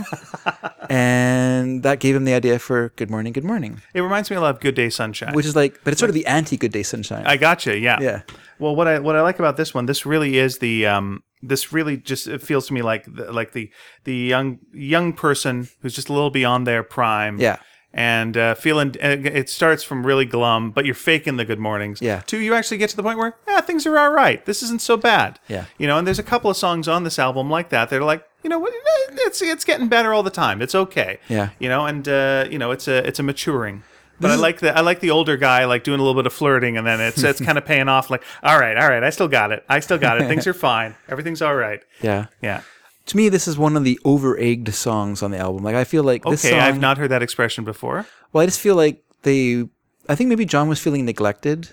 (laughs) and that gave him the idea for "Good Morning, Good Morning," It reminds me a lot of Good Day Sunshine. which is like, but it's sort of the anti "Good Day Sunshine." I gotcha. Yeah. Yeah. Well, what I what I like about this one, this really is the um, this really just it feels to me like the, like the the young young person who's just a little beyond their prime. Yeah. And uh, feeling uh, it starts from really glum, but you're faking the good mornings. Yeah. To you actually get to the point where yeah things are all right. This isn't so bad. Yeah. You know, and there's a couple of songs on this album like that. They're like you know eh, it's it's getting better all the time. It's okay. Yeah. You know, and uh, you know it's a it's a maturing. But I like the I like the older guy like doing a little bit of flirting, and then it's it's (laughs) kind of paying off. Like, all right, all right, I still got it. I still got it. Things (laughs) are fine. Everything's all right. yeah. Yeah. To me, this is one of the over egged songs on the album. Like I feel like this Okay, song. I've not heard that expression before. Well, I just feel like they. I think maybe John was feeling neglected,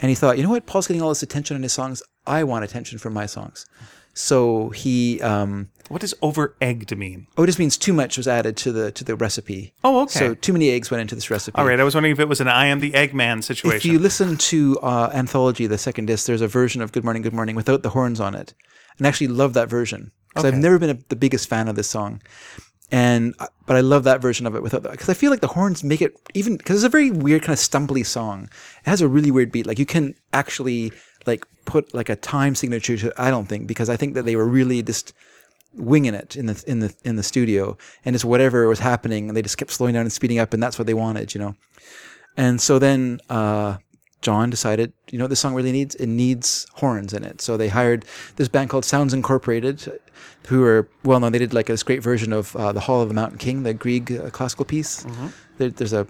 and he thought, you know what, Paul's getting all this attention on his songs. I want attention from my songs. So he. Um, What does over egged mean? oh, it just means too much was added to the to the recipe. Oh, okay. So too many eggs went into this recipe. All right, I was wondering if it was an I am the Eggman situation. If you listen to uh, Anthology, the second disc, there's a version of Good Morning, Good Morning without the horns on it. And I actually love that version. Because I've never been a, the biggest fan of this song. And, uh, but I love that version of it without because I feel like the horns make it even, because it's a very weird kind of stumbly song. It has a really weird beat. Like you can actually like put like a time signature to it, I don't think, because I think that they were really just winging it in the in the in the studio and just whatever was happening and they just kept slowing down and speeding up and that's what they wanted you know and so then uh, John decided, you know, what this song really needs it needs horns in it. So they hired this band called Sounds Incorporated, who are well known. They did like this great version of uh, the Hall of the Mountain King, the Grieg uh, classical piece. There, there's a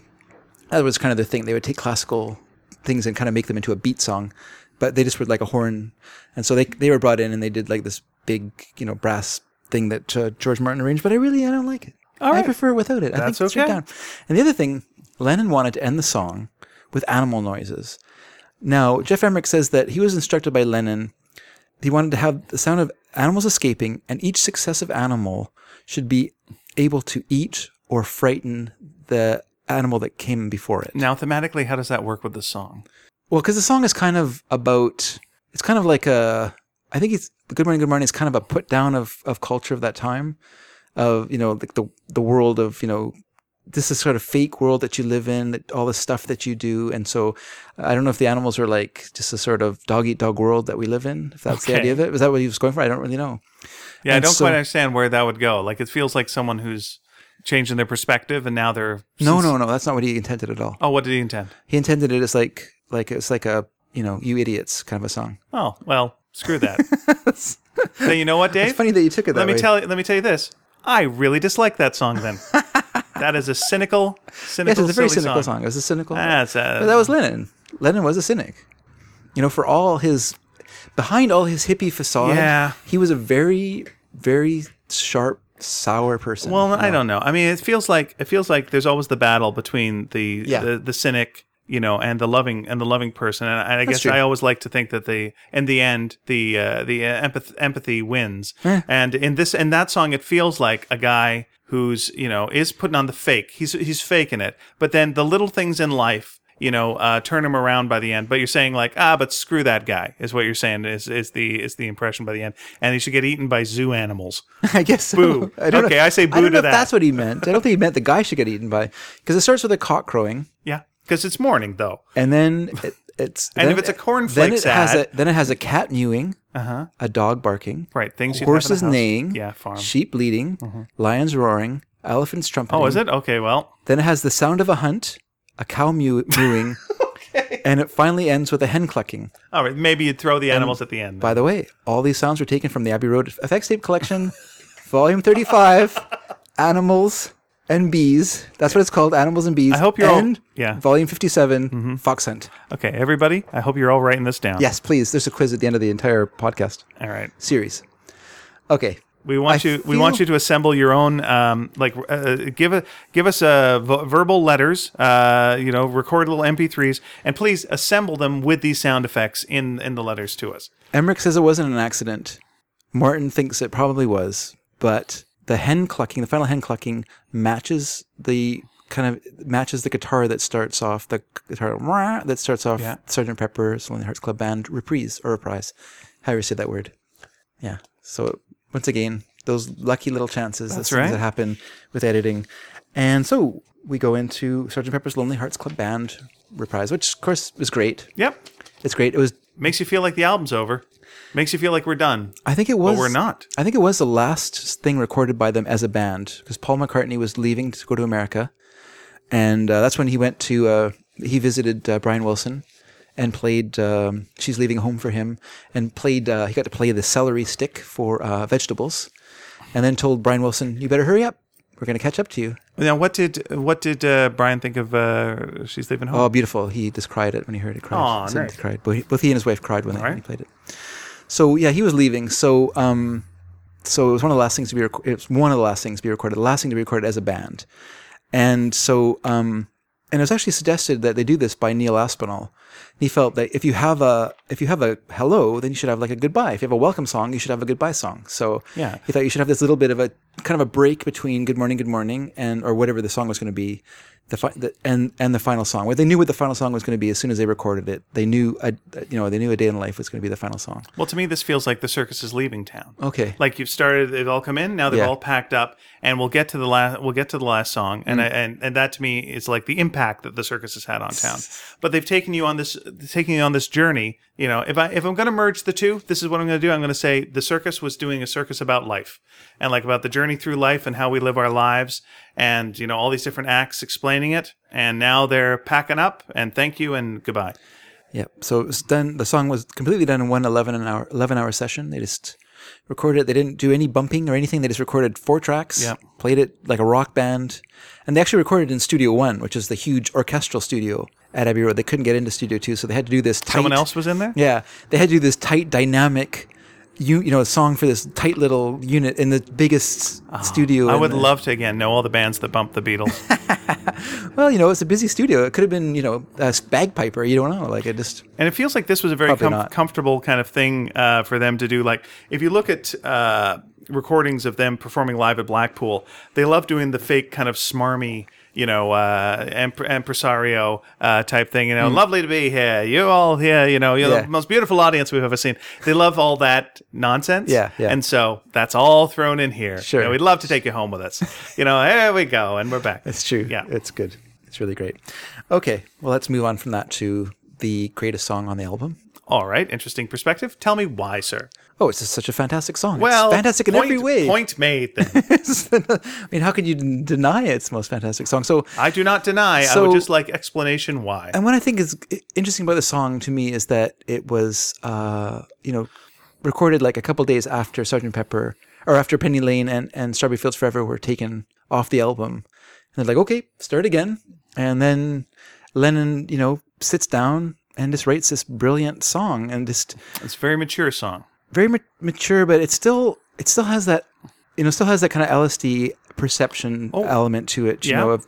that was kind of the thing. They would take classical things and kind of make them into a beat song, but they just were like a horn. And so they they were brought in and they did like this big, you know, brass thing that uh, George Martin arranged. But I really I don't like it. All I right. prefer it without it. I That's think it's okay. down. And the other thing, Lennon wanted to end the song with animal noises. Now, Geoff Emerick says that he was instructed by Lennon. He wanted to have the sound of animals escaping, and each successive animal should be able to eat or frighten the animal that came before it. now, thematically, how does that work with the song? Well, because the song is kind of about, it's kind of like a, I think it's Good Morning, Good Morning is kind of a put down of, of culture of that time, of you know like the the world of you know this is sort of fake world that you live in, that all the stuff that you do, and so uh, I don't know if the animals are like just a sort of dog eat dog world that we live in. If that's the idea of it, was that what he was going for? I don't really know. Yeah, I don't so- quite understand where that would go. Like, it feels like someone who's changing their perspective, and now they're No, no, no, that's not what he intended at all. Oh, what did he intend? He intended it as like like it's like a you know you idiots kind of a song. Oh, well, screw that. (laughs) then you know what, Dave? It's funny that you took it that let me tell you. Let me tell you this. I really dislike that song. Then (laughs) that is a cynical, cynical, Yes, it's a very cynical song. song. It was a cynical. That's uh, But that was Lennon. Lennon was a cynic. You know, for all his behind all his hippie facade, Yeah. he was a very, very sharp, sour person. Well, I don't know. I mean, it feels like it feels like there's always the battle between the Yeah. the, the cynic, you know, and the loving and the loving person. And I, I guess true. I always like to think that the in the end the uh, the uh, empath- empathy wins. And in this in that song, it feels like a guy who's you know is putting on the fake. He's he's faking it. But then the little things in life. You know, uh, turn him around by the end. But you're saying like, ah, but screw that guy is what you're saying. Is is the is the impression by the end, and he should get eaten by zoo animals. (laughs) I guess so. Boo. I Okay, know. I say I boo don't know to if that. That's what he meant. I don't think he meant the guy should get eaten by because it starts with a cock crowing, Yeah, because it's morning though. and then it, it's (laughs) And then if it's a cornflake then it has a then it has a cat mewing, Uh-huh. a dog barking, Right, things you'd have in a horses neighing, Yeah, farm. Mm-hmm. sheep bleating, lions roaring, elephants trumpeting. Oh, is it? Okay, well, Then it has the sound of a hunt, a cow mew- (laughs) mewing, and it finally ends with a hen clucking. all right. Maybe you'd throw the animals at the end. By the way, all these sounds were taken from the Abbey Road effects Tape Collection, Volume 35, (laughs) Animals and Bees. That's what it's called, Animals and Bees. I hope you're all- and yeah. Mm-hmm. Volume 57, Fox Hunt. okay, everybody, I hope you're all writing this down. Yes, please. There's a quiz at the end of the entire podcast All right. series. Okay. We want I you. We want you to assemble your own. Um, like, uh, give a give us uh, v- verbal letters. Uh, you know, record little MP3s, and please assemble them with these sound effects in in the letters to us. Emerick says it wasn't an accident Martin thinks it probably was, but the hen clucking, the final hen clucking, matches the kind of matches the guitar that starts off the guitar that starts off Yeah. Sergeant Pepper's Lonely Hearts Club Band reprise or reprise, however you say that word. Yeah. So once again, those lucky little chances, That's things right. that happen with editing, and so we go into Sergeant Pepper's Lonely Hearts Club Band reprise, which of course is great. Yep. It's great. It was. Makes you feel like the album's over. Makes you feel like we're done. I think it was. But we're not. I think it was the last thing recorded by them as a band because Paul McCartney was leaving to go to America, and uh, that's when he went to. Uh, he visited uh, Brian Wilson, and played. Um, She's leaving home for him, and played. Uh, he got to play the celery stick for uh, vegetables, and then told Brian Wilson, "You better hurry up. We're going to catch up to you." Now, what did what did uh, Brian think of uh, She's Leaving Home? Oh, beautiful! He just cried it when he heard it. Cried. Nice. cried. Both he, and his wife cried when, they, when he played it. So yeah, he was leaving. So um, so it was one of the last things to be. Rec- it was one of the last things to be recorded. The last thing to be recorded as a band, and so um, and it was actually suggested that they do this by Neil Aspinall. He felt that if you have a if you have a hello, then you should have like a goodbye. If you have a welcome song, you should have a goodbye song. So Yeah. he thought you should have this little bit of a kind of a break between good morning, good morning, and or whatever the song was going to be, the, fi- the and and the final song. Well, they knew what the final song was going to be as soon as they recorded it. They knew a you know they knew a day in life was going to be the final song. Well, to me, this feels like the circus is leaving town. Okay. Like you've started, they've all come in. Now they've Yeah. all packed up, and we'll get to the last. We'll get to the last song, and mm. I, and and that to me is like the impact that the circus has had on town. (laughs) But they've taken you on this, taking on this journey. You know, if I if I'm going to merge the two, this is what I'm going to do. I'm going to say the circus was doing a circus about life, and like about the journey through life and how we live our lives, and you know all these different acts explaining it. And now they're packing up, and thank you and goodbye. Yeah. So it was done. The song was completely done in one 11 an hour 11 hour session. They just recorded it. They didn't do any bumping or anything. They just recorded four tracks. Yeah. Played it like a rock band, and they actually recorded in Studio One, which is the huge orchestral studio at Abbey Road. They couldn't get into Studio Two, so they had to do this. Tight, Someone else was in there. Yeah, they had to do this tight, dynamic, you you know, a song for this tight little unit in the biggest studio. Oh, I would the- love to again know all the bands that bumped the Beatles. (laughs) Well, you know, it's a busy studio. It could have been, you know, a bagpiper. You don't know. Like it just. And it feels like this was a very com- comfortable kind of thing uh, for them to do. Like, if you look at uh, recordings of them performing live at Blackpool, they love doing the fake kind of smarmy, you know, uh, imp- impresario uh, type thing. You know, lovely to be here. You all here. You know, you're. Yeah. the most beautiful audience we've ever seen. They love all that nonsense. Yeah, yeah. And so that's all thrown in here. Sure. You know, we'd love to take you home with us. you know, there we go, and we're back. It's true. Yeah. It's good. It's really great. Okay. Well, let's move on from that to the greatest song on the album. All right, interesting perspective. Tell me why, sir. Oh, it's just such a fantastic song. Well, it's fantastic in point- every way. Point made. (laughs) I mean, how can you deny it's the most fantastic song? So, I do not deny. I So- would just like explanation why. and what I think is interesting about the song to me is that it was, uh, you know, recorded like a couple days after Sgt. Pepper or after Penny Lane and, and Strawberry Fields Forever were taken off the album. And they're like, okay, start again. And then Lennon, you know, sits down and just writes this brilliant song and just It's a very mature song. Very ma- mature, but it still it still has that you know still has that kind of LSD perception element to it. You yeah. know of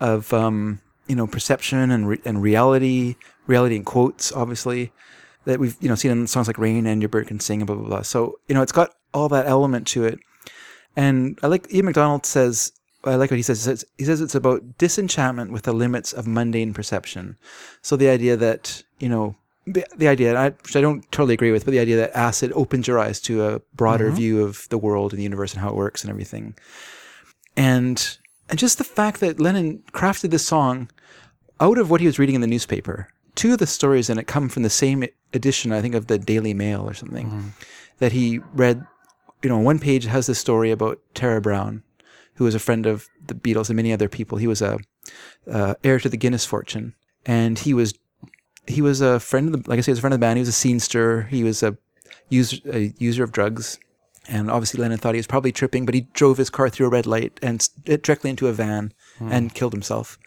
of um, you know perception and re- and reality, reality in quotes, obviously that we've you know seen in songs like Rain and Your Bird Can Sing and blah blah blah. So you know it's got all that element to it, and I like Ian MacDonald says. I like what he says. He says he says it's about disenchantment with the limits of mundane perception. So the idea that you know the, the idea, and I, which I don't totally agree with, but the idea that acid opens your eyes to a broader view of the world and the universe and how it works and everything. And and just the fact that Lennon crafted this song out of what he was reading in the newspaper. Two of the stories in it come from the same edition, I think, of the Daily Mail or something, that he read. You know, one page has this story about Tara Brown, who was a friend of the Beatles and many other people. He was a uh, heir to the Guinness fortune, and he was he was a friend of the like I say, he was a friend of the band. He was a scenester. He was a user a user of drugs, and obviously Lennon thought he was probably tripping, but he drove his car through a red light and directly into a van and killed himself.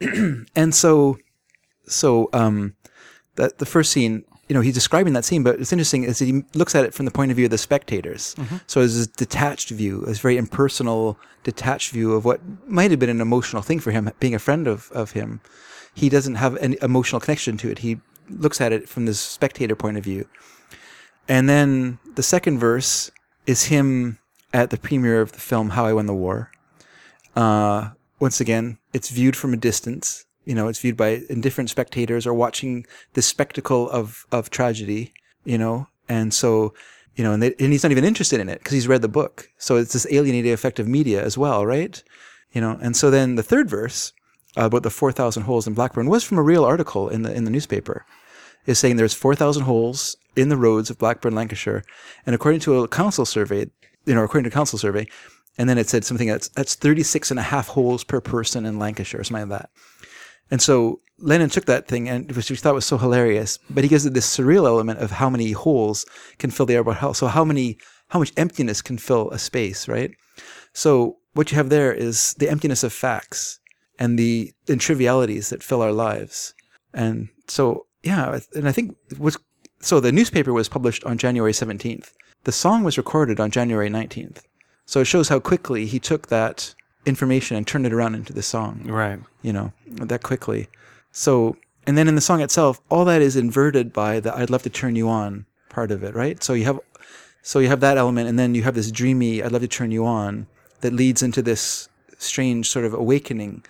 (clears throat) and so, so um, that the first scene, you know, he's describing that scene, but it's interesting is he looks at it from the point of view of the spectators. So it's this detached view, this very impersonal, detached view of what might have been an emotional thing for him, being a friend of, of him. He doesn't have an emotional connection to it. He looks at it from this spectator point of view. And then the second verse is him at the premiere of the film How I Won the War. Uh, once again, it's viewed from a distance. You know, it's viewed by indifferent spectators or watching this spectacle of, of tragedy, you know, and so, you know, and, they, and he's not even interested in it because he's read the book. So it's this alienating effect of media as well, right? You know, and so then the third verse Uh, about the 4,000 holes in Blackburn was from a real article in the, in the newspaper. Is saying there's 4,000 holes in the roads of Blackburn, Lancashire. And according to a council survey, you know, according to a council survey, and then it said something that's, that's 36 and a half holes per person in Lancashire, or something like that. And so Lennon took that thing and which we thought was so hilarious, but he gives it this surreal element of how many holes can fill the air, but how, so how many, how much emptiness can fill a space, right? So what you have there is the emptiness of facts and the and trivialities that fill our lives. And so, yeah, and I think it was, so the newspaper was published on January 17th. The song was recorded on January 19th. So it shows how quickly he took that information and turned it around into the song Right. you know, that quickly. So, and then in the song itself, all that is inverted by the "I'd love to turn you on" part of it, right? So you have, so you have that element, and then you have this dreamy "I'd love to turn you on" that leads into this strange sort of awakening.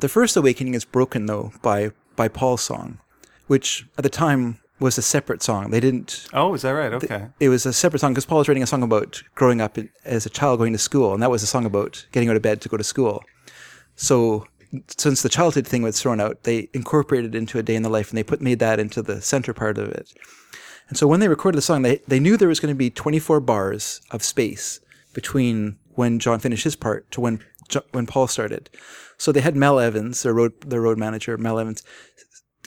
The first awakening is broken though by by Paul's song, which at the time was a separate song. They didn't Oh, is that right? Okay. it was a separate song because Paul was writing a song about growing up in, as a child going to school, and that was a song about getting out of bed to go to school. So, since the childhood thing was thrown out, they incorporated it into a day in the life, and they put made that into the center part of it. And so, when they recorded the song, they they knew there was going to be 24 bars of space between when John finished his part to when when Paul started. So they had Mal Evans, their road their road manager, Mal Evans,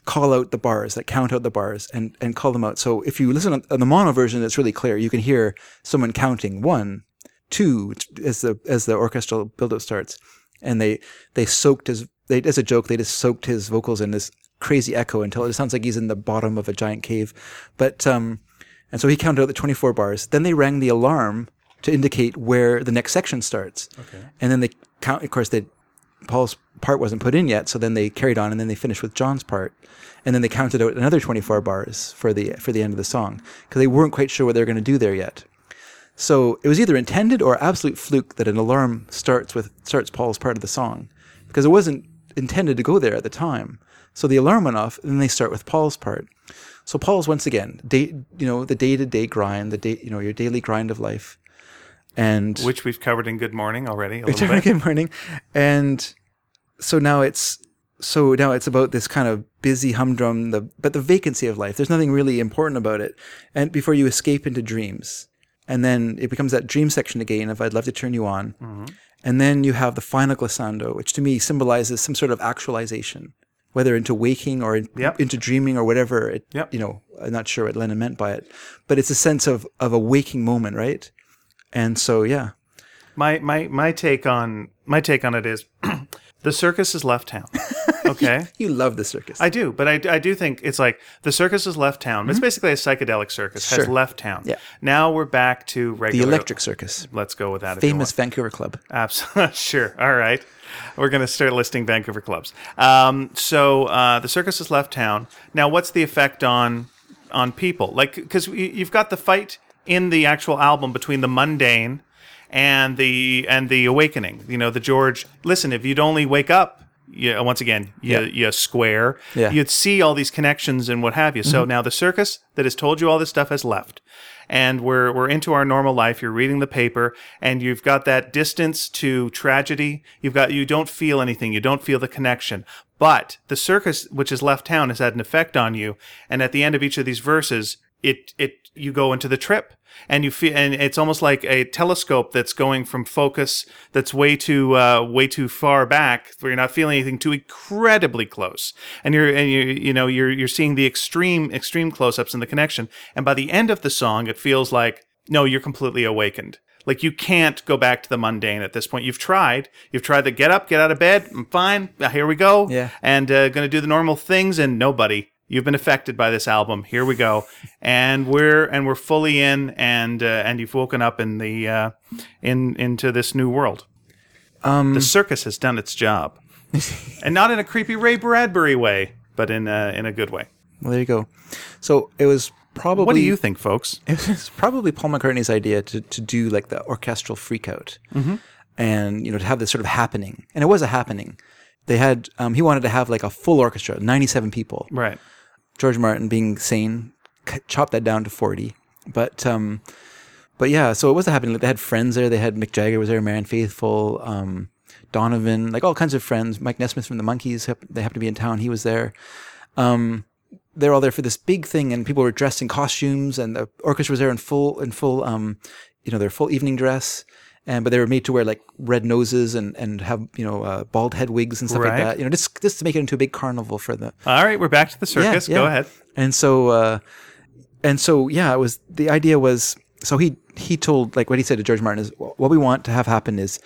call out the bars, like count out the bars and, and call them out. So if you listen on, the mono version, it's really clear. You can hear someone counting one, two, as the as the orchestral build-up starts, and they they soaked his. They as a joke, they just soaked his vocals in this crazy echo until it sounds like he's in the bottom of a giant cave. But um, and so he counted out the 24 bars. Then they rang the alarm to indicate where the next section starts. Okay. And then they count. Of course, they Paul's part wasn't put in yet, so then they carried on, and then they finished with John's part, and then they counted out another 24 bars for the for the end of the song because they weren't quite sure what they were going to do there yet. So it was either intended or absolute fluke that an alarm starts with starts Paul's part of the song because it wasn't intended to go there at the time. So the alarm went off, and then they start with Paul's part. So Paul's once again, day, you know, the day to day grind, the day, you know, your daily grind of life, and Which we've covered in Good Morning already. A little Good morning. And so now it's so now it's about this kind of busy humdrum, the but the vacancy of life. There's nothing really important about it. And before you escape into dreams. And then it becomes that dream section again of I'd love to turn you on. Mm-hmm. And then you have the final glissando, which to me symbolizes some sort of actualization, whether into waking or in- Yep. into dreaming or whatever. It, Yep. You know, I'm not sure what Lennon meant by it, but it's a sense of of a waking moment, right? And so, yeah, My my my take on my take on it is (clears throat) the circus has left town. (laughs) Okay. you love the circus. I do, but I, I do think it's like the circus has left town. It's basically a psychedelic circus has Mm-hmm. Left town. Yeah. Now we're back to regular. the. Electric Circus, Let's go with that. famous. Vancouver club. Absolutely. (laughs) sure. All right. We're going to start listing Vancouver clubs. Um, so uh, the circus has left town. Now, what's the effect on on people? Like, because you've got the fight in the actual album between the mundane and the and the awakening. You know, the George. Listen, if you'd only wake up. You, once again, you, Yeah. you square. Yeah. You'd see all these connections and what have you. So mm-hmm. now the circus that has told you all this stuff has left and we're we're into our normal life. You're reading the paper, and you've got that distance to tragedy. You've got you don't feel anything. You don't feel the connection. But the circus, which has left town, has had an effect on you. And at the end of each of these verses, it it you go into the trip. And you feel, and it's almost like a telescope that's going from focus that's way too, uh, way too far back, where you're not feeling anything, to incredibly close. And you're, and you, you know, you're, you're seeing the extreme, extreme close-ups in the connection. And by the end of the song, it feels like, no, you're completely awakened. Like you can't go back to the mundane at this point. You've tried. You've tried to get up, get out of bed. I'm fine. Here we go. Yeah. And uh, going to do the normal things. And nobody, you've been affected by this album. Here we go. And we're and we're fully in. And uh, and you've woken up in the uh, in into this new world. Um, the circus has done its job, and not in a creepy Ray Bradbury way, but in a, in a good way. Well, there you go. So it was probably What do you think, folks? (laughs) it was probably Paul McCartney's idea to, to do like the orchestral freakout and, you know, to have this sort of happening. And it was a happening. They had, um, he wanted to have like a full orchestra, 97 people. Right. George Martin being sane, chopped that down to 40. But, um, but yeah, so it was happening. Like they had friends there. They had Mick Jagger was there, Marianne Faithfull, um, Donovan, like all kinds of friends. Mike Nesmith from the Monkees, they happened to be in town. He was there. Um, they're all there for this big thing, and people were dressed in costumes, and the orchestra was there in full, in full, um, you know, their full evening dress, and but they were made to wear like red noses and and have you know uh, bald head wigs and stuff Right. like that. You know, just just to make it into a big carnival for the All right, we're back to the circus. yeah. Go ahead. and so, uh, and so, yeah, it was the idea was so he he told like what he said to George Martin is what we want to have happen is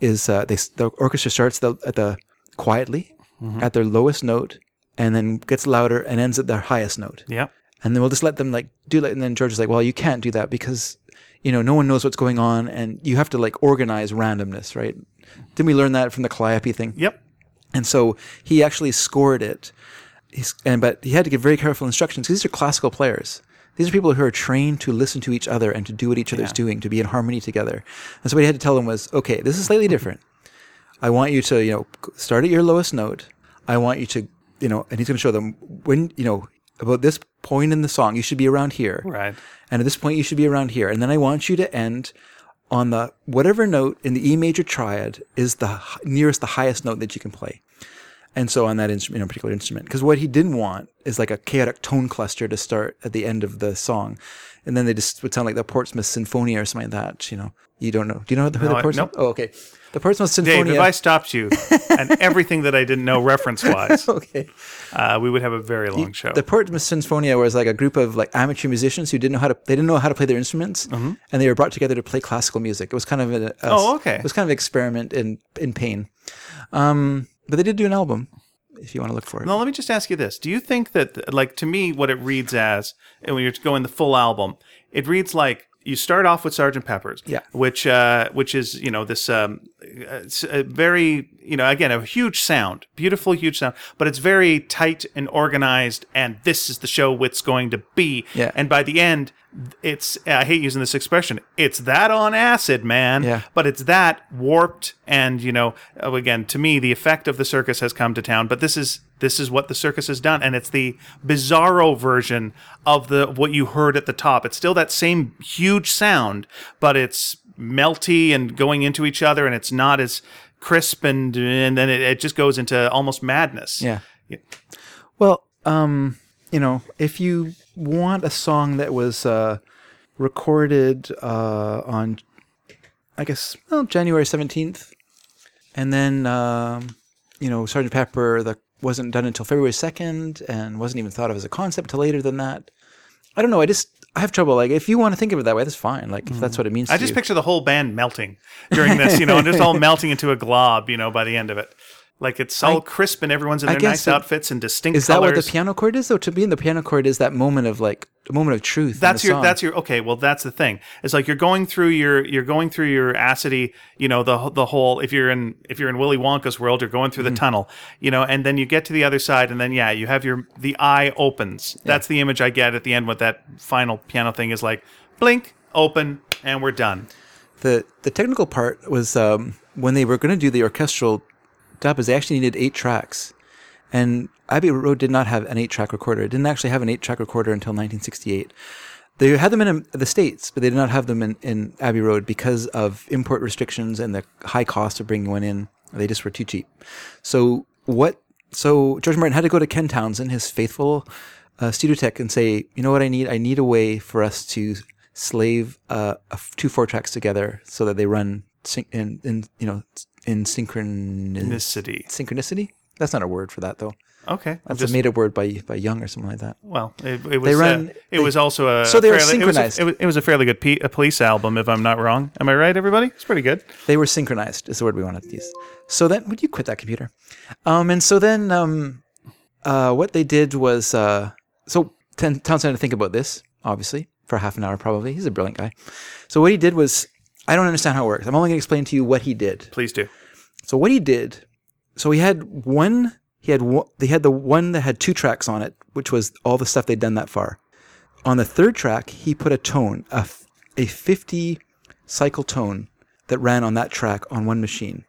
is uh, they the orchestra starts the, at the quietly at their lowest note and then gets louder and ends at their highest note Yep. and then we'll just let them like do it. And then George is like, well, you can't do that because you know no one knows what's going on and you have to like organize randomness, right? Didn't we learn that from the Calliope thing? Yep. And so he actually scored it. He's, and but he had to give very careful instructions. 'cause These are classical players. These are people who are trained to listen to each other and to do what each other's doing, to be in harmony together. And so what he had to tell them was, okay, this is slightly different. I want you to, you know, start at your lowest note. I want you to, you know, and he's going to show them when, you know, about this point in the song, you should be around here. Right. And at this point, you should be around here. And then I want you to end on the whatever note in the E major triad is the h- nearest the highest note that you can play. And so on that instrument, you know, particular instrument, because what he didn't want is like a chaotic tone cluster to start at the end of the song, and then they just would sound like the Portsmouth Sinfonia or something like that. You know, you don't know. Do you know who No, the I- Portsmouth? nope. Oh, okay. The Portsmouth Dave, Sinfonia. if I stopped you and everything that I didn't know reference wise, (laughs) okay. Uh, we would have a very long show. The Portsmouth Sinfonia was like a group of like amateur musicians who didn't know how to they didn't know how to play their instruments, and they were brought together to play classical music. It was kind of a, a- Mm-hmm. Oh, okay. It was kind of an experiment in in pain, um, but they did do an album. If you want to look for it, Now, let me just ask you this: Do you think that, like, to me, what it reads as, and when you're going the full album, it reads like you start off with Sergeant Pepper's, Yeah. which, uh, which is, you know, this um, very, you know, again, a huge sound, beautiful, huge sound, but it's very tight and organized, and this is the show it's going to be. Yeah. And by the end, it's I hate using this expression. It's that on acid, man. Yeah. But it's that warped, and you know, again, to me, the effect of the circus has come to town. But this is this is what the circus has done, and it's the bizarro version of the what you heard at the top. It's still that same huge sound, but it's melty and going into each other, and it's not as crisp, and and then it, it just goes into almost madness. yeah. Well, um, you know, if you want a song that was uh, recorded uh, on, I guess, well, January seventeenth, and then um, you know, Sergeant Pepper that wasn't done until February second, and wasn't even thought of as a concept till later than that. I don't know. I just I have trouble. Like, if you want to think of it that way, that's fine. Like, if that's mm. what it means. I just you. picture the whole band melting during this, you know, and just all (laughs) melting into a glob, you know, by the end of it. Like it's all crisp and everyone's in their nice it- outfits and distinct Is that colors. what the piano chord is? Though to me, the piano chord is that moment of like a moment of truth. in that's the your song. that's your okay well that's the thing it's like you're going through your you're going through your acidy you know the the whole if you're in if you're in willy wonka's world you're going through the Mm-hmm. tunnel you know and then you get to the other side and then yeah you have your the eye opens that's the image i get at the end with that final piano thing is like blink open and we're done the the technical part was um, when they were going to do the orchestral dub is they actually needed eight tracks. And abbey road did not have an eight track recorder. It didn't actually have an eight track recorder until 1968 they had them in um, the states but they did not have them in, in abbey road because of import restrictions and the high cost of bringing one in. They just were too cheap. So what so george martin had to go to ken townsend his faithful uh, studio tech and say you know what i need? I need a way for us to slave uh, two four tracks together so that they run in, in you know in synchron this synchronicity. That's not a word for that though. okay That's just a made up word by by Jung or something like that. well it, it was run- uh, it was also a so they were fairly, it was a- synchronized. it was, it was a fairly good P, a police album if i'm not wrong am i right everybody it's pretty good They were synchronized is the word we wanted to use. So then, would you quit that computer? Um, and so then, um, uh, what they did was, uh, so Townsend had to think about this, obviously, for half an hour probably. He's a brilliant guy. So what he did was, I don't understand how it works. I'm only going to explain to you what he did. please do So what he did, so he had one, he had one, they had the one that had two tracks on it, which was all the stuff they'd done that far. on the third track, he put a tone, a, a 50 cycle tone that ran on that track on one machine.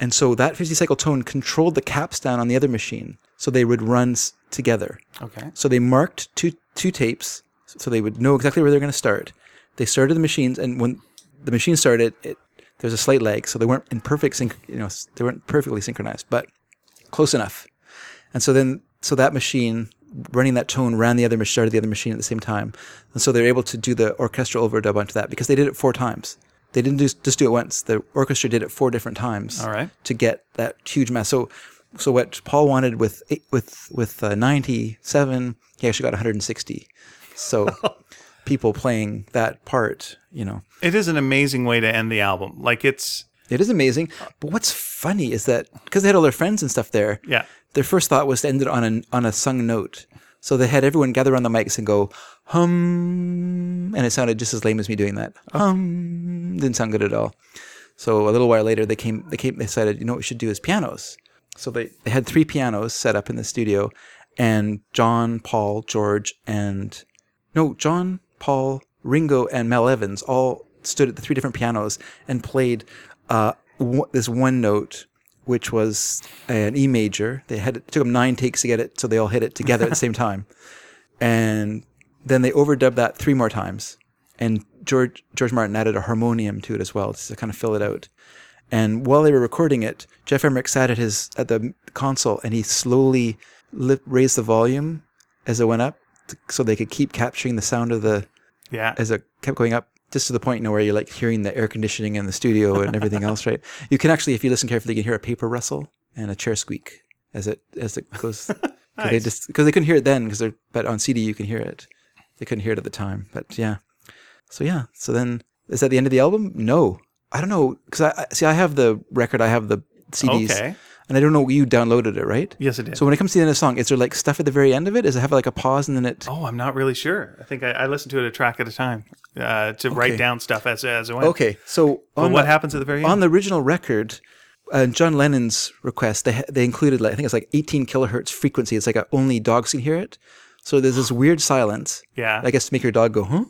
And so that 50 cycle tone controlled the capstan on the other machine. So they would run s- together. Okay. So they marked two two tapes, so they would know exactly where they're going to start. They started the machines, and when the machine started, it, there was a slight lag, so they weren't in perfect sync. You know, they weren't perfectly synchronized, but close enough. And so then, so that machine running that tone ran the other machine, started the other machine at the same time, and so they were able to do the orchestral overdub onto that because they did it four times. They didn't just, just do it once. The orchestra did it four different times All right. to get that huge mass. So, so what Paul wanted with eight- with with uh, ninety seven, he actually got one hundred and sixty. So, (laughs) people playing that part, you know, It is an amazing way to end the album. Like it's it is amazing. But what's funny is that because they had all their friends and stuff there, yeah. their first thought was to end it on a on a sung note. So they had everyone gather around the mics and go hum, and it sounded just as lame as me doing that. Oh. Hum didn't sound good at all. So a little while later, they came. They came. They decided, you know, what we should do is pianos. So they, they had three pianos set up in the studio, and John, Paul, George, and no, John, Paul, Ringo, and Mal Evans all stood at the three different pianos and played uh, w- this one note, which was an E major. They had it took them nine takes to get it, so they all hit it together at the same (laughs) time, and then they overdubbed that three more times, and George George Martin added a harmonium to it as well to kind of fill it out. And while they were recording it, Geoff Emerick sat at his at the console and he slowly lip, raised the volume as it went up, so they could keep capturing the sound of the Yeah. as it kept going up, just to the point you know where you're like hearing the air conditioning in the studio and everything else, right? You can actually, if you listen carefully, you can hear a paper rustle and a chair squeak as it as it goes. (laughs) 'Cause They Nice. just because they couldn't hear it then, because they're but on CD you can hear it. They couldn't hear it at the time, but yeah. So yeah. So then is that the end of the album? No, I don't know because I, I see I have the record, I have the CDs, Okay. And I don't know you downloaded it, right? Yes, it did. So when it comes to the end of the song, is there like stuff at the very end of it? Does it have like a pause and then it? oh, I'm not really sure. I think I, I listened to it a track at a time uh, to write down stuff as as it went. Okay, so what the- happens at the very end? on the original record, uh, John Lennon's request, they they included like I think it's like 18 kilohertz frequency. It's like a, only dogs can hear it. So there's this (gasps) weird silence. Yeah. I guess to make your dog go huh,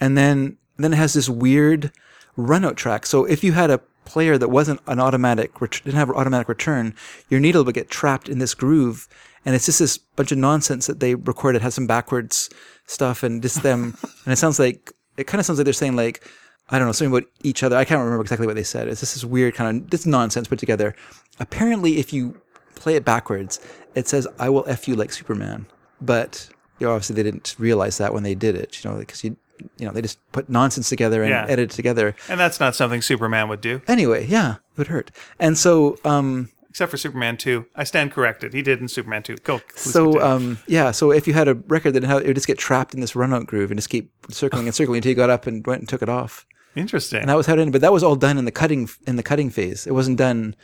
and then then it has this weird runout track. So if you had a player that wasn't an automatic ret- didn't have automatic return, your needle would get trapped in this groove, and it's just this bunch of nonsense that they recorded. Has some backwards stuff and just them, (laughs) and it sounds like it kind of sounds like they're saying like I don't know something about each other. I can't remember exactly what they said. It's just this weird kind of this nonsense put together. Apparently, if you play it backwards, it says "I will f you like Superman," but you know, obviously they didn't realize that when they did it. You know, because you you know they just put nonsense together and Yeah. edit it together. and that's not something Superman would do, Anyway, yeah, it would hurt. And so, um, except for Superman 2. I stand corrected. He did in Superman 2. Go. so um, yeah, so if you had a record that it would just get trapped in this runout groove and just keep circling and circling until you got up and went and took it off. Interesting. And that was how it ended. But that was all done in the cutting in the cutting phase. It wasn't done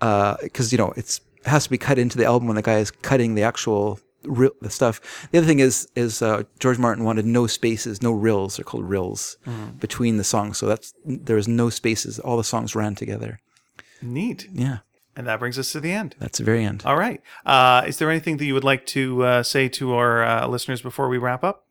because you know it's it has to be cut into the album when the guy is cutting the actual real the stuff. The other thing is is uh, George Martin wanted no spaces, no rills. They're called rills between the songs. So that's there was no spaces. All the songs ran together. Neat. Yeah, And that brings us to the end. that's the very end. All right. Uh, is there anything that you would like to uh, say to our uh, listeners before we wrap up?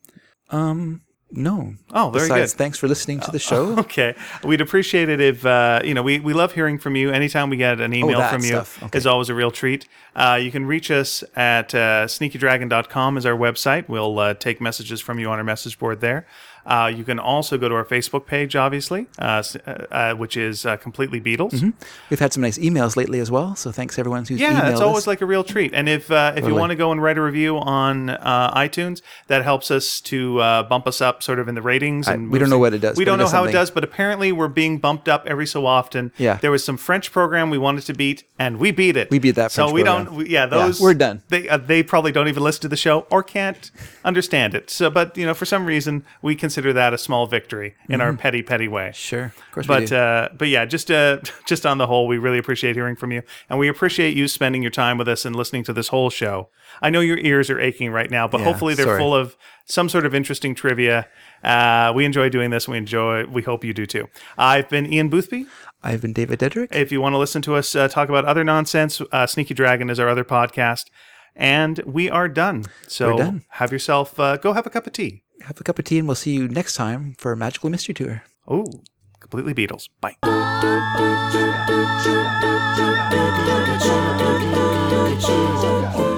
Um, no. Oh, very Besides, good. thanks for listening to the show. (laughs) Okay, we'd appreciate it if uh, you know we, we love hearing from you. Anytime we get an email Oh, from you. Okay. is always a real treat. Uh, you can reach us at uh, sneakydragon.com is our website. We'll uh, take messages from you on our message board there. Uh, you can also go to our Facebook page, obviously, uh, uh, uh, which is uh, completely Beatles. We've had some nice emails lately as well. So thanks everyone who's Yeah, it's always us. like a real treat. And if uh, if you want to go and write a review on uh, iTunes, that helps us to uh, bump us up sort of in the ratings. And we don't know what it does, We don't know how it does, but apparently we're being bumped up every so often. Yeah. there was some French program we wanted to beat, and we beat it. We beat that So French we program. don't. We, yeah, those we're done. They uh, they probably don't even listen to the show or can't understand it. So, but you know, for some reason, we consider that a small victory in our petty petty way. Sure, of course we But do. uh, but yeah, just uh, (laughs) just on the whole, we really appreciate hearing from you, and we appreciate you spending your time with us and listening to this whole show. I know your ears are aching right now, but Yeah, hopefully they're sorry. full of some sort of interesting trivia. Uh, we enjoy doing this. We enjoy. We hope you do too. I've been Ian Boothby. I've been David Dedrick. If you want to listen to us uh, talk about other nonsense, uh, Sneaky Dragon is our other podcast. And we are done. So We're done. have yourself uh, go have a cup of tea. Have a cup of tea, and we'll see you next time for a Magical Mystery Tour. Oh, completely Beatles. Bye. Cheers.